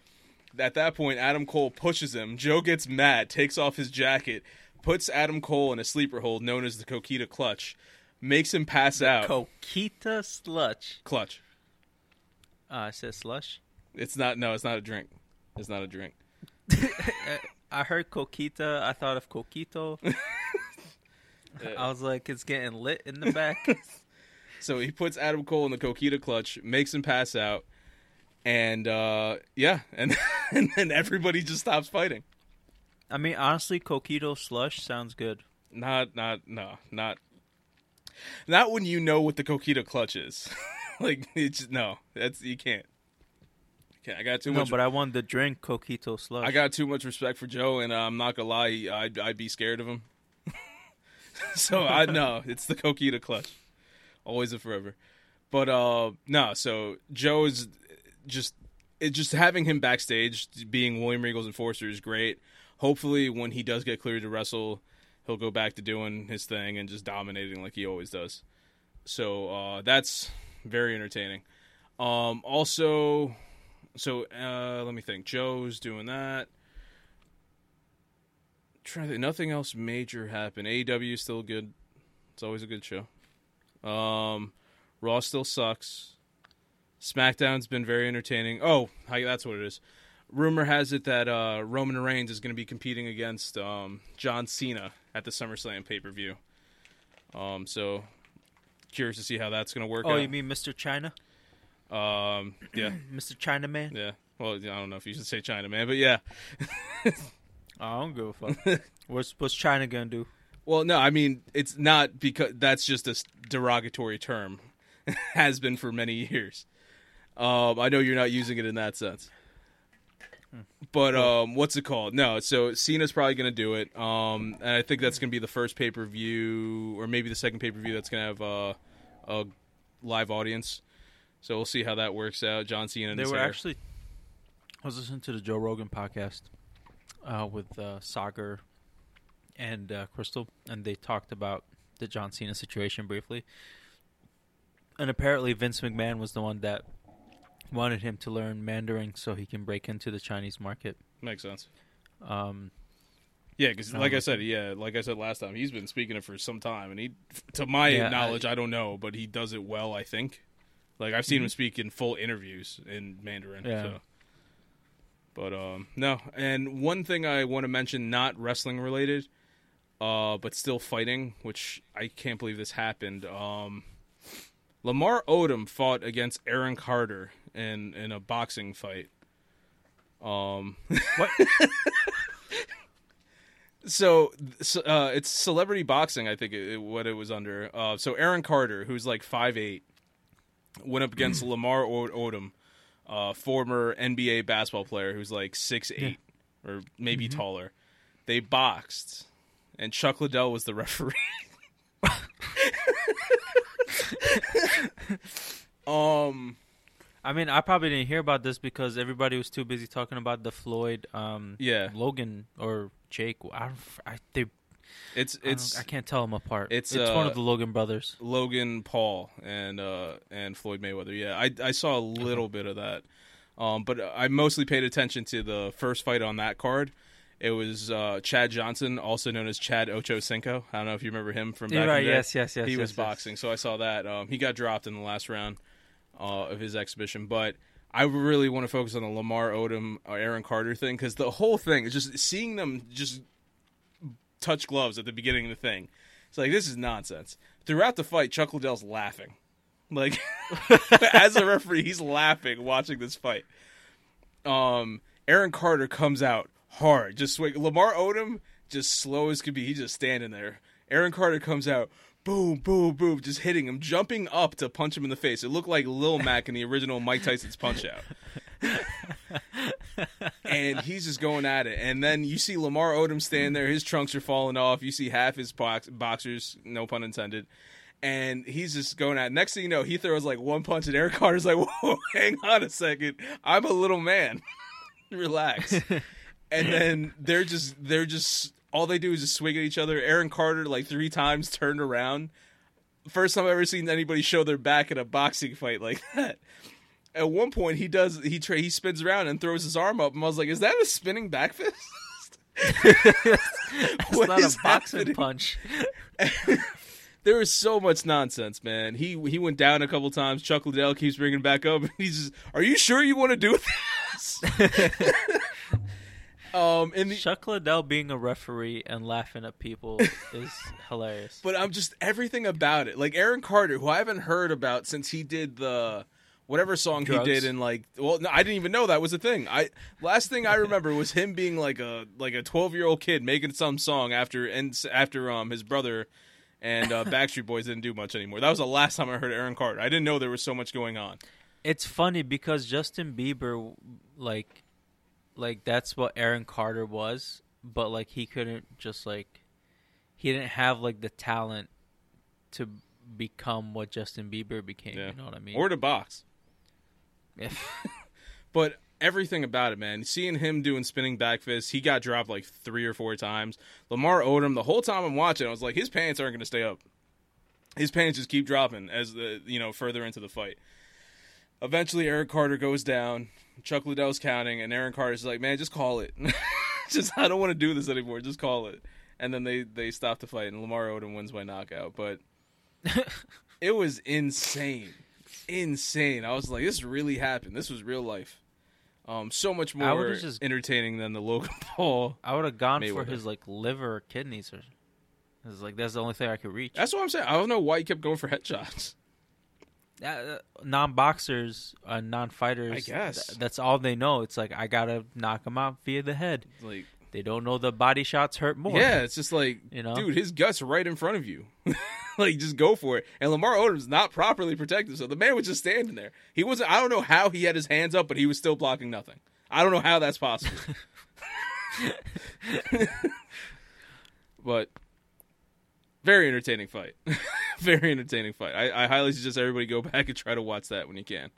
at that point, Adam Cole pushes him. Joe gets mad, takes off his jacket, puts Adam Cole in a sleeper hold known as the Coquita Clutch, makes him pass the out. Coquita Slutch. Clutch. Uh, I said slush. It's not. No, it's not a drink. It's not a drink. I heard Coquita. I thought of Coquito. I was like, it's getting lit in the back. so he puts Adam Cole in the Coquita Clutch, makes him pass out and uh, yeah, and and then everybody just stops fighting. I mean, honestly, Coquito slush sounds good. Not, not, no, not, not when you know what the Coquito clutch is. like, it's no, that's you can't. Okay, I got too no, much. but I wanted to drink Coquito slush. I got too much respect for Joe, and uh, I'm not gonna lie, I'd, I'd be scared of him. so I know it's the Coquito clutch, always and forever. But uh, no, so Joe is just it just having him backstage being William Regal's enforcer is great. Hopefully, when he does get cleared to wrestle, he'll go back to doing his thing and just dominating like he always does. So uh, that's very entertaining. Um, also, so uh, let me think. Joe's doing that. to. Nothing else major happened. AEW is still good. It's always a good show. Um, Raw still sucks. SmackDown's been very entertaining. Oh, that's what it is. Rumor has it that uh, Roman Reigns is going to be competing against um, John Cena at the SummerSlam pay per view. Um, so curious to see how that's going to work. Oh, out. you mean Mr. China? Um, yeah, Mr. China Man. Yeah. Well, I don't know if you should say China Man, but yeah. oh, I don't give a fuck. what's what's China gonna do? Well, no, I mean it's not because that's just a derogatory term. has been for many years. Um, I know you're not using it in that sense. But um, what's it called? No, so Cena's probably going to do it, um, and I think that's going to be the first pay per view, or maybe the second pay per view that's going to have uh, a live audience. So we'll see how that works out. John Cena. they were hair. actually. I was listening to the Joe Rogan podcast uh, with uh, Saagar and uh, Krystal, and they talked about the John Cena situation briefly. And apparently, Vince McMahon was the one that wanted him to learn Mandarin so he can break into the Chinese market. Makes sense. Um, Yeah, because Um, like I said, yeah, like I said last time, he's been speaking it for some time, and he, to my Yeah, knowledge, I, don't know, but he does it well. I think. Like I've seen him Mhm. speak in full interviews in Mandarin. Yeah. So. But um, no, and one thing I want to mention, not wrestling related, uh, but still fighting, which I can't believe this happened. Um, Lamar Odom fought against Aaron Carter in in a boxing fight. Um, what? so, uh, it's celebrity boxing. I think it, what it was under. Uh, so Aaron Carter, who's like five eight, went up against Lamar O- Odom, uh, former NBA basketball player who's like six eight or maybe taller. They boxed, and Chuck Liddell was the referee. um. I mean, I probably didn't hear about this because everybody was too busy talking about the Floyd, um, Yeah. Logan or Jake. I, I, they, It's it's I can't tell them apart. it's, It's, one uh, of the Logan brothers. Logan Paul and uh and Floyd Mayweather. Yeah, I I saw a little bit of that. Um but I mostly paid attention to the first fight on that card. It was uh Chad Johnson, also known as Chad Ocho Cinco. I don't know if you remember him from back right. Yes, yes, yes. he yes, was yes. boxing, so I saw that. Um he got dropped in the last round uh of his exhibition, but I really want to focus on the Lamar Odom uh, Aaron Carter thing cuz the whole thing is just seeing them just touch gloves at the beginning of the thing. It's like this is nonsense. Throughout the fight, Chuck Liddell's laughing. Like as a referee, he's laughing watching this fight. Um, Aaron Carter comes out hard, just swing. Lamar Odom just slow as could be. He's just standing there. Aaron Carter comes out, boom, boom, boom, just hitting him, jumping up to punch him in the face. It looked like Lil Mac in the original Mike Tyson's Punch Out. and he's just going at it. And then you see Lamar Odom stand there. His trunks are falling off. You see half his box- boxers, no pun intended. And he's just going at. It. Next thing you know, he throws like one punch, and Eric Carter's like, "Whoa, hang on a second, I'm a little man. Relax." and then they're just they're just all they do is just swing at each other. Aaron Carter like three times turned around. First time I've ever seen anybody show their back in a boxing fight like that. At one point, he does he tra- he spins around and throws his arm up, and I was like, "Is that a spinning back fist?" It's What not a boxing happening? punch. there is so much nonsense, man. He he went down a couple times. Chuck Liddell keeps bringing back up, and he's just, "Are you sure you want to do this?" Um, in the Chuck Liddell being a referee and laughing at people is hilarious. But I'm just everything about it. Like Aaron Carter, who I haven't heard about since he did the whatever song Drugs? he did in like well no, I didn't even know that was a thing. I last thing I remember was him being like a like a 12-year-old kid making some song after and after um his brother and uh, Backstreet Boys didn't do much anymore. That was the last time I heard Aaron Carter. I didn't know there was so much going on. It's funny because Justin Bieber, like, like that's what Aaron Carter was, but like he couldn't just like, he didn't have like the talent to become what Justin Bieber became. Yeah. You know what I mean? Or to box. If- But everything about it, man. Seeing him doing spinning back fists, he got dropped like three or four times. Lamar Odom, the whole time I'm watching, I was like, his pants aren't going to stay up. His pants just keep dropping as the you know further into the fight. Eventually, Eric Carter goes down. Chuck Liddell's counting, and Aaron Carter's like, "Man, just call it. just I don't want to do this anymore. Just call it." And then they they stop the fight, and Lamar Odom wins by knockout. But it was insane, insane. I was like, "This really happened. This was real life." Um, so much more just- entertaining than the Logan Paul. I would have gone for his like liver or kidneys or. It's like that's the only thing I could reach. That's what I'm saying. I don't know why he kept going for headshots. Uh, non-boxers, uh, non-fighters. I guess. th- that's all they know. It's like I gotta knock him out via the head. Like, They don't know the body shots hurt more. yeah, it's just like, You know? dude, his guts are right in front of you. like, just go for it. And Lamar Odom's not properly protected, so the man was just standing there. He wasn't. I don't know how he had his hands up, but he was still blocking nothing. I don't know how that's possible. but very entertaining fight. very entertaining fight. I, I highly suggest everybody go back and try to watch that when you can.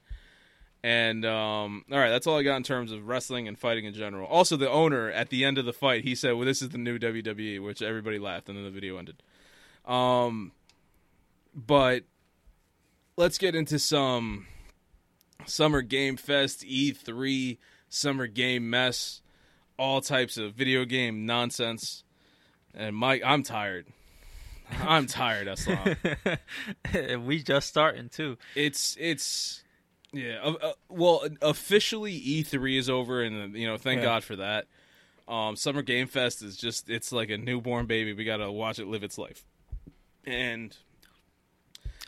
And um, all right, that's all I got in terms of wrestling and fighting in general. Also, the owner at the end of the fight, he said, "Well, this is the new WWE," which everybody laughed, and then the video ended. Um, but let's get into some Summer Game Fest, E3, Summer Game Mess, all types of video game nonsense. And Mike, I'm tired. I'm tired, Aslam. we just starting too. It's it's yeah. Uh, uh, well, officially E3 is over, and you know, thank Yeah. God for that. Um, Summer Game Fest is just it's like a newborn baby. We gotta watch it live its life. And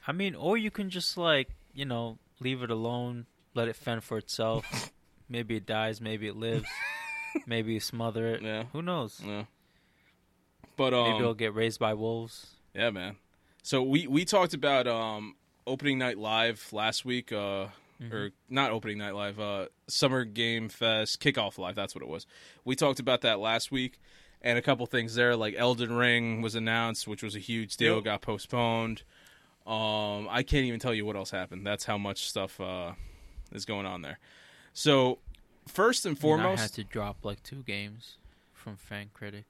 I mean, or you can just like you know leave it alone, let it fend for itself. maybe it dies, maybe it lives, maybe you smother it. yeah, Who knows? yeah. But maybe um, it'll get raised by wolves. Yeah, man. So we we talked about um opening night live last week, uh, or not opening night live, uh, Summer Game Fest kickoff live. That's what it was. We talked about that last week, and a couple things there, like Elden Ring was announced, which was a huge deal, Yep. got postponed. Um, I can't even tell you what else happened. That's how much stuff uh is going on there. So first and And I foremost, had to drop like two games from Fan Critic,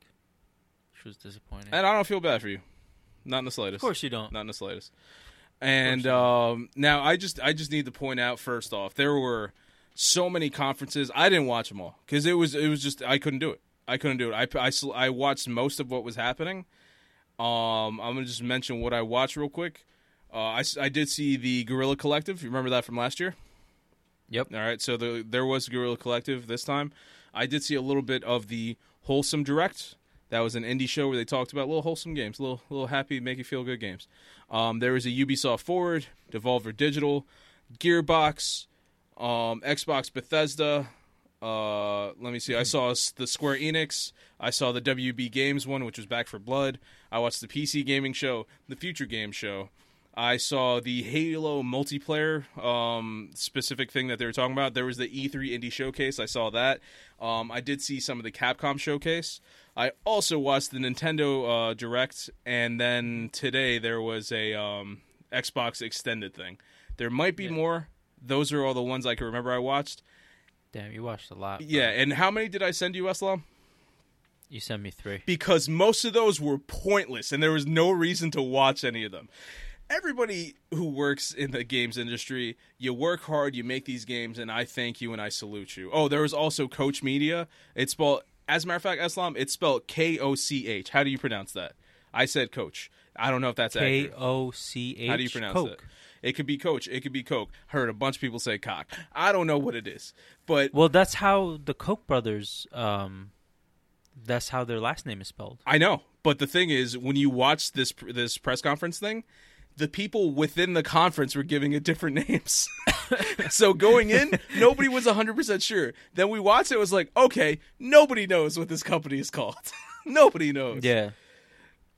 which was disappointing. and I don't feel bad for you, not in the slightest. of course you don't. not in the slightest. And um, now I just I just need to point out first off there were so many conferences I didn't watch them all because it was it was just I couldn't do it I couldn't do it I, I, I watched most of what was happening. Um, I'm gonna just mention what I watched real quick. Uh, I, I did see the Guerrilla Collective. You remember that from last year? Yep. All right, so the, there was Guerrilla Collective this time. I did see a little bit of the Wholesome Direct. That was an indie show where they talked about little wholesome games, little little happy, make you feel good games. Um, there was a Ubisoft Forward, Devolver Digital, Gearbox, um, Xbox Bethesda. Uh, let me see. I saw the Square Enix. I saw the WB Games one, which was Back 4 Blood. I watched the PC gaming show, the Future Game show. I saw the Halo multiplayer um, specific thing that they were talking about. There was the E3 Indie Showcase. I saw that. Um, I did see some of the Capcom Showcase. I also watched the Nintendo uh, Direct, and then today there was a um, Xbox Extended thing. There might be Yeah. more. Those are all the ones I can remember I watched. Damn, you watched a lot. bro. Yeah, and how many did I send you, Eslam? You sent me three. because most of those were pointless and there was no reason to watch any of them. Everybody who works in the games industry, you work hard, you make these games, and I thank you and I salute you. Oh, there was also Coach Media. It's spelled, as a matter of fact, Islam, it's spelled K O C H. How do you pronounce that? I said Coach. I don't know if that's K. O C H. How do you pronounce Coke. that? It could be Coach. It could be Coke. Heard a bunch of people say cock. I don't know what it is, but Well, that's how the Koch brothers. Um, that's how their last name is spelled. I know, but the thing is, when you watch this this press conference thing, the people within the conference were giving it different names. so going in, nobody was hundred percent sure. Then we watched it, it was like, okay, nobody knows what this company is called. nobody knows. Yeah.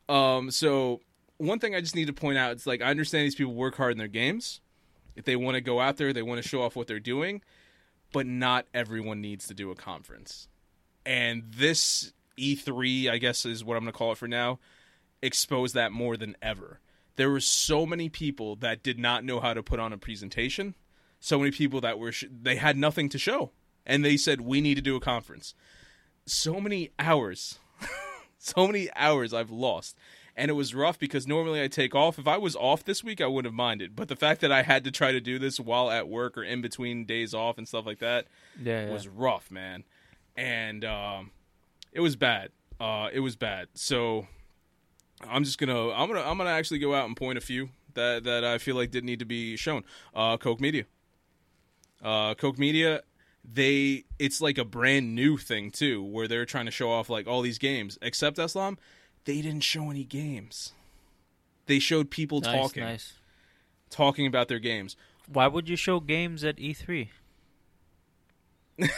Um. So one thing I just need to point out, it's like I understand these people work hard in their games. If they want to go out there, they want to show off what they're doing, but not everyone needs to do a conference. And this E3, I guess is what I'm going to call it for now, exposed that more than ever. There were so many people that did not know how to put on a presentation. So many people that were sh- they had nothing to show, and they said we need to do a conference. So many hours, so many hours I've lost, and it was rough because normally I take off. If I was off this week, I wouldn't have minded. But the fact that I had to try to do this while at work or in between days off and stuff like that, Yeah. yeah. was rough, man. And um, it was bad. Uh, it was bad. So I'm just gonna I'm gonna I'm gonna actually go out and point a few that that I feel like didn't need to be shown. Uh, Coke Media. Uh, Coke Media. They it's like a brand new thing too, where they're trying to show off like all these games. Except Islam, they didn't show any games. They showed people nice, talking, nice. talking about their games. Why would you show games at E E3?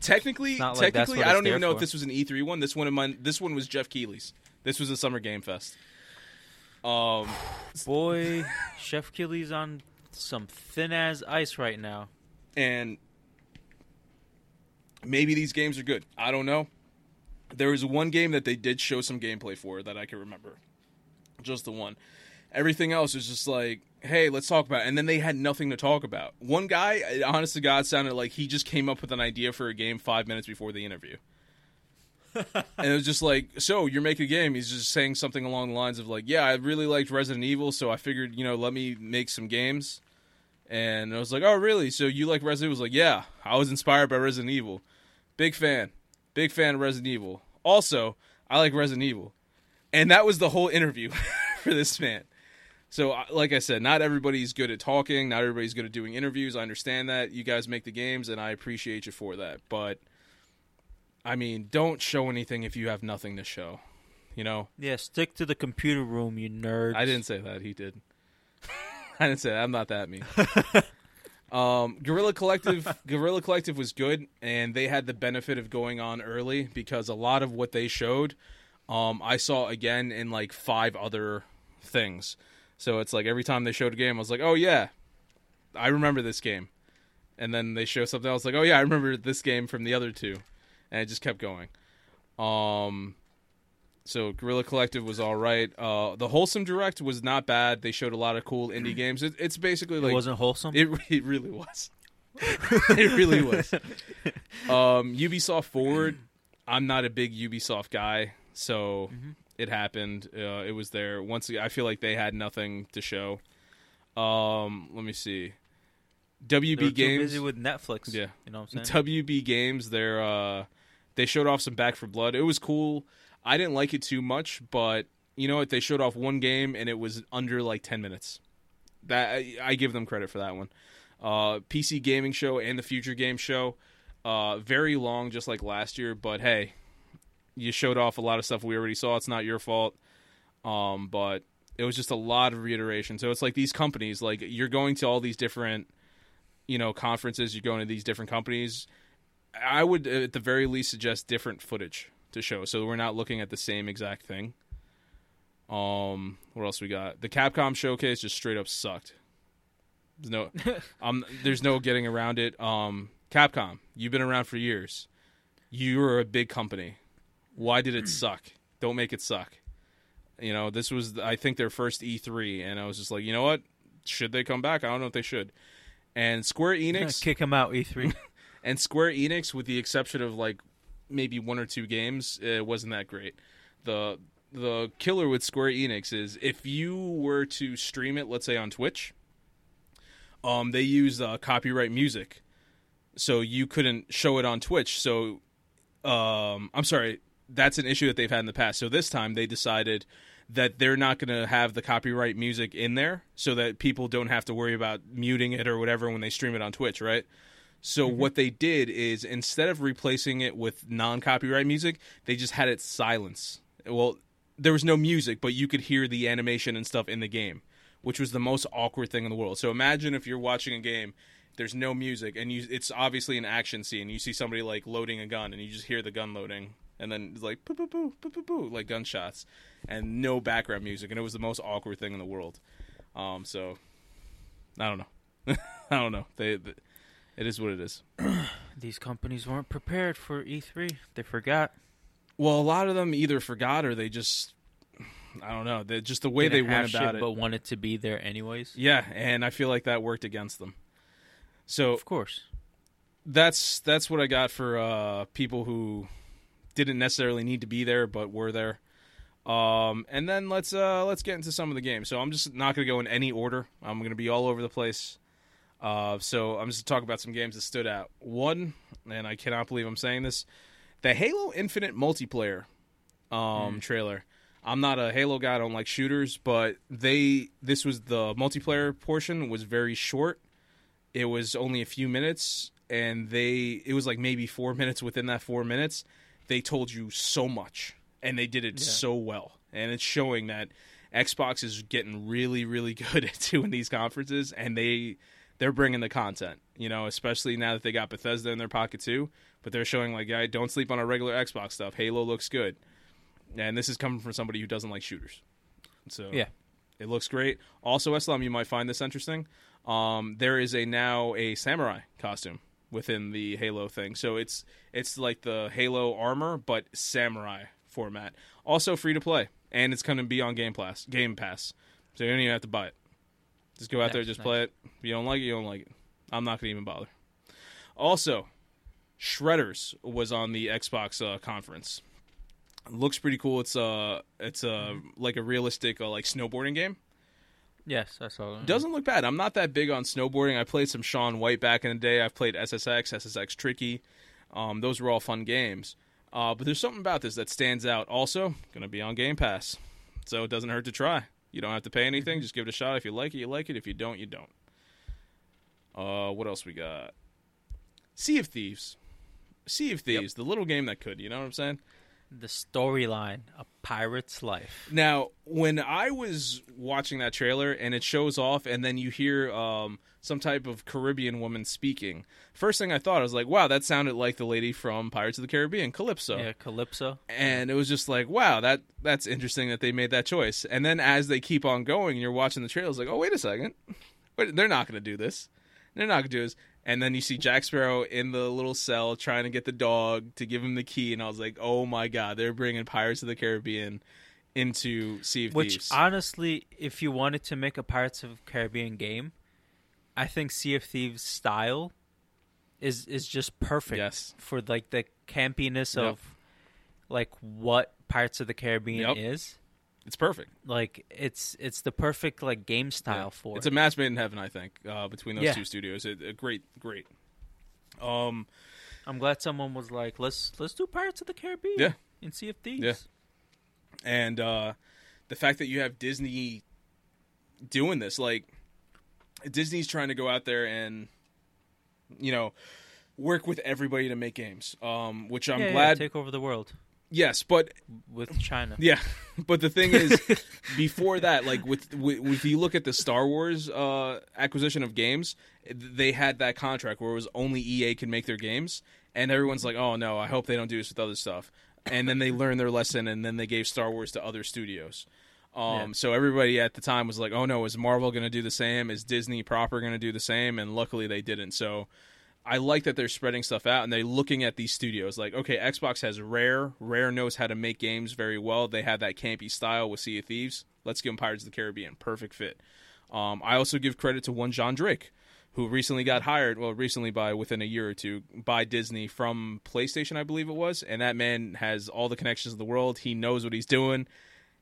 Technically, like technically, I don't even know if this was an E3 one. This one of mine, this one was Geoff Keighley's. This was a Summer Game Fest. Um, Boy, Geoff Keighley's on some thin as ice right now. and maybe these games are good. I don't know. There was one game that they did show some gameplay for that I can remember. Just the one. Everything else is just like, hey, let's talk about it. And then they had nothing to talk about. One guy, honest to God, sounded like he just came up with an idea for a game five minutes before the interview. and it was just like, so you're making a game. He's just saying something along the lines of like, yeah, I really liked Resident Evil, so I figured, you know, let me make some games. And I was like, "Oh, really? So you like Resident Evil?" I was like, "Yeah, I was inspired by Resident Evil. Big fan, big fan of Resident Evil. Also, I like Resident Evil." And that was the whole interview for this man. So, like I said, not everybody's good at talking. Not everybody's good at doing interviews. I understand that. You guys make the games, and I appreciate you for that. But, I mean, don't show anything if you have nothing to show. You know? Yeah, stick to the computer room, you nerd. I didn't say that. He did. I didn't say that. I'm not that mean. um, Guerrilla Collective, Guerrilla Collective was good, and they had the benefit of going on early because a lot of what they showed, um, I saw again in like five other things. So it's like every time they showed a game, I was like, oh yeah, I remember this game. And then they show something else, like, oh yeah, I remember this game from the other two, and it just kept going. Um, so Guerrilla Collective was all right. Uh, the Wholesome Direct was not bad. They showed a lot of cool indie games. It, it's basically like it wasn't wholesome. It, it really was. it really was. Um, Ubisoft Forward. I'm not a big Ubisoft guy, so Mhm. it happened. Uh, it was there. Once again, I feel like they had nothing to show. Um, let me see. WB Games. busy with Netflix. Yeah. you know what I'm saying. WB Games, they're uh they showed off some Back 4 Blood. It was cool. I didn't like it too much, but you know what? They showed off one game and it was under like 10 minutes. That I, I give them credit for that one. Uh PC Gaming Show and the Future Game Show uh very long just like last year, but hey, you showed off a lot of stuff we already saw. It's not your fault. Um but it was just a lot of reiteration. So it's like these companies like you're going to all these different you know conferences you're going to these different companies i would uh, at the very least suggest different footage to show so we're not looking at the same exact thing. Um what else we got? The capcom showcase just straight up sucked. There's no um there's no getting around it. Um capcom you've been around for years. You're a big company. Why did it suck? Don't make it suck. You know this was i think their first e3 and i was just like you know what? Should they come back? I don't know if they should. And Square Enix Kick them out, E E3. and Square Enix, with the exception of like maybe one or two games, it wasn't that great. the The killer with Square Enix is if you were to stream it, let's say on Twitch, um, they use uh, copyright music, so you couldn't show it on Twitch. So, um, I'm sorry, that's an issue that they've had in the past. So this time they decided that they're not going to have the copyright music in there so that people don't have to worry about muting it or whatever when they stream it on Twitch, right? So what they did is instead of replacing it with non-copyright music, they just had it silence. Well, there was no music, but you could hear the animation and stuff in the game, which was the most awkward thing in the world. So imagine if you're watching a game, there's no music, and you it's obviously an action scene. You see somebody like loading a gun, and you just hear the gun loading, and then it's like boo boo boo boo boo boo like gunshots, and no background music, and it was the most awkward thing in the world. Um, so I don't know, I don't know. They, they it is what it is. These companies weren't prepared for E3. They forgot. Well, a lot of them either forgot or they just I don't know. They, just the way Didn't they went about it. but wanted to be there anyways. Yeah, and I feel like that worked against them. So Of course. that's that's what I got for uh, people who didn't necessarily need to be there but were there. Um, and then let's uh, let's get into some of the games. So I'm just not going to go in any order. I'm going to be all over the place. Uh, so I'm just going to talk about some games that stood out. One, and I cannot believe I'm saying this, the Halo Infinite multiplayer um, trailer. I'm not a Halo guy. I don't like shooters, but they this was the multiplayer portion was very short. It was only a few minutes, and they it was like maybe four minutes. Within that four minutes, they told you so much, and they did it Yeah. so well, and it's showing that Xbox is getting really, really good at doing these conferences, and they they're bringing the content. You know, especially now that they got Bethesda in their pocket too. But they're showing like, yeah, don't sleep on our regular Xbox stuff. Halo looks good, and this is coming from somebody who doesn't like shooters. So Yeah. it looks great. Also, Islam, you might find this interesting. Um, there is a now a samurai costume within the Halo thing, so it's it's like the Halo armor but samurai format. Also free to play, and it's going to be on Game Pass. Game Pass, so you don't even have to buy it. Just go out there, Nice, just nice. play it. If you don't like it, you don't like it. I'm not going to even bother. Also, Shredders was on the Xbox uh, conference. Looks pretty cool. It's uh, it's uh, like a realistic uh, like snowboarding game. Yes, I saw that. Doesn't look bad. I'm not that big on snowboarding. I played some Shaun White back in the day. I've played SSX, SSX Tricky. Um, those were all fun games. Uh, but there's something about this that stands out. Also, going to be on Game Pass, so it doesn't hurt to try. You don't have to pay anything. Just give it a shot. If you like it, you like it. If you don't, you don't. Uh, what else we got? Sea of Thieves. Sea of Thieves, the little game that could. You know what I'm saying? The storyline, a pirate's life. Now, when I was watching that trailer and it shows off, and then you hear um, some type of Caribbean woman speaking, first thing I thought I was like, "Wow, that sounded like the lady from Pirates of the Caribbean, Calypso." Yeah, Calypso. And it was just like, "Wow, that that's interesting that they made that choice." And then as they keep on going, and you're watching the trailer, it's like, "Oh, wait a second, wait, they're not going to do this. They're not going to do this." And then you see Jack Sparrow in the little cell trying to get the dog to give him the key, and I was like, "Oh my god, they're bringing Pirates of the Caribbean into Sea of Which Thieves." Which honestly, if you wanted to make a Pirates of the Caribbean game, I think Sea of Thieves style is is just perfect Yes. for like the campiness Yep. of like what Pirates of the Caribbean Yep. is. It's perfect. Like it's it's the perfect like game style Yeah. for It's it. a match made in heaven, I think, uh, between those Yeah. two studios. It, a great, great. Um, I'm glad someone was like, let's let's do Pirates of the Caribbean. Yeah. In Sea of Thieves. Yeah. and uh, the fact that you have Disney doing this, like Disney's trying to go out there and, you know, work with everybody to make games. Um, which I'm yeah, glad. take over the world yes, but with China. Yeah, but the thing is, before that, like with, with if you look at the Star Wars uh, acquisition of games, they had that contract where it was only EA can make their games, and everyone's like, "Oh no, I hope they don't do this with other stuff." And then they learned their lesson, and then they gave Star Wars to other studios. Um, Yeah. So everybody at the time was like, "Oh no, is Marvel going to do the same? Is Disney proper going to do the same?" And luckily, they didn't. So I like that they're spreading stuff out and they're looking at these studios. Like, okay, Xbox has Rare. Rare knows how to make games very well. They have that campy style with Sea of Thieves. Let's give them Pirates of the Caribbean. Perfect fit. Um, I also give credit to one John Drake, who recently got hired, well, recently by within a year or two, by Disney from PlayStation, I believe it was. And that man has all the connections in the world. He knows what he's doing.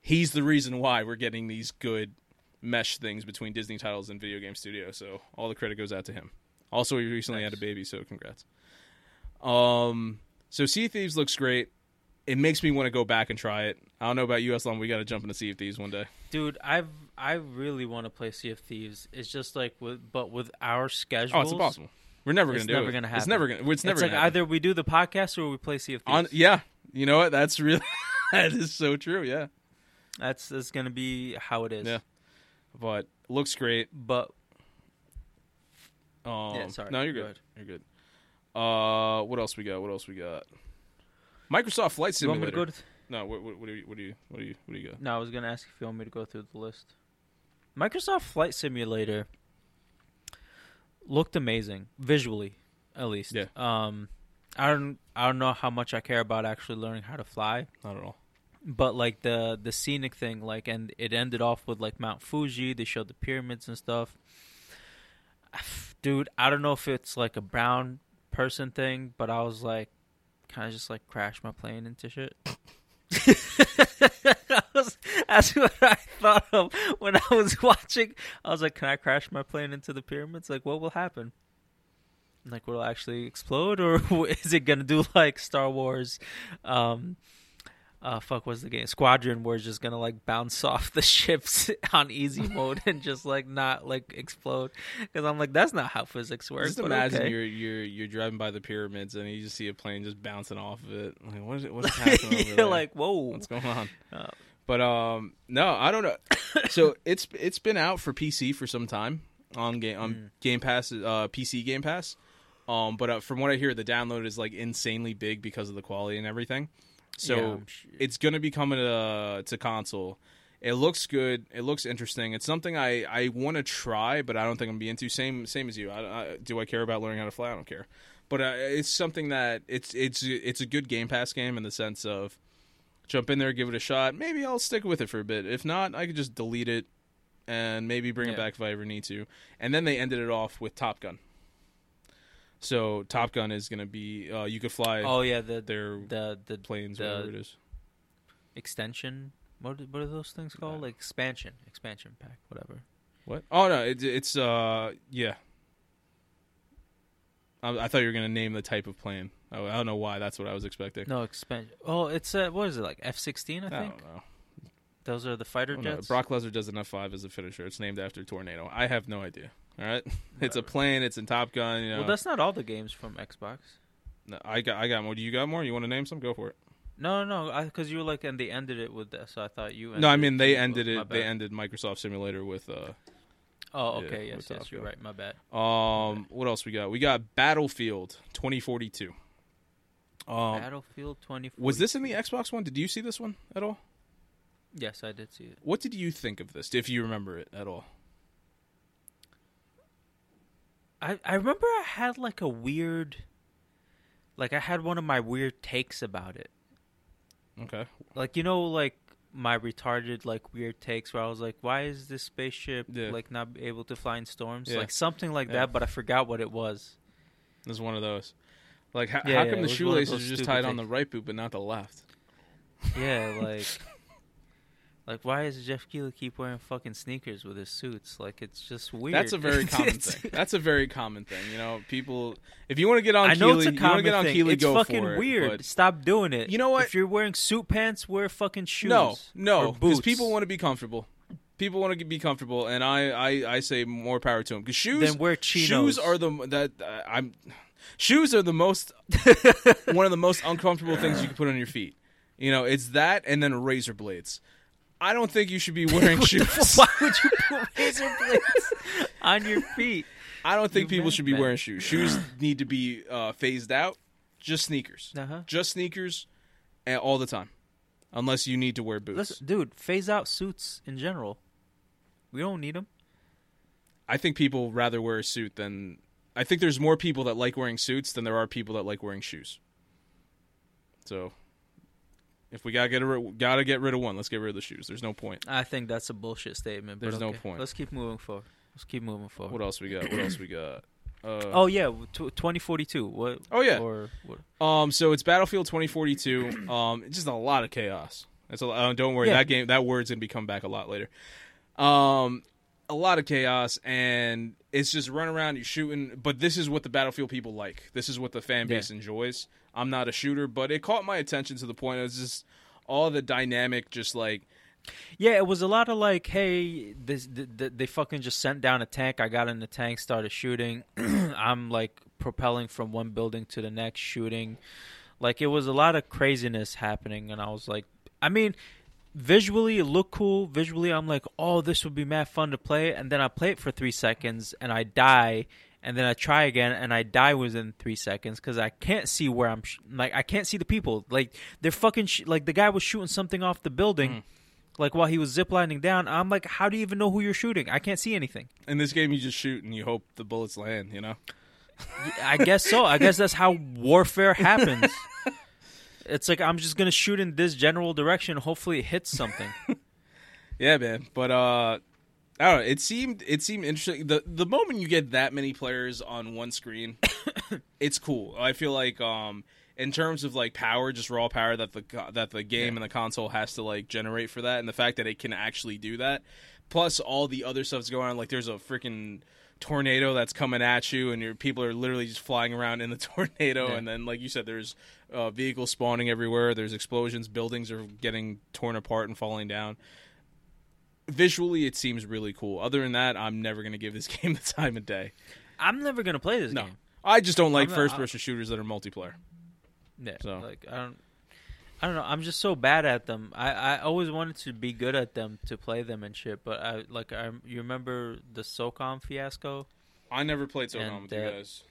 He's the reason why we're getting these good mesh things between Disney titles and video game studios. So all the credit goes out to him. Also, he recently had a baby, so congrats. Um, so Sea Thieves looks great. It makes me want to go back and try it. I don't know about you, Aslam. We got to jump into Sea of Thieves one day. Dude, I've I really want to play Sea of Thieves. It's just like with but with our schedule. Oh, it's impossible. We're never gonna do it It's never it. gonna happen. It's never gonna. It's never It's like gonna happen. either we do the podcast or we play Sea of Thieves. on. Yeah, you know what? That's really that is so true. Yeah, That's that's gonna be how it is. Yeah. but looks great. But Um, Yeah, sorry. No, you're good. ahead. You're good. Uh, what else we got? What else we got? Microsoft Flight you want me Simulator. to go to? no, what, what, what do you? What do you? What do you? What do you got? No, I was gonna ask if you want me to go through the list. Microsoft Flight Simulator looked amazing visually, at least. Yeah. Um, I don't I don't know how much I care about actually learning how to fly, Not at all. but like the the scenic thing, like, and it ended off with like Mount Fuji. They showed the pyramids and stuff. Dude, I don't know if it's like a brown person thing, but I was like, kind of just like crash my plane into shit. Was- That's what I thought of when I was watching. I was like, "Can I crash my plane into the pyramids? Like, what will happen? Like, will it actually explode, or is it gonna do like Star Wars? Um, uh, fuck, was the game? Squadron, where it's just gonna like bounce off the ships on easy mode and just like not like explode? Because I'm like, that's not how physics works. Just imagine okay. you're you're you're driving by the pyramids and you just see a plane just bouncing off of it. Like what is it? What's happening You're like, whoa. what's going on? Uh, But um, no, I don't know. so it's it's been out for PC for some time on game on Mm. Game Pass, uh, PC Game Pass. Um, but uh, from what I hear, the download is like insanely big because of the quality and everything. So yeah, it's gonna be coming to to console. It looks good. It looks interesting. It's something I, I want to try, but I don't think I'm gonna be into. Same same as you. I, I, do I care about learning how to fly? I don't care. But uh, it's something that it's it's it's a good Game Pass game in the sense of jump in there, give it a shot. Maybe I'll stick with it for a bit. If not, I could just delete it and maybe bring it back if I ever need to. And then they ended it off with Top Gun. So Top Gun is gonna be uh, you could fly oh yeah, the their the the planes, the- whatever it is. extension. What are- what are those things called? Like expansion, expansion pack, whatever. What? Oh no, it, it's uh yeah. I, I thought you were gonna name the type of plane. I, I don't know why. That's what I was expecting. No expansion. Oh, it's uh, what is it like F sixteen? I I think don't know. those are the fighter Oh, jets. Brock Lesnar does an F five as a finisher. It's named after Tornado. I have no idea. All right, it's a Whatever. plane. It's in Top Gun. You know, Well, that's not all the games from Xbox. No, I got I got more. Do you got more? You want to name some? Go for it. No, no, because you were like, and they ended it with that, so I thought you. Ended No, I mean they ended it. They ended Microsoft Simulator with uh Oh, yeah, okay, yes, with yes, you're right. My bad. um. What else we got? We got Battlefield 2042. Um, Battlefield 2040. was this in the Xbox one? Did you see this one at all? Yes, I did see it. What did you think of this, if you remember it at all? I I remember I had like a weird, like I had one of my weird takes about it. Okay. Like you know, like my retarded like weird takes where I was like, why is this spaceship Yeah. like not able to fly in storms? Yeah. Like something like Yeah. that, but I forgot what it was. This is one of those. Like, how, how come it the was shoelaces are just tied on the right boot but not the left? Yeah, like. Like why does Geoff Keighley keep wearing fucking sneakers with his suits? Like it's just weird. That's a very common thing. That's a very common thing. You know, people. If you want to get on I know Keighley, it's a common to get on thing. Keighley, it's go fucking it. weird. Stop doing it. You know what? If you're wearing suit pants, wear fucking shoes. no, no, because people want to be comfortable. People want to be comfortable, and I, I, I say more power to them. Because shoes, Then wear chinos. shoes are the that uh, I'm. Shoes are the most one of the most uncomfortable things you can put on your feet. You know, it's that and then razor blades. I don't think you should be wearing shoes. Why would you put razor blades on your feet? I don't think You people should be madman. wearing shoes. Shoes need to be uh, phased out. Just sneakers. Uh-huh. Just sneakers, and all the time, unless you need to wear boots. Listen, dude, phase out suits in general. We don't need them. I think people rather wear a suit than. I think there's more people that like wearing suits than there are people that like wearing shoes. So, if we gotta get rid, gotta get rid of one, let's get rid of the shoes. There's no point. I think that's a bullshit statement. But There's no point. Let's keep moving forward. Let's keep moving forward. What else we got? What else we got? Uh, Oh yeah, tw 2042. What? Oh, yeah. Or what? Um, so it's Battlefield 2042. Um, it's just a lot of chaos. That's a, uh, don't worry, Yeah. that game that word's gonna be come back a lot later. Um, a lot of chaos, and it's just run around, you shooting. But this is what the Battlefield people like. This is what the fan base enjoys. I'm not a shooter, but it caught my attention to the point. It was just all the dynamic, just like Yeah, it was a lot of like, hey, this th- th- they fucking just sent down a tank. I got in the tank, started shooting. I'm like propelling from one building to the next, shooting. Like it was a lot of craziness happening, and I was like, I mean, visually it looked cool. Visually, I'm like, oh, this would be mad fun to play. And then I play it for three seconds, and I die. And then I try again, and I die within three seconds because I can't see where I'm. Sh- like I can't see the people. Like they're fucking. Sh- like the guy was shooting something off the building Mhm. like while he was ziplining down. I'm like, how do you even know who you're shooting? I can't see anything. in this game, you just shoot and you hope the bullets land. You know. I guess so. I guess that's how warfare happens. it's like I'm just gonna shoot in this general direction. Hopefully, it hits something. Yeah, man. But uh I don't know. It seemed it seemed interesting. The the moment you get that many players on one screen, it's cool. I feel like um in terms of like power, just raw power that the that the game and the console has to like generate for that, and the fact that it can actually do that, plus all the other stuff that's going on. Like there's a freaking tornado that's coming at you, and your people are literally just flying around in the tornado. Yeah. And then, like you said, there's uh, vehicles spawning everywhere. There's explosions. Buildings are getting torn apart and falling down visually it seems really cool. Other than that, I'm never gonna give this game the time of day. I'm never gonna play this No. game. I just don't like first person shooters that are multiplayer. Yeah, So. like I don't. I don't know. I'm just so bad at them. I, I always wanted to be good at them to play them and shit. But I like I you remember the SOCOM fiasco? I never played SOCOM And, with you uh, guys.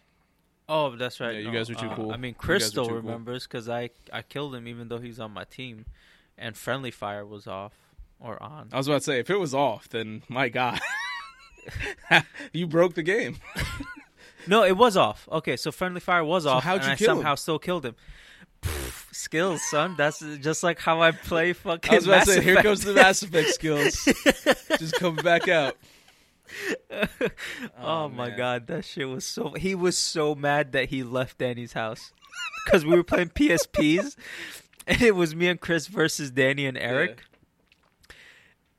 Oh, that's right. Yeah, you no, guys are too uh, cool. I mean, You Crystal remembers because I I killed him even though he's on my team, and friendly fire was off or on. I was about to say if it was off, then my god, you broke the game. No, it was off. Okay, so friendly fire was So off, how'd and you I kill him? somehow still killed him. Skills, son. That's just like how I play fucking. I was about Mass to say here comes the Mass Effect skills, just coming back out. Oh, oh, my god, that shit was so. He was so mad that he left Danny's house because we were playing PSPs, and it was me and Chris versus Danny and Eric.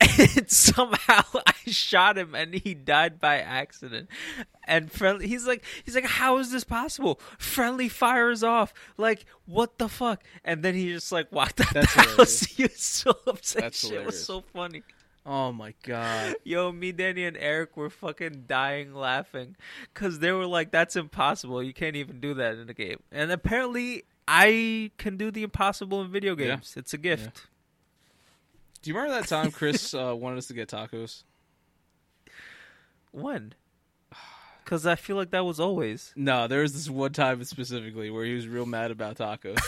And somehow I shot him and he died by accident. And friendly, he's like, he's like, how is this possible? Friendly fires off, like what the fuck? And then he just like walked out That's the house. hilarious. He was so upset. That's Shit hilarious. was so funny. Oh my god. Yo, me, Danny, and Eric were fucking dying laughing because they were like, "That's impossible. You can't even do that in a game." And apparently, I can do the impossible in video Yeah. games. It's a gift. Do you remember that time Chris uh, wanted us to get tacos? When? Because I feel like that was always. No, there was this one time specifically where he was real mad about tacos.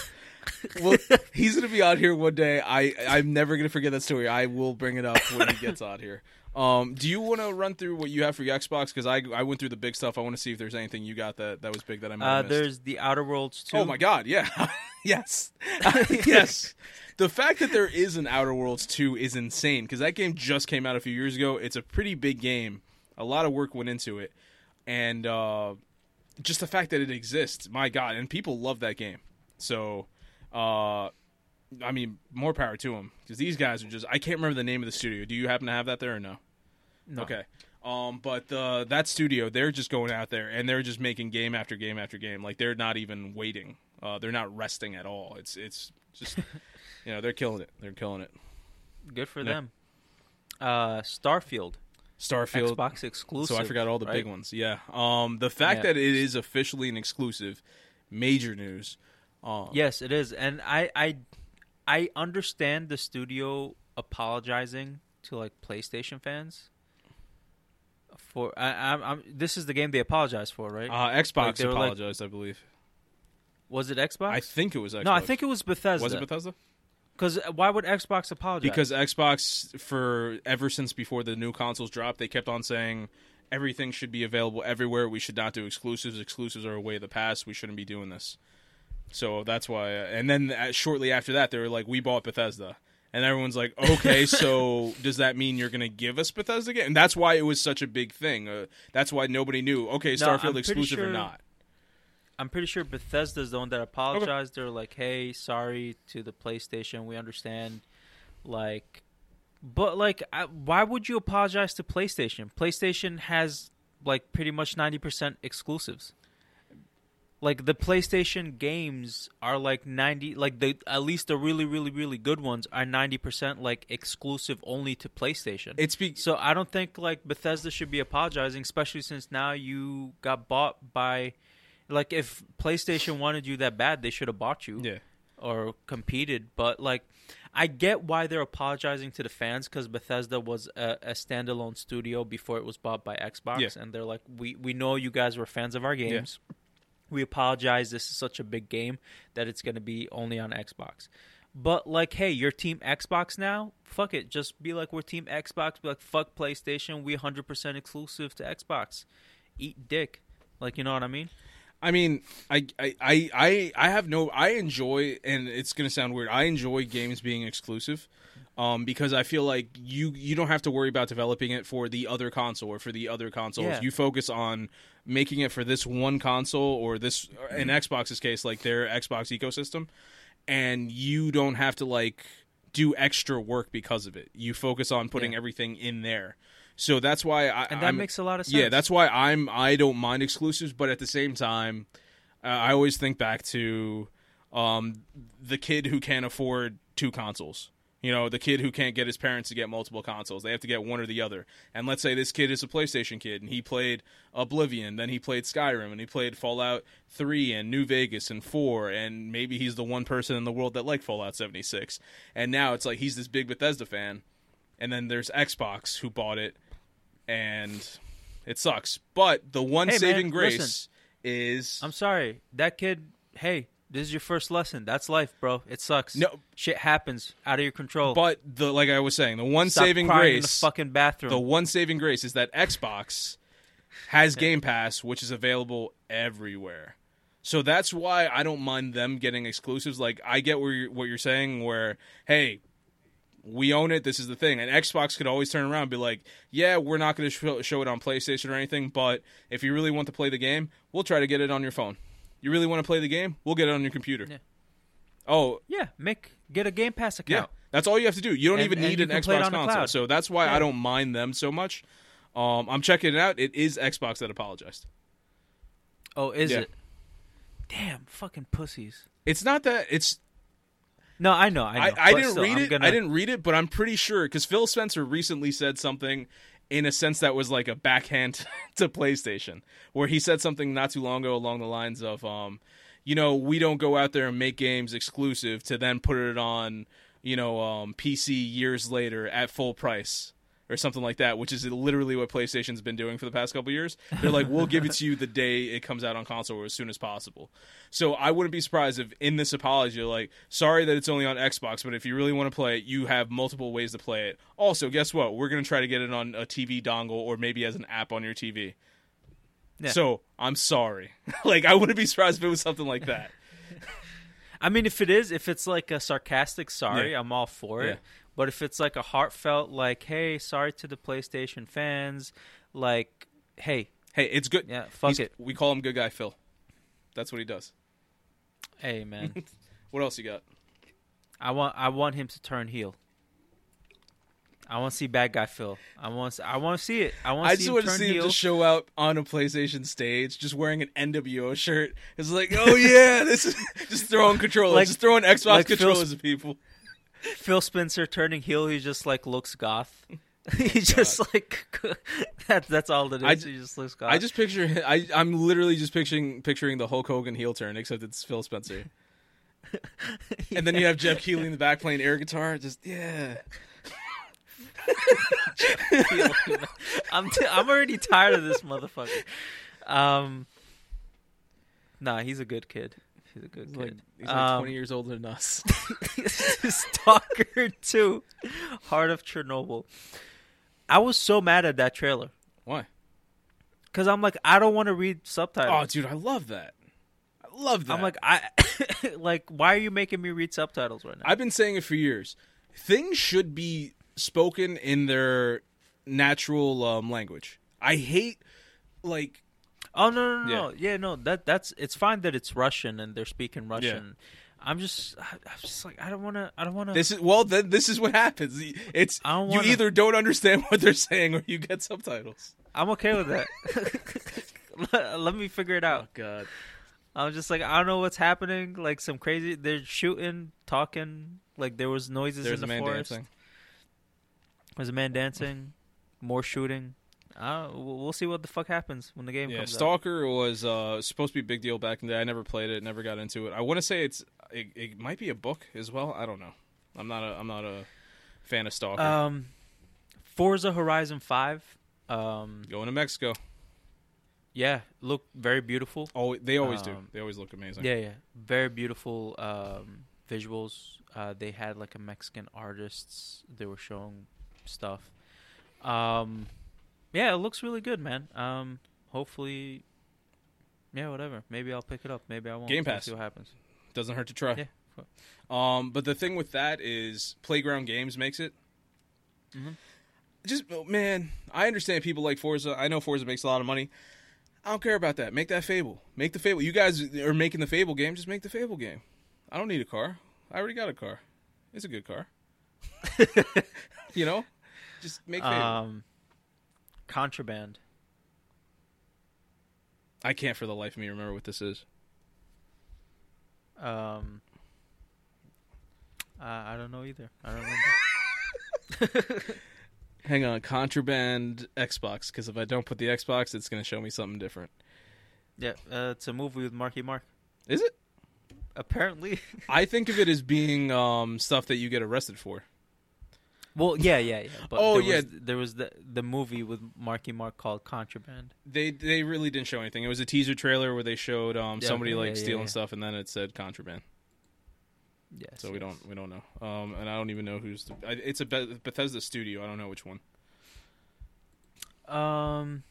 well, he's gonna be out here one day. I I'm never gonna forget that story. I will bring it up when he gets out here. Um, do you want to run through what you have for your Xbox? Because I I went through the big stuff. I want to see if there's anything you got that that was big that I might Uh, missed. there's the Outer Worlds too. Oh my god, yeah. yes. yes. The fact that there is an Outer Worlds 2 is insane because that game just came out a few years ago. It's a pretty big game. A lot of work went into it. And uh, just the fact that it exists, my god, and people love that game. So, uh, I mean, more power to them because these guys are just. I can't remember the name of the studio. Do you happen to have that there or no? No. Okay. Um, but uh, that studio, they're just going out there and they're just making game after game after game. Like they're not even waiting. Uh, they're not resting at all. It's it's just you know they're killing it. They're killing it. Good for Yeah. them. Uh, Starfield, Starfield. Xbox exclusive. So I forgot all the right? big ones. Yeah. Um, the fact Yeah. that it is officially an exclusive, major news. Um, Yes, it is, and I I I understand the studio apologizing to like PlayStation fans. For I, I'm, I'm this is the game they apologized for, right? Uh, Xbox like- apologized, I believe. was it Xbox? I think it was Xbox. no, I think it was Bethesda. was it Bethesda? Because why would Xbox apologize? Because Xbox, for ever since before the new consoles dropped, they kept on saying everything should be available everywhere. We should not do exclusives. Exclusives are a way of the past. We shouldn't be doing this. So that's why. And then uh, shortly after that, they were like, "We bought Bethesda," and everyone's like, "Okay, so does that mean you're going to give us Bethesda again?" And that's why it was such a big thing. Uh, that's why nobody knew. Okay, Starfield pretty exclusive or not? I'm pretty sure Bethesda's the one that apologized. They're like, "Hey, sorry to the PlayStation. We understand." Like, but like, I, why would you apologize to PlayStation? PlayStation has like pretty much ninety percent exclusives. Like the PlayStation games are like ninety, like the at least the really, really, really good ones are ninety percent like exclusive only to PlayStation. It's be- So I don't think like Bethesda should be apologizing, especially since now you got bought by, like if PlayStation wanted you that bad, they should have bought you yeah. or competed. But like, I get why they're apologizing to the fans because Bethesda was a, a standalone studio before it was bought by Xbox, Yeah. and they're like, we we know you guys were fans of our games. We apologize. This is such a big game that it's going to be only on Xbox. But like, hey, you're Team Xbox now. Fuck it. Just be like we're Team Xbox. Be like, fuck PlayStation. We 100% exclusive to Xbox. Eat dick. Like, you know what I mean? I mean, I, I, I, I have no. I enjoy, and it's gonna sound weird. I enjoy games being exclusive, um, because I feel like you you don't have to worry about developing it for the other console or for the other consoles. Yeah. You focus on making it for this one console or this, in Xbox's case, like their Xbox ecosystem, and you don't have to like do extra work because of it. You focus on putting Yeah. everything in there. So that's why I And that I'm- makes a lot of sense. yeah, that's why I'm I don't mind exclusives, but at the same time, uh, I always think back to um, the kid who can't afford two consoles. You know, the kid who can't get his parents to get multiple consoles. They have to get one or the other. And let's say this kid is a PlayStation kid and he played Oblivion, then he played Skyrim, and he played Fallout 3 and New Vegas and 4, and maybe he's the one person in the world that liked Fallout 76. And now it's like he's this big Bethesda fan. And then there's Xbox who bought it and it sucks. But the one Hey, man, saving grace listen. is I'm sorry. That kid, hey, this is your first lesson. That's life, bro. It sucks. No. Shit happens out of your control. but the like I was saying, the one Stop saving in the grace fucking bathroom. the one saving grace is that Xbox has Game Pass, which is available everywhere. So that's why I don't mind them getting exclusives. Like I get where you're, what you're saying, where hey, we own it. This is the thing, and Xbox could always turn around and be like, yeah, we're not going to show, show it on PlayStation or anything, but if you really want to play the game, we'll try to get it on your phone. You really want to play the game? We'll get it on your computer. Yeah. Oh, yeah, make get a Game Pass account. yeah. That's all you have to do. You don't And- even need an can play it Xbox console. So that's why I don't mind them so much. Um, I'm checking it out. It is Xbox that apologized. Oh, is Yeah. it? Damn, fucking pussies. It's not that it's No, I know, I know. I, I didn't still, read it. Gonna, I didn't read it, but I'm pretty sure because Phil Spencer recently said something in a sense that was like a backhand to PlayStation, where he said something not too long ago along the lines of, um, you know, we don't go out there and make games exclusive to then put it on, you know, um, PC years later at full price. Or something like that, which is literally what PlayStation's been doing for the past couple years. They're like, we'll give it to you the day it comes out on console or as soon as possible. So I wouldn't be surprised if in this apology, you're like, sorry that it's only on Xbox, but if you really want to play it, you have multiple ways to play it. Also, guess what? We're going to try to get it on a TV dongle or maybe as an app on your TV. Yeah. So I'm sorry. like, I wouldn't be surprised if it was something like that. I mean, if it is, if it's like a sarcastic sorry, Yeah. I'm all for it. Yeah. But if it's like a heartfelt, like, hey, sorry to the PlayStation fans, like, hey, Hey, it's good. yeah, fuck He's- it. We call him Good Guy Phil. That's what he does. Hey, man, What else you got? I want, I want him to turn heel. I want to see bad guy Phil. I want, to, I want to see it. I want I to just see him want to see him heel. just show up on a PlayStation stage, just wearing an NWO shirt. It's like, oh yeah, this is just throwing controllers, Like- just throwing Xbox like Phil controllers at people. Phil Spencer turning heel. He just like looks goth. he just like that's that's all it is. I he just looks goth. I just picture I I'm literally just picturing picturing the Hulk Hogan heel turn, except it's Phil Spencer. And then you have Geoff Keighley in the back playing air guitar. Just yeah, I'm t- I'm already tired of this motherfucker. Um, nah, he's a good kid. He's a good he's kid. like he's like Um, 20 years older than us. Stalker Two, Heart of Chernobyl. I was so mad at that trailer Why? because I'm like, I don't want to read subtitles. Oh, dude, I love that. I love that. I'm like, I like, why are you making me read subtitles right now? I've been saying it for years. Things should be spoken in their natural um, language. I hate like Oh no no no no yeah no that that's it's fine that it's Russian and they're speaking Russian. I'm just I'm just like I don't want to I don't want to. this is well then this is what happens. It's I don't you wanna- either don't understand what they're saying or you get subtitles. I'm okay with that. let, let me figure it out. Oh, god. I'm just like I don't know what's happening. Like some crazy they're shooting, talking. Like there was noises There's in a the man forest. dancing. There's a man dancing. More shooting. Uh, we'll see what the fuck happens when the game Yeah, comes out. Stalker was uh, supposed to be a big deal back in the day. I never played it, never got into it. I want to say it's it, it might be a book as well. I don't know. I'm not a I'm not a fan of Stalker. Um, Forza Horizon Five. Um, Going to Mexico. yeah, look very beautiful. Oh, they always do. Um, They always look amazing. Yeah, yeah, very beautiful um, visuals. Uh, they had like a Mexican artists. They were showing stuff. Um, yeah, it looks really good, man. Um, hopefully, yeah, whatever. Maybe I'll pick it up. Maybe I won't. Game Pass. See what happens. Doesn't hurt to try. Yeah. Um, but the thing with that is Playground Games makes it. Mhm. Just oh, man, I understand people like Forza. I know Forza makes a lot of money. I don't care about that. Make that Fable. Make the Fable. You guys are making the Fable game. Just make the Fable game. I don't need a car. I already got a car. It's a good car. you know, just make Fable. Um, Contraband. I can't for the life of me remember what this is. Um, uh, I don't know either. I don't remember. Hang on, Contraband Xbox. Because if I don't put the Xbox, it's going to show me something different. yeah, uh, it's a movie with Marky Mark. Is it? Apparently. I think of it as being um, stuff that you get arrested for. Well, yeah, yeah, yeah. But Oh, there yeah. was, there was the the movie with Marky Mark called Contraband. They they really didn't show anything. It was a teaser trailer where they showed um, Yeah, somebody okay, like yeah, stealing yeah. stuff, and then it said contraband. Yes. So we yes. don't we don't know. Um, and I don't even know who's. The, I- it's a Beth- Bethesda studio. I don't know which one. Um,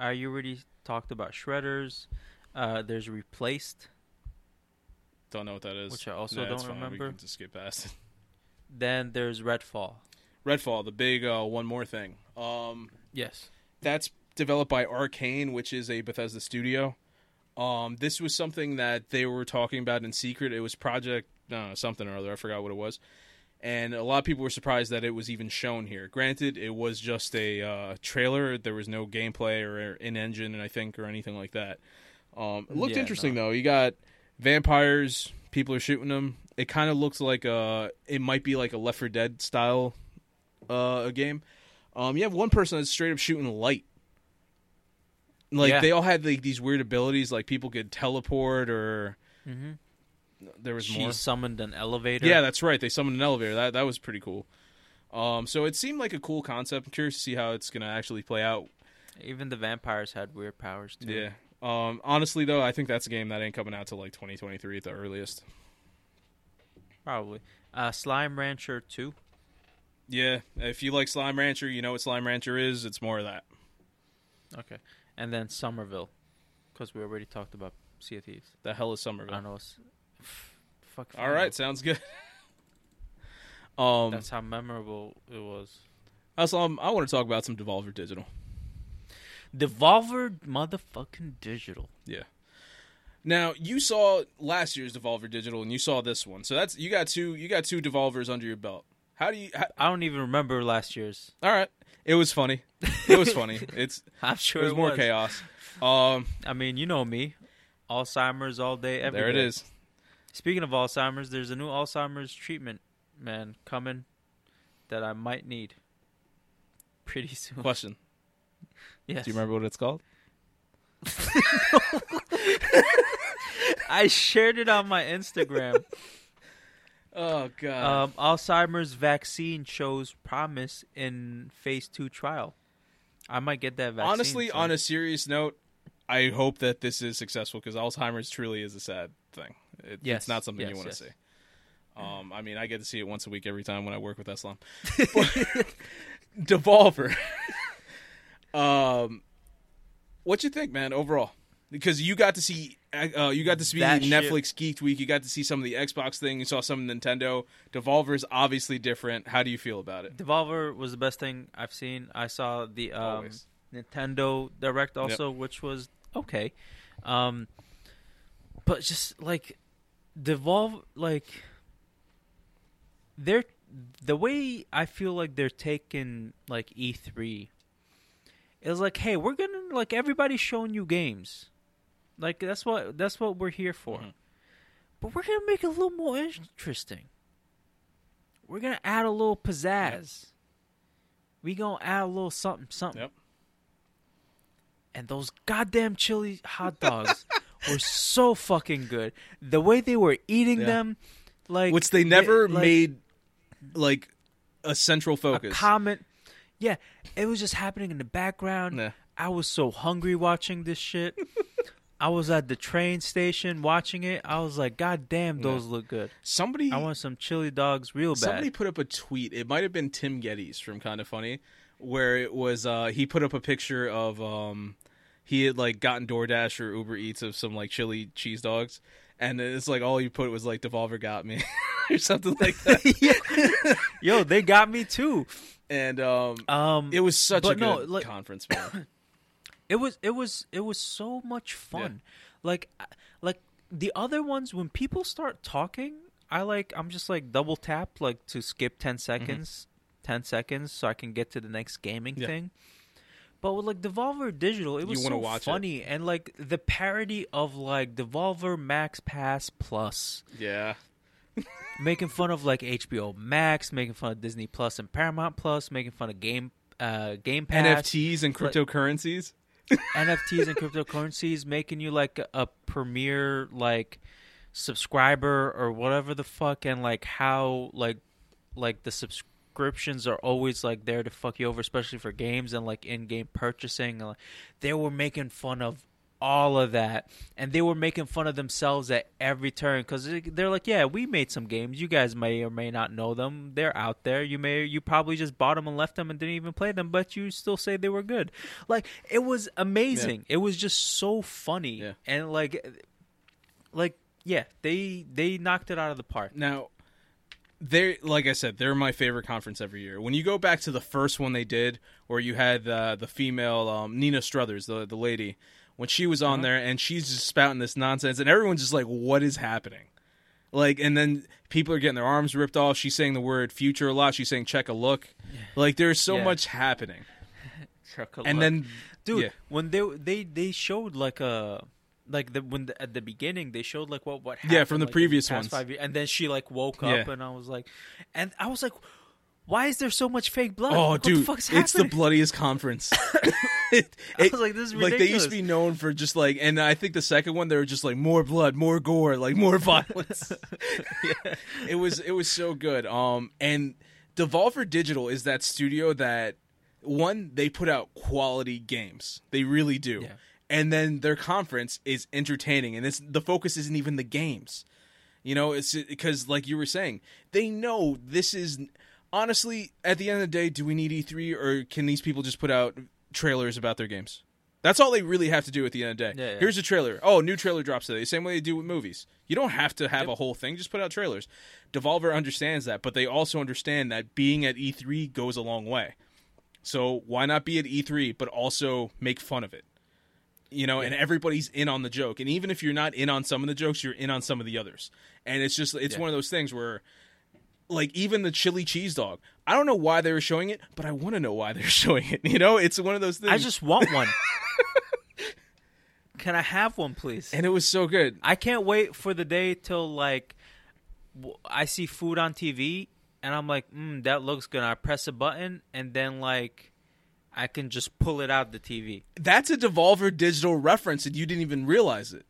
uh, you already talked about shredders. Uh, there's replaced. Don't know what that is. Which I also Nah, don't fine. We remember. can just skip past it. Then there's Redfall. Redfall, the big uh, one more thing. Um, Yes. that's developed by Arkane, which is a Bethesda studio. Um, this was something that they were talking about in secret. It was Project uh, something or other. I forgot what it was. and a lot of people were surprised that it was even shown here. Granted, it was just a uh, trailer; there was no gameplay or in engine, and I think or anything like that. Um, it looked Yeah, interesting no. though. You got vampires, people are shooting them. It kind of looks like a, it might be like a Left 4 Dead style uh, a game. Um, you have one person that's straight up shooting light. Like Yeah. they all had like these weird abilities, like people could teleport, or Mm-hmm. there was She more. summoned an elevator. Yeah, that's right. They summoned an elevator. That that was pretty cool. Um, so it seemed like a cool concept. I'm curious to see how it's gonna actually play out. Even the vampires had weird powers too. Yeah. Um, honestly though, I think that's a game that ain't coming out till like 2023 at the earliest. Probably. Uh, Slime Rancher 2. Yeah, if you like Slime Rancher, you know what Slime Rancher is. It's more of that. Okay. And then Somerville. Because we already talked about Sea of Thieves. The hell is I Somerville? don't know. It's, fuck. All right, sounds good. um, That's how memorable it was. also, um, I want to talk about some Devolver Digital. Devolver motherfucking digital. Yeah. Now, you saw last year's Devolver Digital, and you saw this one. So that's you got two you got two Devolvers under your belt. How do you? How, I don't even remember last year's. all right, it was funny. It was funny. It's I'm sure it was more chaos. Um, I mean, you know me. Alzheimer's all day, every there it day. is. Speaking of Alzheimer's, there's a new Alzheimer's treatment, man, coming that I might need pretty soon. Question: Yes. Do you remember what it's called? I shared it on my Instagram. Oh God. um, Alzheimer's vaccine shows promise in phase two trial. I might get that vaccine. Honestly, soon. on a serious note, I hope that this is successful because Alzheimer's truly is a sad thing. It, Yes, it's not something you yes, want yes. to see. Um, I mean, I get to see it once a week every time when I work with Islam. Devolver. um, what you think, man? Overall, because you got to see, uh, you got to see That shit- Netflix Geeked Week. You got to see some of the Xbox thing. You saw some Nintendo. Devolver's obviously different. How do you feel about it? Devolver was the best thing I've seen. I saw the um, Nintendo Direct also, which was okay. Um, but just like Devolve, like they're the way I feel like they're taking like E three. Is like, hey, we're gonna like everybody's showing you games, like that's what that's what we're here for. Mhm. But we're gonna make it a little more interesting. We're gonna add a little pizzazz. We gonna add a little something, something. Yep. And those goddamn chili hot dogs were so fucking good. The way they were eating Yeah. them, like Which they never like, made like a central a focus. comment. Yeah, it was just happening in the background. Nah. I was so hungry watching this shit. I was at the train station watching it. I was like, God damn, those look good. Somebody I want some chili dogs real bad. Somebody put up a tweet. It might have been Tim Gettys from Kind of Funny, where it was uh, he put up a picture of um, he had like gotten DoorDash or Uber Eats of some like chili cheese dogs, and it's like all you put was like Devolver got me or something like that. Yo, they got me too. and um, Um, it was such a good no, like- conference, man. It was it was it was so much fun. Like like the other ones when people start talking, I like I'm just like double tap like to skip 10 seconds, 10 seconds so I can get to the next gaming Mm-hmm. Yeah. thing. But with like Devolver Digital, it was so watch it. funny and like the parody of like Devolver Max Pass Plus, yeah, making fun of like HBO Max, making fun of Disney Plus and Paramount Plus, making fun of Game uh Game Pass. NFTs and cryptocurrencies. NFTs and cryptocurrencies making you like a, premier like subscriber or whatever the fuck and like how like like the subscriptions are always like there to fuck you over especially for games and like in-game purchasing. Like, they were making fun of all of that. And they were making fun of themselves at every turn because they're like yeah we made some games. You guys may or may not know them. They're out there. You may you probably just bought them and left them and didn't even play them but you still say they were good. Like it was amazing. It was just so funny. Yeah. and like like yeah they they knocked it out of the park. Now, they like I said, they're my favorite conference every year. When you go back to the first one they did, where you had uh, the female um, Nina Struthers, the the lady, when she was on Uh-huh. there and she's just spouting this nonsense, and everyone's just like, "What is happening?" Like, and then people are getting their arms ripped off. She's saying the word future a lot. She's saying check a look. Like, there's so Yeah. much happening. Chuck a And look. then, dude, yeah. when they they they showed like a like the when the, at the beginning they showed like what what happened, Yeah, from the like, in previous past ones. five years, and then she like woke Yeah. up and I was like, and I was like, why is there so much fake blood? oh, what dude, the it's the bloodiest conference. it, I was like, this is like they used to be known for just like, and I think the second one they were just like more blood, more gore, like more violence. It was it was so good. Um, and Devolver Digital is that studio that one they put out quality games. They really do. Yeah. And then their conference is entertaining, and it's the focus isn't even the games. You know, it's because like you were saying, they know this is honestly at the end of the day, do we need E3 or can these people just put out trailers about their games? That's all they really have to do at the end of the day. Yeah, yeah. Here's a trailer. Oh, new trailer drops today. Same way they do with movies. You don't have to have a whole thing. Just put out trailers. Devolver understands that, but they also understand that being at E3 goes a long way. So why not be at E3, but also make fun of it? You know, and everybody's in on the joke. And even if you're not in on some of the jokes, you're in on some of the others. And it's just, it's Yeah. one of those things where, like, even the chili cheese dog, I don't know why they were showing it, but I want to know why they're showing it. You know, it's one of those things. I just want one. Can I have one, please? and it was so good. I can't wait for the day till like I see food on TV and I'm like, mm, that looks good. I press a button and then like I can just pull it out the TV. that's a Devolver Digital reference, and you didn't even realize it.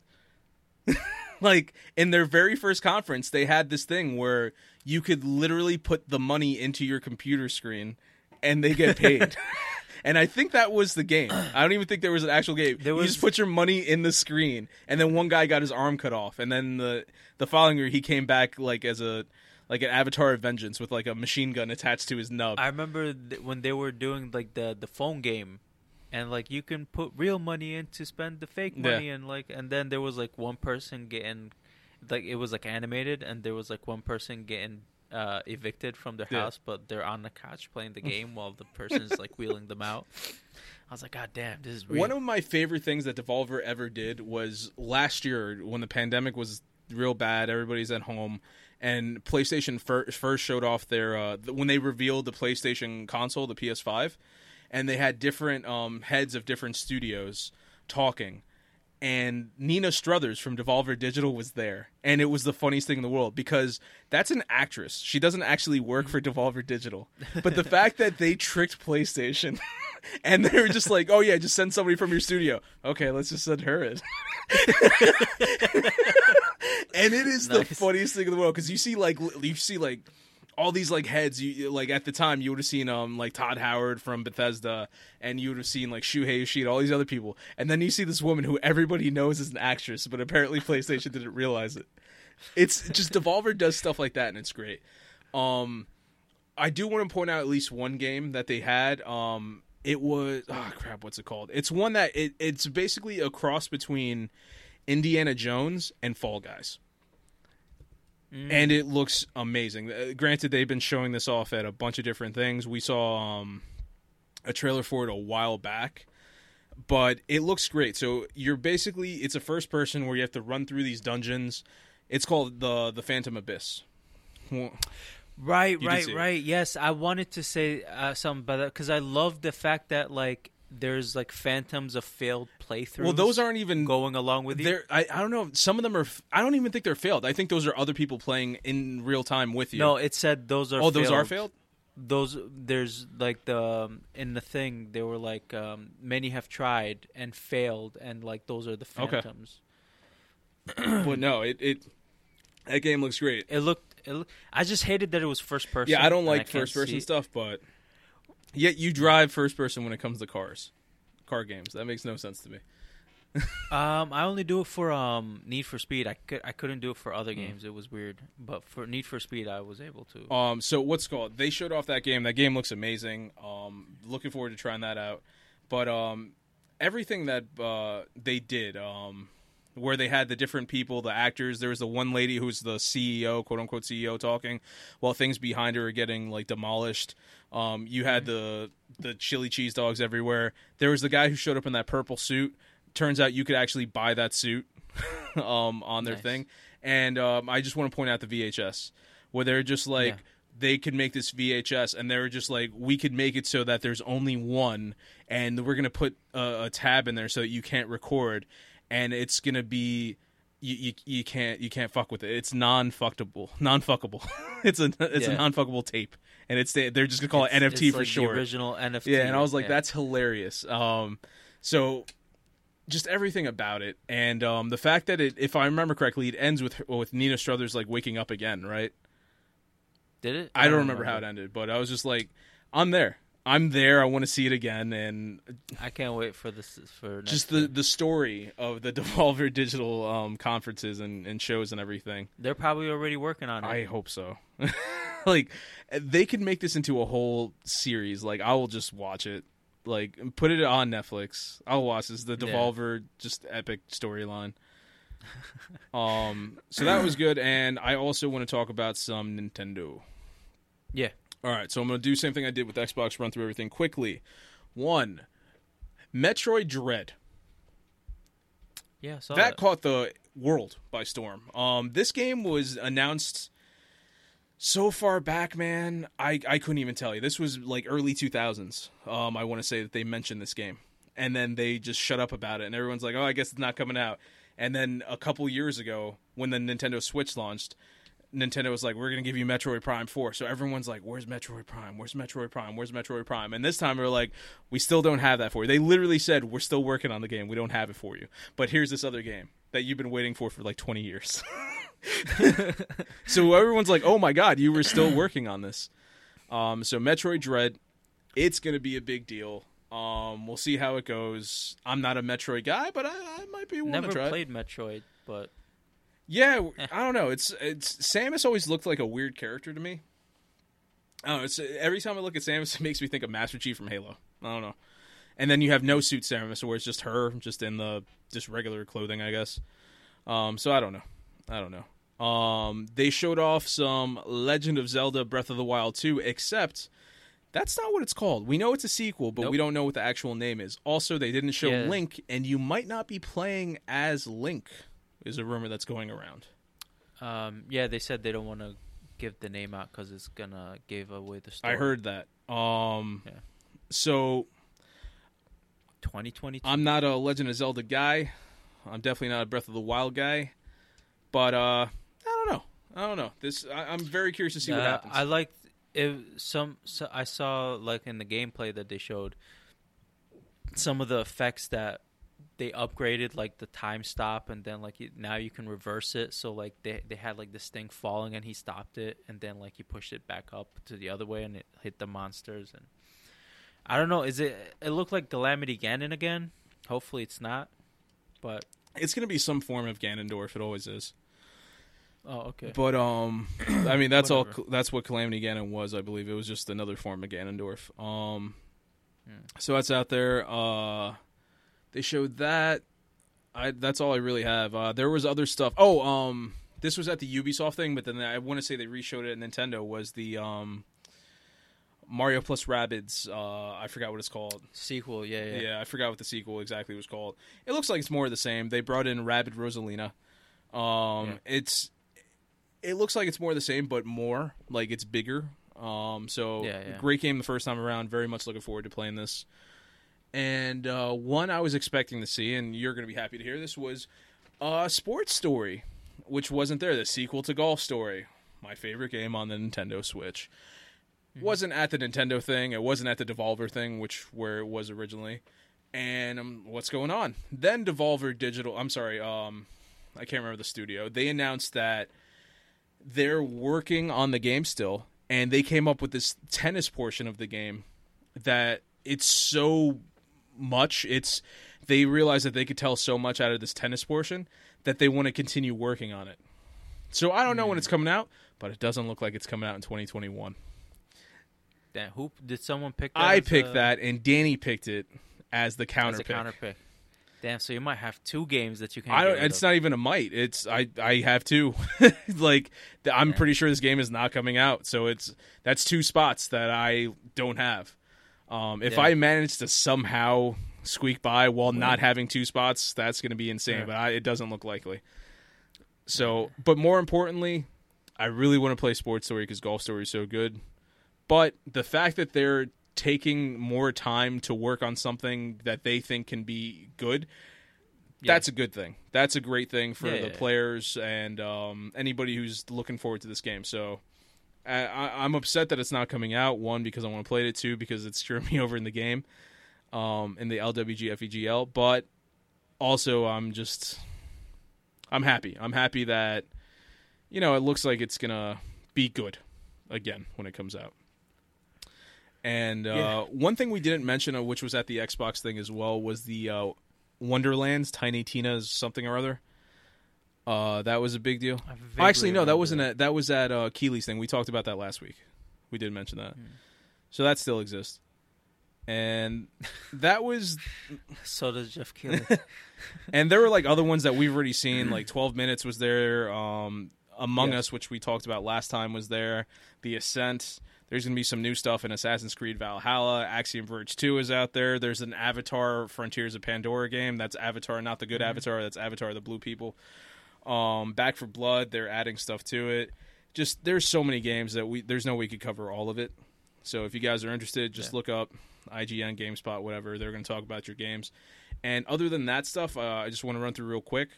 like in their very first conference, they had this thing where you could literally put the money into your computer screen, and they get paid. and I think that was the game. I don't even think there was an actual game. There you just put your money in the screen, and then one guy got his arm cut off, and then the the following year he came back like as a like an avatar of vengeance with like a machine gun attached to his nub. I remember th- when they were doing like the the phone game and like you can put real money in to spend the fake Yeah. money and like and then there was like one person getting like it was like animated and there was like one person getting uh evicted from their Yeah. house but they're on the couch playing the game while the person's like wheeling them out i was like god damn this is real One of my favorite things that Devolver ever did was last year when the pandemic was real bad, everybody's at home, and PlayStation fir- first showed off their uh, th- when they revealed the PlayStation console, the PS5, and they had different um, heads of different studios talking. And Nina Struthers from Devolver Digital was there, and it was the funniest thing in the world because that's an actress. She doesn't actually work for Devolver Digital, but the fact that they tricked PlayStation and they were just like, "Oh yeah, just send somebody from your studio." Okay, let's just send her in. and it is the funniest thing in the world because you see like you see like all these like heads. You like at the time you would have seen um like Todd Howard from Bethesda, and you would have seen like Shuhei Yoshida, all these other people, and then you see this woman who everybody knows is an actress, but apparently PlayStation didn't realize it. It's just Devolver does stuff like that, and it's great. Um, I do want to point out at least one game that they had. Um, it was oh crap, what's it called? It's one that it, it's basically a cross between Indiana Jones and Fall Guys, Mm. and it looks amazing. Uh, granted, they've been showing this off at a bunch of different things. We saw um, a trailer for it a while back. But it looks great. So you're basically it's a first person where you have to run through these dungeons. It's called the the Phantom Abyss. Well, Right, right, see it. right. Yes, I wanted to say uh, something about that because I love the fact that like there's like phantoms of failed playthroughs. Well, those aren't even going along with you. I, I don't know. Some of them are. I don't even think they're failed. I think those are other people playing in real time with you. No, it said those are. oh, those are failed. failed. Those there's like the um, in the thing they were like um, many have tried and failed and like those are the phantoms. Okay. but no, it, it that game looks great. It looked. It look, I just hated that it was first person. Yeah, I don't like can't first person see- stuff, but yet you drive first person when it comes to cars, car games. That makes no sense to me. Um, I only do it for um Need for Speed. I could I couldn't do it for other games. It was weird, but for Need for Speed, I was able to. Um, so what's called? They showed off that game. That game looks amazing. Um, looking forward to trying that out. But um, everything that uh, they did, um, where they had the different people, the actors. There was the one lady who's the CEO, quote unquote CEO, talking, while things behind her are getting like demolished. Um, you had the the chili cheese dogs everywhere. There was the guy who showed up in that purple suit. Turns out you could actually buy that suit um, on their Nice. thing. And um, I just want to point out the VHS where they're just like Yeah. they could make this VHS, and they were just like we could make it so that there's only one, and we're gonna put a, a tab in there so that you can't record, and it's gonna be. You, you, you can't you can't fuck with it. It's non fuckable, non fuckable. it's a it's a non fuckable tape, and it's they're just gonna call it NFT it's for like the original NFT. Yeah, and I was like, yeah. that's hilarious. Um, so just everything about it, and um, the fact that it, if I remember correctly, it ends with with Nina Struthers like waking up again, right? Did it? I don't remember how it ended, but I was just like, I'm there. I'm there. I want to see it again, and I can't wait for this for just the the story of the Devolver Digital um, conferences and, and shows and everything. They're probably already working on it. I hope so. like they could make this into a whole series. Like I will just watch it. Like put it on Netflix. I'll watch this. The Yeah. Devolver just epic storyline. um so that was good and I also want to talk about some Nintendo. yeah. All right, so I'm going to do the same thing I did with Xbox, run through everything quickly. One, Metroid Dread. Yeah. That that. caught the world by storm. Um, this game was announced so far back, man. I, I couldn't even tell you. This was like early 2000s. Um, I want to say that they mentioned this game, and then they just shut up about it, and everyone's like, "Oh, I guess it's not coming out." And then a couple years ago, when the Nintendo Switch launched, Nintendo was like, "We're gonna give you Metroid Prime 4." So everyone's like, "Where's Metroid Prime? Where's Metroid Prime? Where's Metroid Prime?" And this time they're like, "We still don't have that for you." They literally said, "We're still working on the game. We don't have it for you." But here's this other game that you've been waiting for for like 20 years. so everyone's like, "Oh my god, you were still working on this." Um, so Metroid Dread, it's gonna be a big deal. Um, we'll see how it goes. I'm not a Metroid guy, but I, I might be one Never to try. it. played Metroid, but Yeah, I don't know. It's it's Samus always looked like a weird character to me. I don't know. It's every time I look at Samus, it makes me think of Master Chief from Halo. I don't know. And then you have no suit Samus, where it's just her, just in the just regular clothing, I guess. Um, so I don't know. I don't know. Um, they showed off some Legend of Zelda: Breath of the Wild 2, except that's not what it's called. We know it's a sequel, but Nope. we don't know what the actual name is. Also, they didn't show Yeah. Link, and you might not be playing as Link. Is a rumor that's going around. um, yeah, they said they don't want to give the name out because it's gonna give away the story. I heard that. Um, Yeah. so 2022. I'm not a Legend of Zelda guy. I'm definitely not a Breath of the Wild guy. But uh, I don't know. I don't know. This I, I'm very curious to see what Uh, happens. I like it. Some so I saw like in the gameplay that they showed some of the effects that they upgraded, like the time stop, and then like now you can reverse it. So like they they had like this thing falling, and he stopped it, and then like he pushed it back up to the other way, and it hit the monsters. And I don't know. Is it? It looked like Calamity Ganon again. Hopefully it's not. But it's gonna be some form of Ganondorf. It always is. oh okay. But um, I mean that's all. That's what Calamity Ganon was. I believe it was just another form of Ganondorf. Um, Hmm. so that's out there. Uh, they showed that. I that's all I really have. Uh, there was other stuff. Oh, um, this was at the Ubisoft thing, but then I want to say they reshowed it at Nintendo. Was the um, Mario plus Rabbids? Uh, I forgot what it's called. Sequel. Yeah, Yeah. yeah. I forgot what the sequel exactly was called. It looks like it's more of the same. They brought in Rabbid Rosalina. Um, Yeah. it's it looks like it's more of the same, but more like it's bigger. Um, so Yeah, yeah. great game the first time around. Very much looking forward to playing this. And uh, one I was expecting to see, and you're going to be happy to hear this, was uh, Sports Story, which wasn't there. The sequel to Golf Story, my favorite game on the Nintendo Switch. Wasn't at the Nintendo thing. It wasn't at the Devolver thing, which where it was originally. And um, what's going on? Then Devolver Digital. I'm sorry. Um, I can't remember the studio. They announced that they're working on the game still, and they came up with this tennis portion of the game that it's so much. It's they realize that they could tell so much out of this tennis portion that they want to continue working on it. So I don't know when it's hmm. coming out, but it doesn't look like it's coming out in 2021. Damn, who did someone pick? That I picked a- that, and Danny picked it as the counter a pick. counter pick. Damn, so you might have two games that you can. I don't. It's not even a might. It's I. I have two. like I'm pretty sure this game is not coming out. So it's that's two spots that I don't have. Um, if Yeah. I manage to somehow squeak by while not having two spots, that's going to be insane. Yeah. But I, it doesn't look likely. So, but more importantly, I really want to play Sports Story because Golf Story is so good. But the fact that they're taking more time to work on something that they think can be good, Yeah. that's a good thing. That's a great thing for Yeah, the yeah. players and um, anybody who's looking forward to this game. So. I, I'm upset that it's not coming out. One because I want to play it. Two because it's screwing me over in the game, um, in the LWG FEGL. But also, I'm just, I'm happy. I'm happy that, you know, it looks like it's gonna be good again when it comes out. And uh, Yeah. one thing we didn't mention, uh, which was at the Xbox thing as well, was the uh, Wonderlands Tiny Tina's something or other. Uh, that was a big deal. I Oh, actually, no, that wasn't at that was at uh, Keighley's thing. We talked about that last week. We did mention that, Hmm. so that still exists. And that was, So does Geoff Keighley. and there were like other ones that we've already seen. Like Twelve Minutes was there. Um, Among Yeah. Us, which we talked about last time, was there. The Ascent. There's gonna be some new stuff in Assassin's Creed Valhalla. Axiom Verge Two is out there. There's an Avatar Frontiers of Pandora game. That's Avatar, not the good Avatar. That's Avatar, the blue people. Um, Back 4 Blood. They're adding stuff to it. Just there's so many games that we there's no way we could cover all of it. So if you guys are interested, just Yeah. look up IGN, GameSpot, whatever. They're going to talk about your games. And other than that stuff, uh, I just want to run through real quick.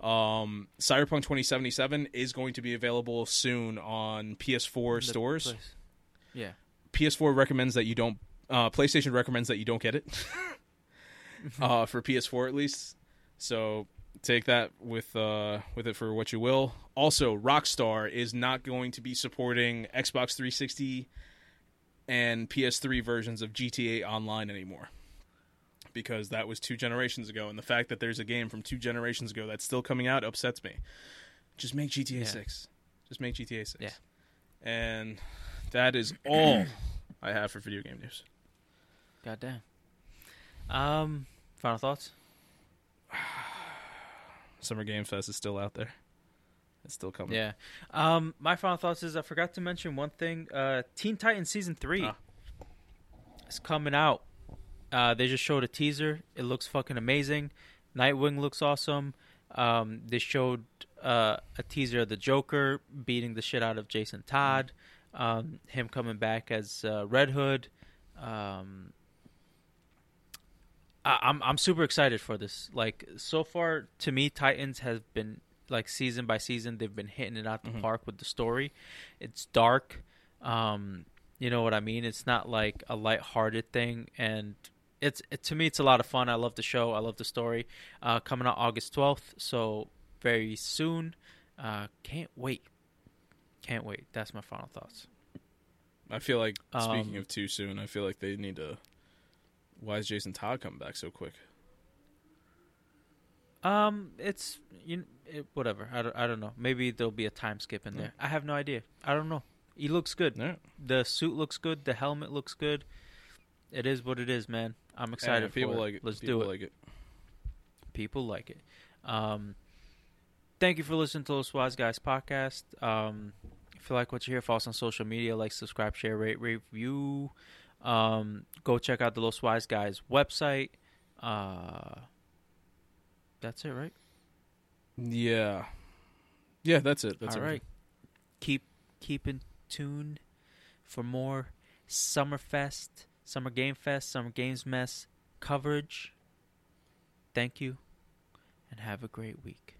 Um, Cyberpunk 2077 is going to be available soon on PS4 The stores. place. Yeah. PS4 recommends that you don't. Uh, PlayStation recommends that you don't get it uh, for PS4 at least. So take that with uh, with it for what you will. Also, Rockstar is not going to be supporting Xbox 360 and PS3 versions of GTA Online anymore because that was two generations ago, and the fact that there's a game from two generations ago that's still coming out upsets me. Just make GTA Yeah. 6. Just make GTA 6. Yeah. And that is all I have for video game news. Goddamn. Um, final thoughts. Summer Game Fest is still out there. It's still coming. Yeah. Um, my final thoughts is I forgot to mention one thing. Uh, Teen Titans season three Ah. is coming out. Uh, they just showed a teaser. It looks fucking amazing. Nightwing looks awesome. Um, they showed uh, a teaser of the Joker beating the shit out of Jason Todd. Um, him coming back as uh, Red Hood. Um, I, I'm I'm super excited for this. Like so far, to me, Titans has been like season by season they've been hitting it out the Mhm. park with the story. It's dark. Um, you know what I mean? It's not like a light-hearted thing, and it's it, to me it's a lot of fun. I love the show. I love the story. Uh, coming out August twelfth, so very soon. Uh, can't wait. Can't wait. That's my final thoughts. I feel like speaking Um, of too soon, I feel like they need to. Why is Jason Todd coming back so quick? Um, it's you it, whatever. I don't, I don't know. Maybe there'll be a time skip in Yeah. there. I have no idea. I don't know. He looks good. Yeah. The suit looks good. The helmet looks good. It is what it is, man. I'm excited Yeah, people for it. like it. Let's people do it. Like it. People like it. Um, thank you for listening to Los Wise Guys podcast. Um, if you like what you hear, follow us on social media, like, subscribe, share, rate, review. Um, go check out the Los Wise Guys website. Uh, that's it, right? Yeah. Yeah, that's it. That's All right. Keep keep in tune for more Summerfest, Summer Game Fest, Summer Games Mess coverage. Thank you, and have a great week.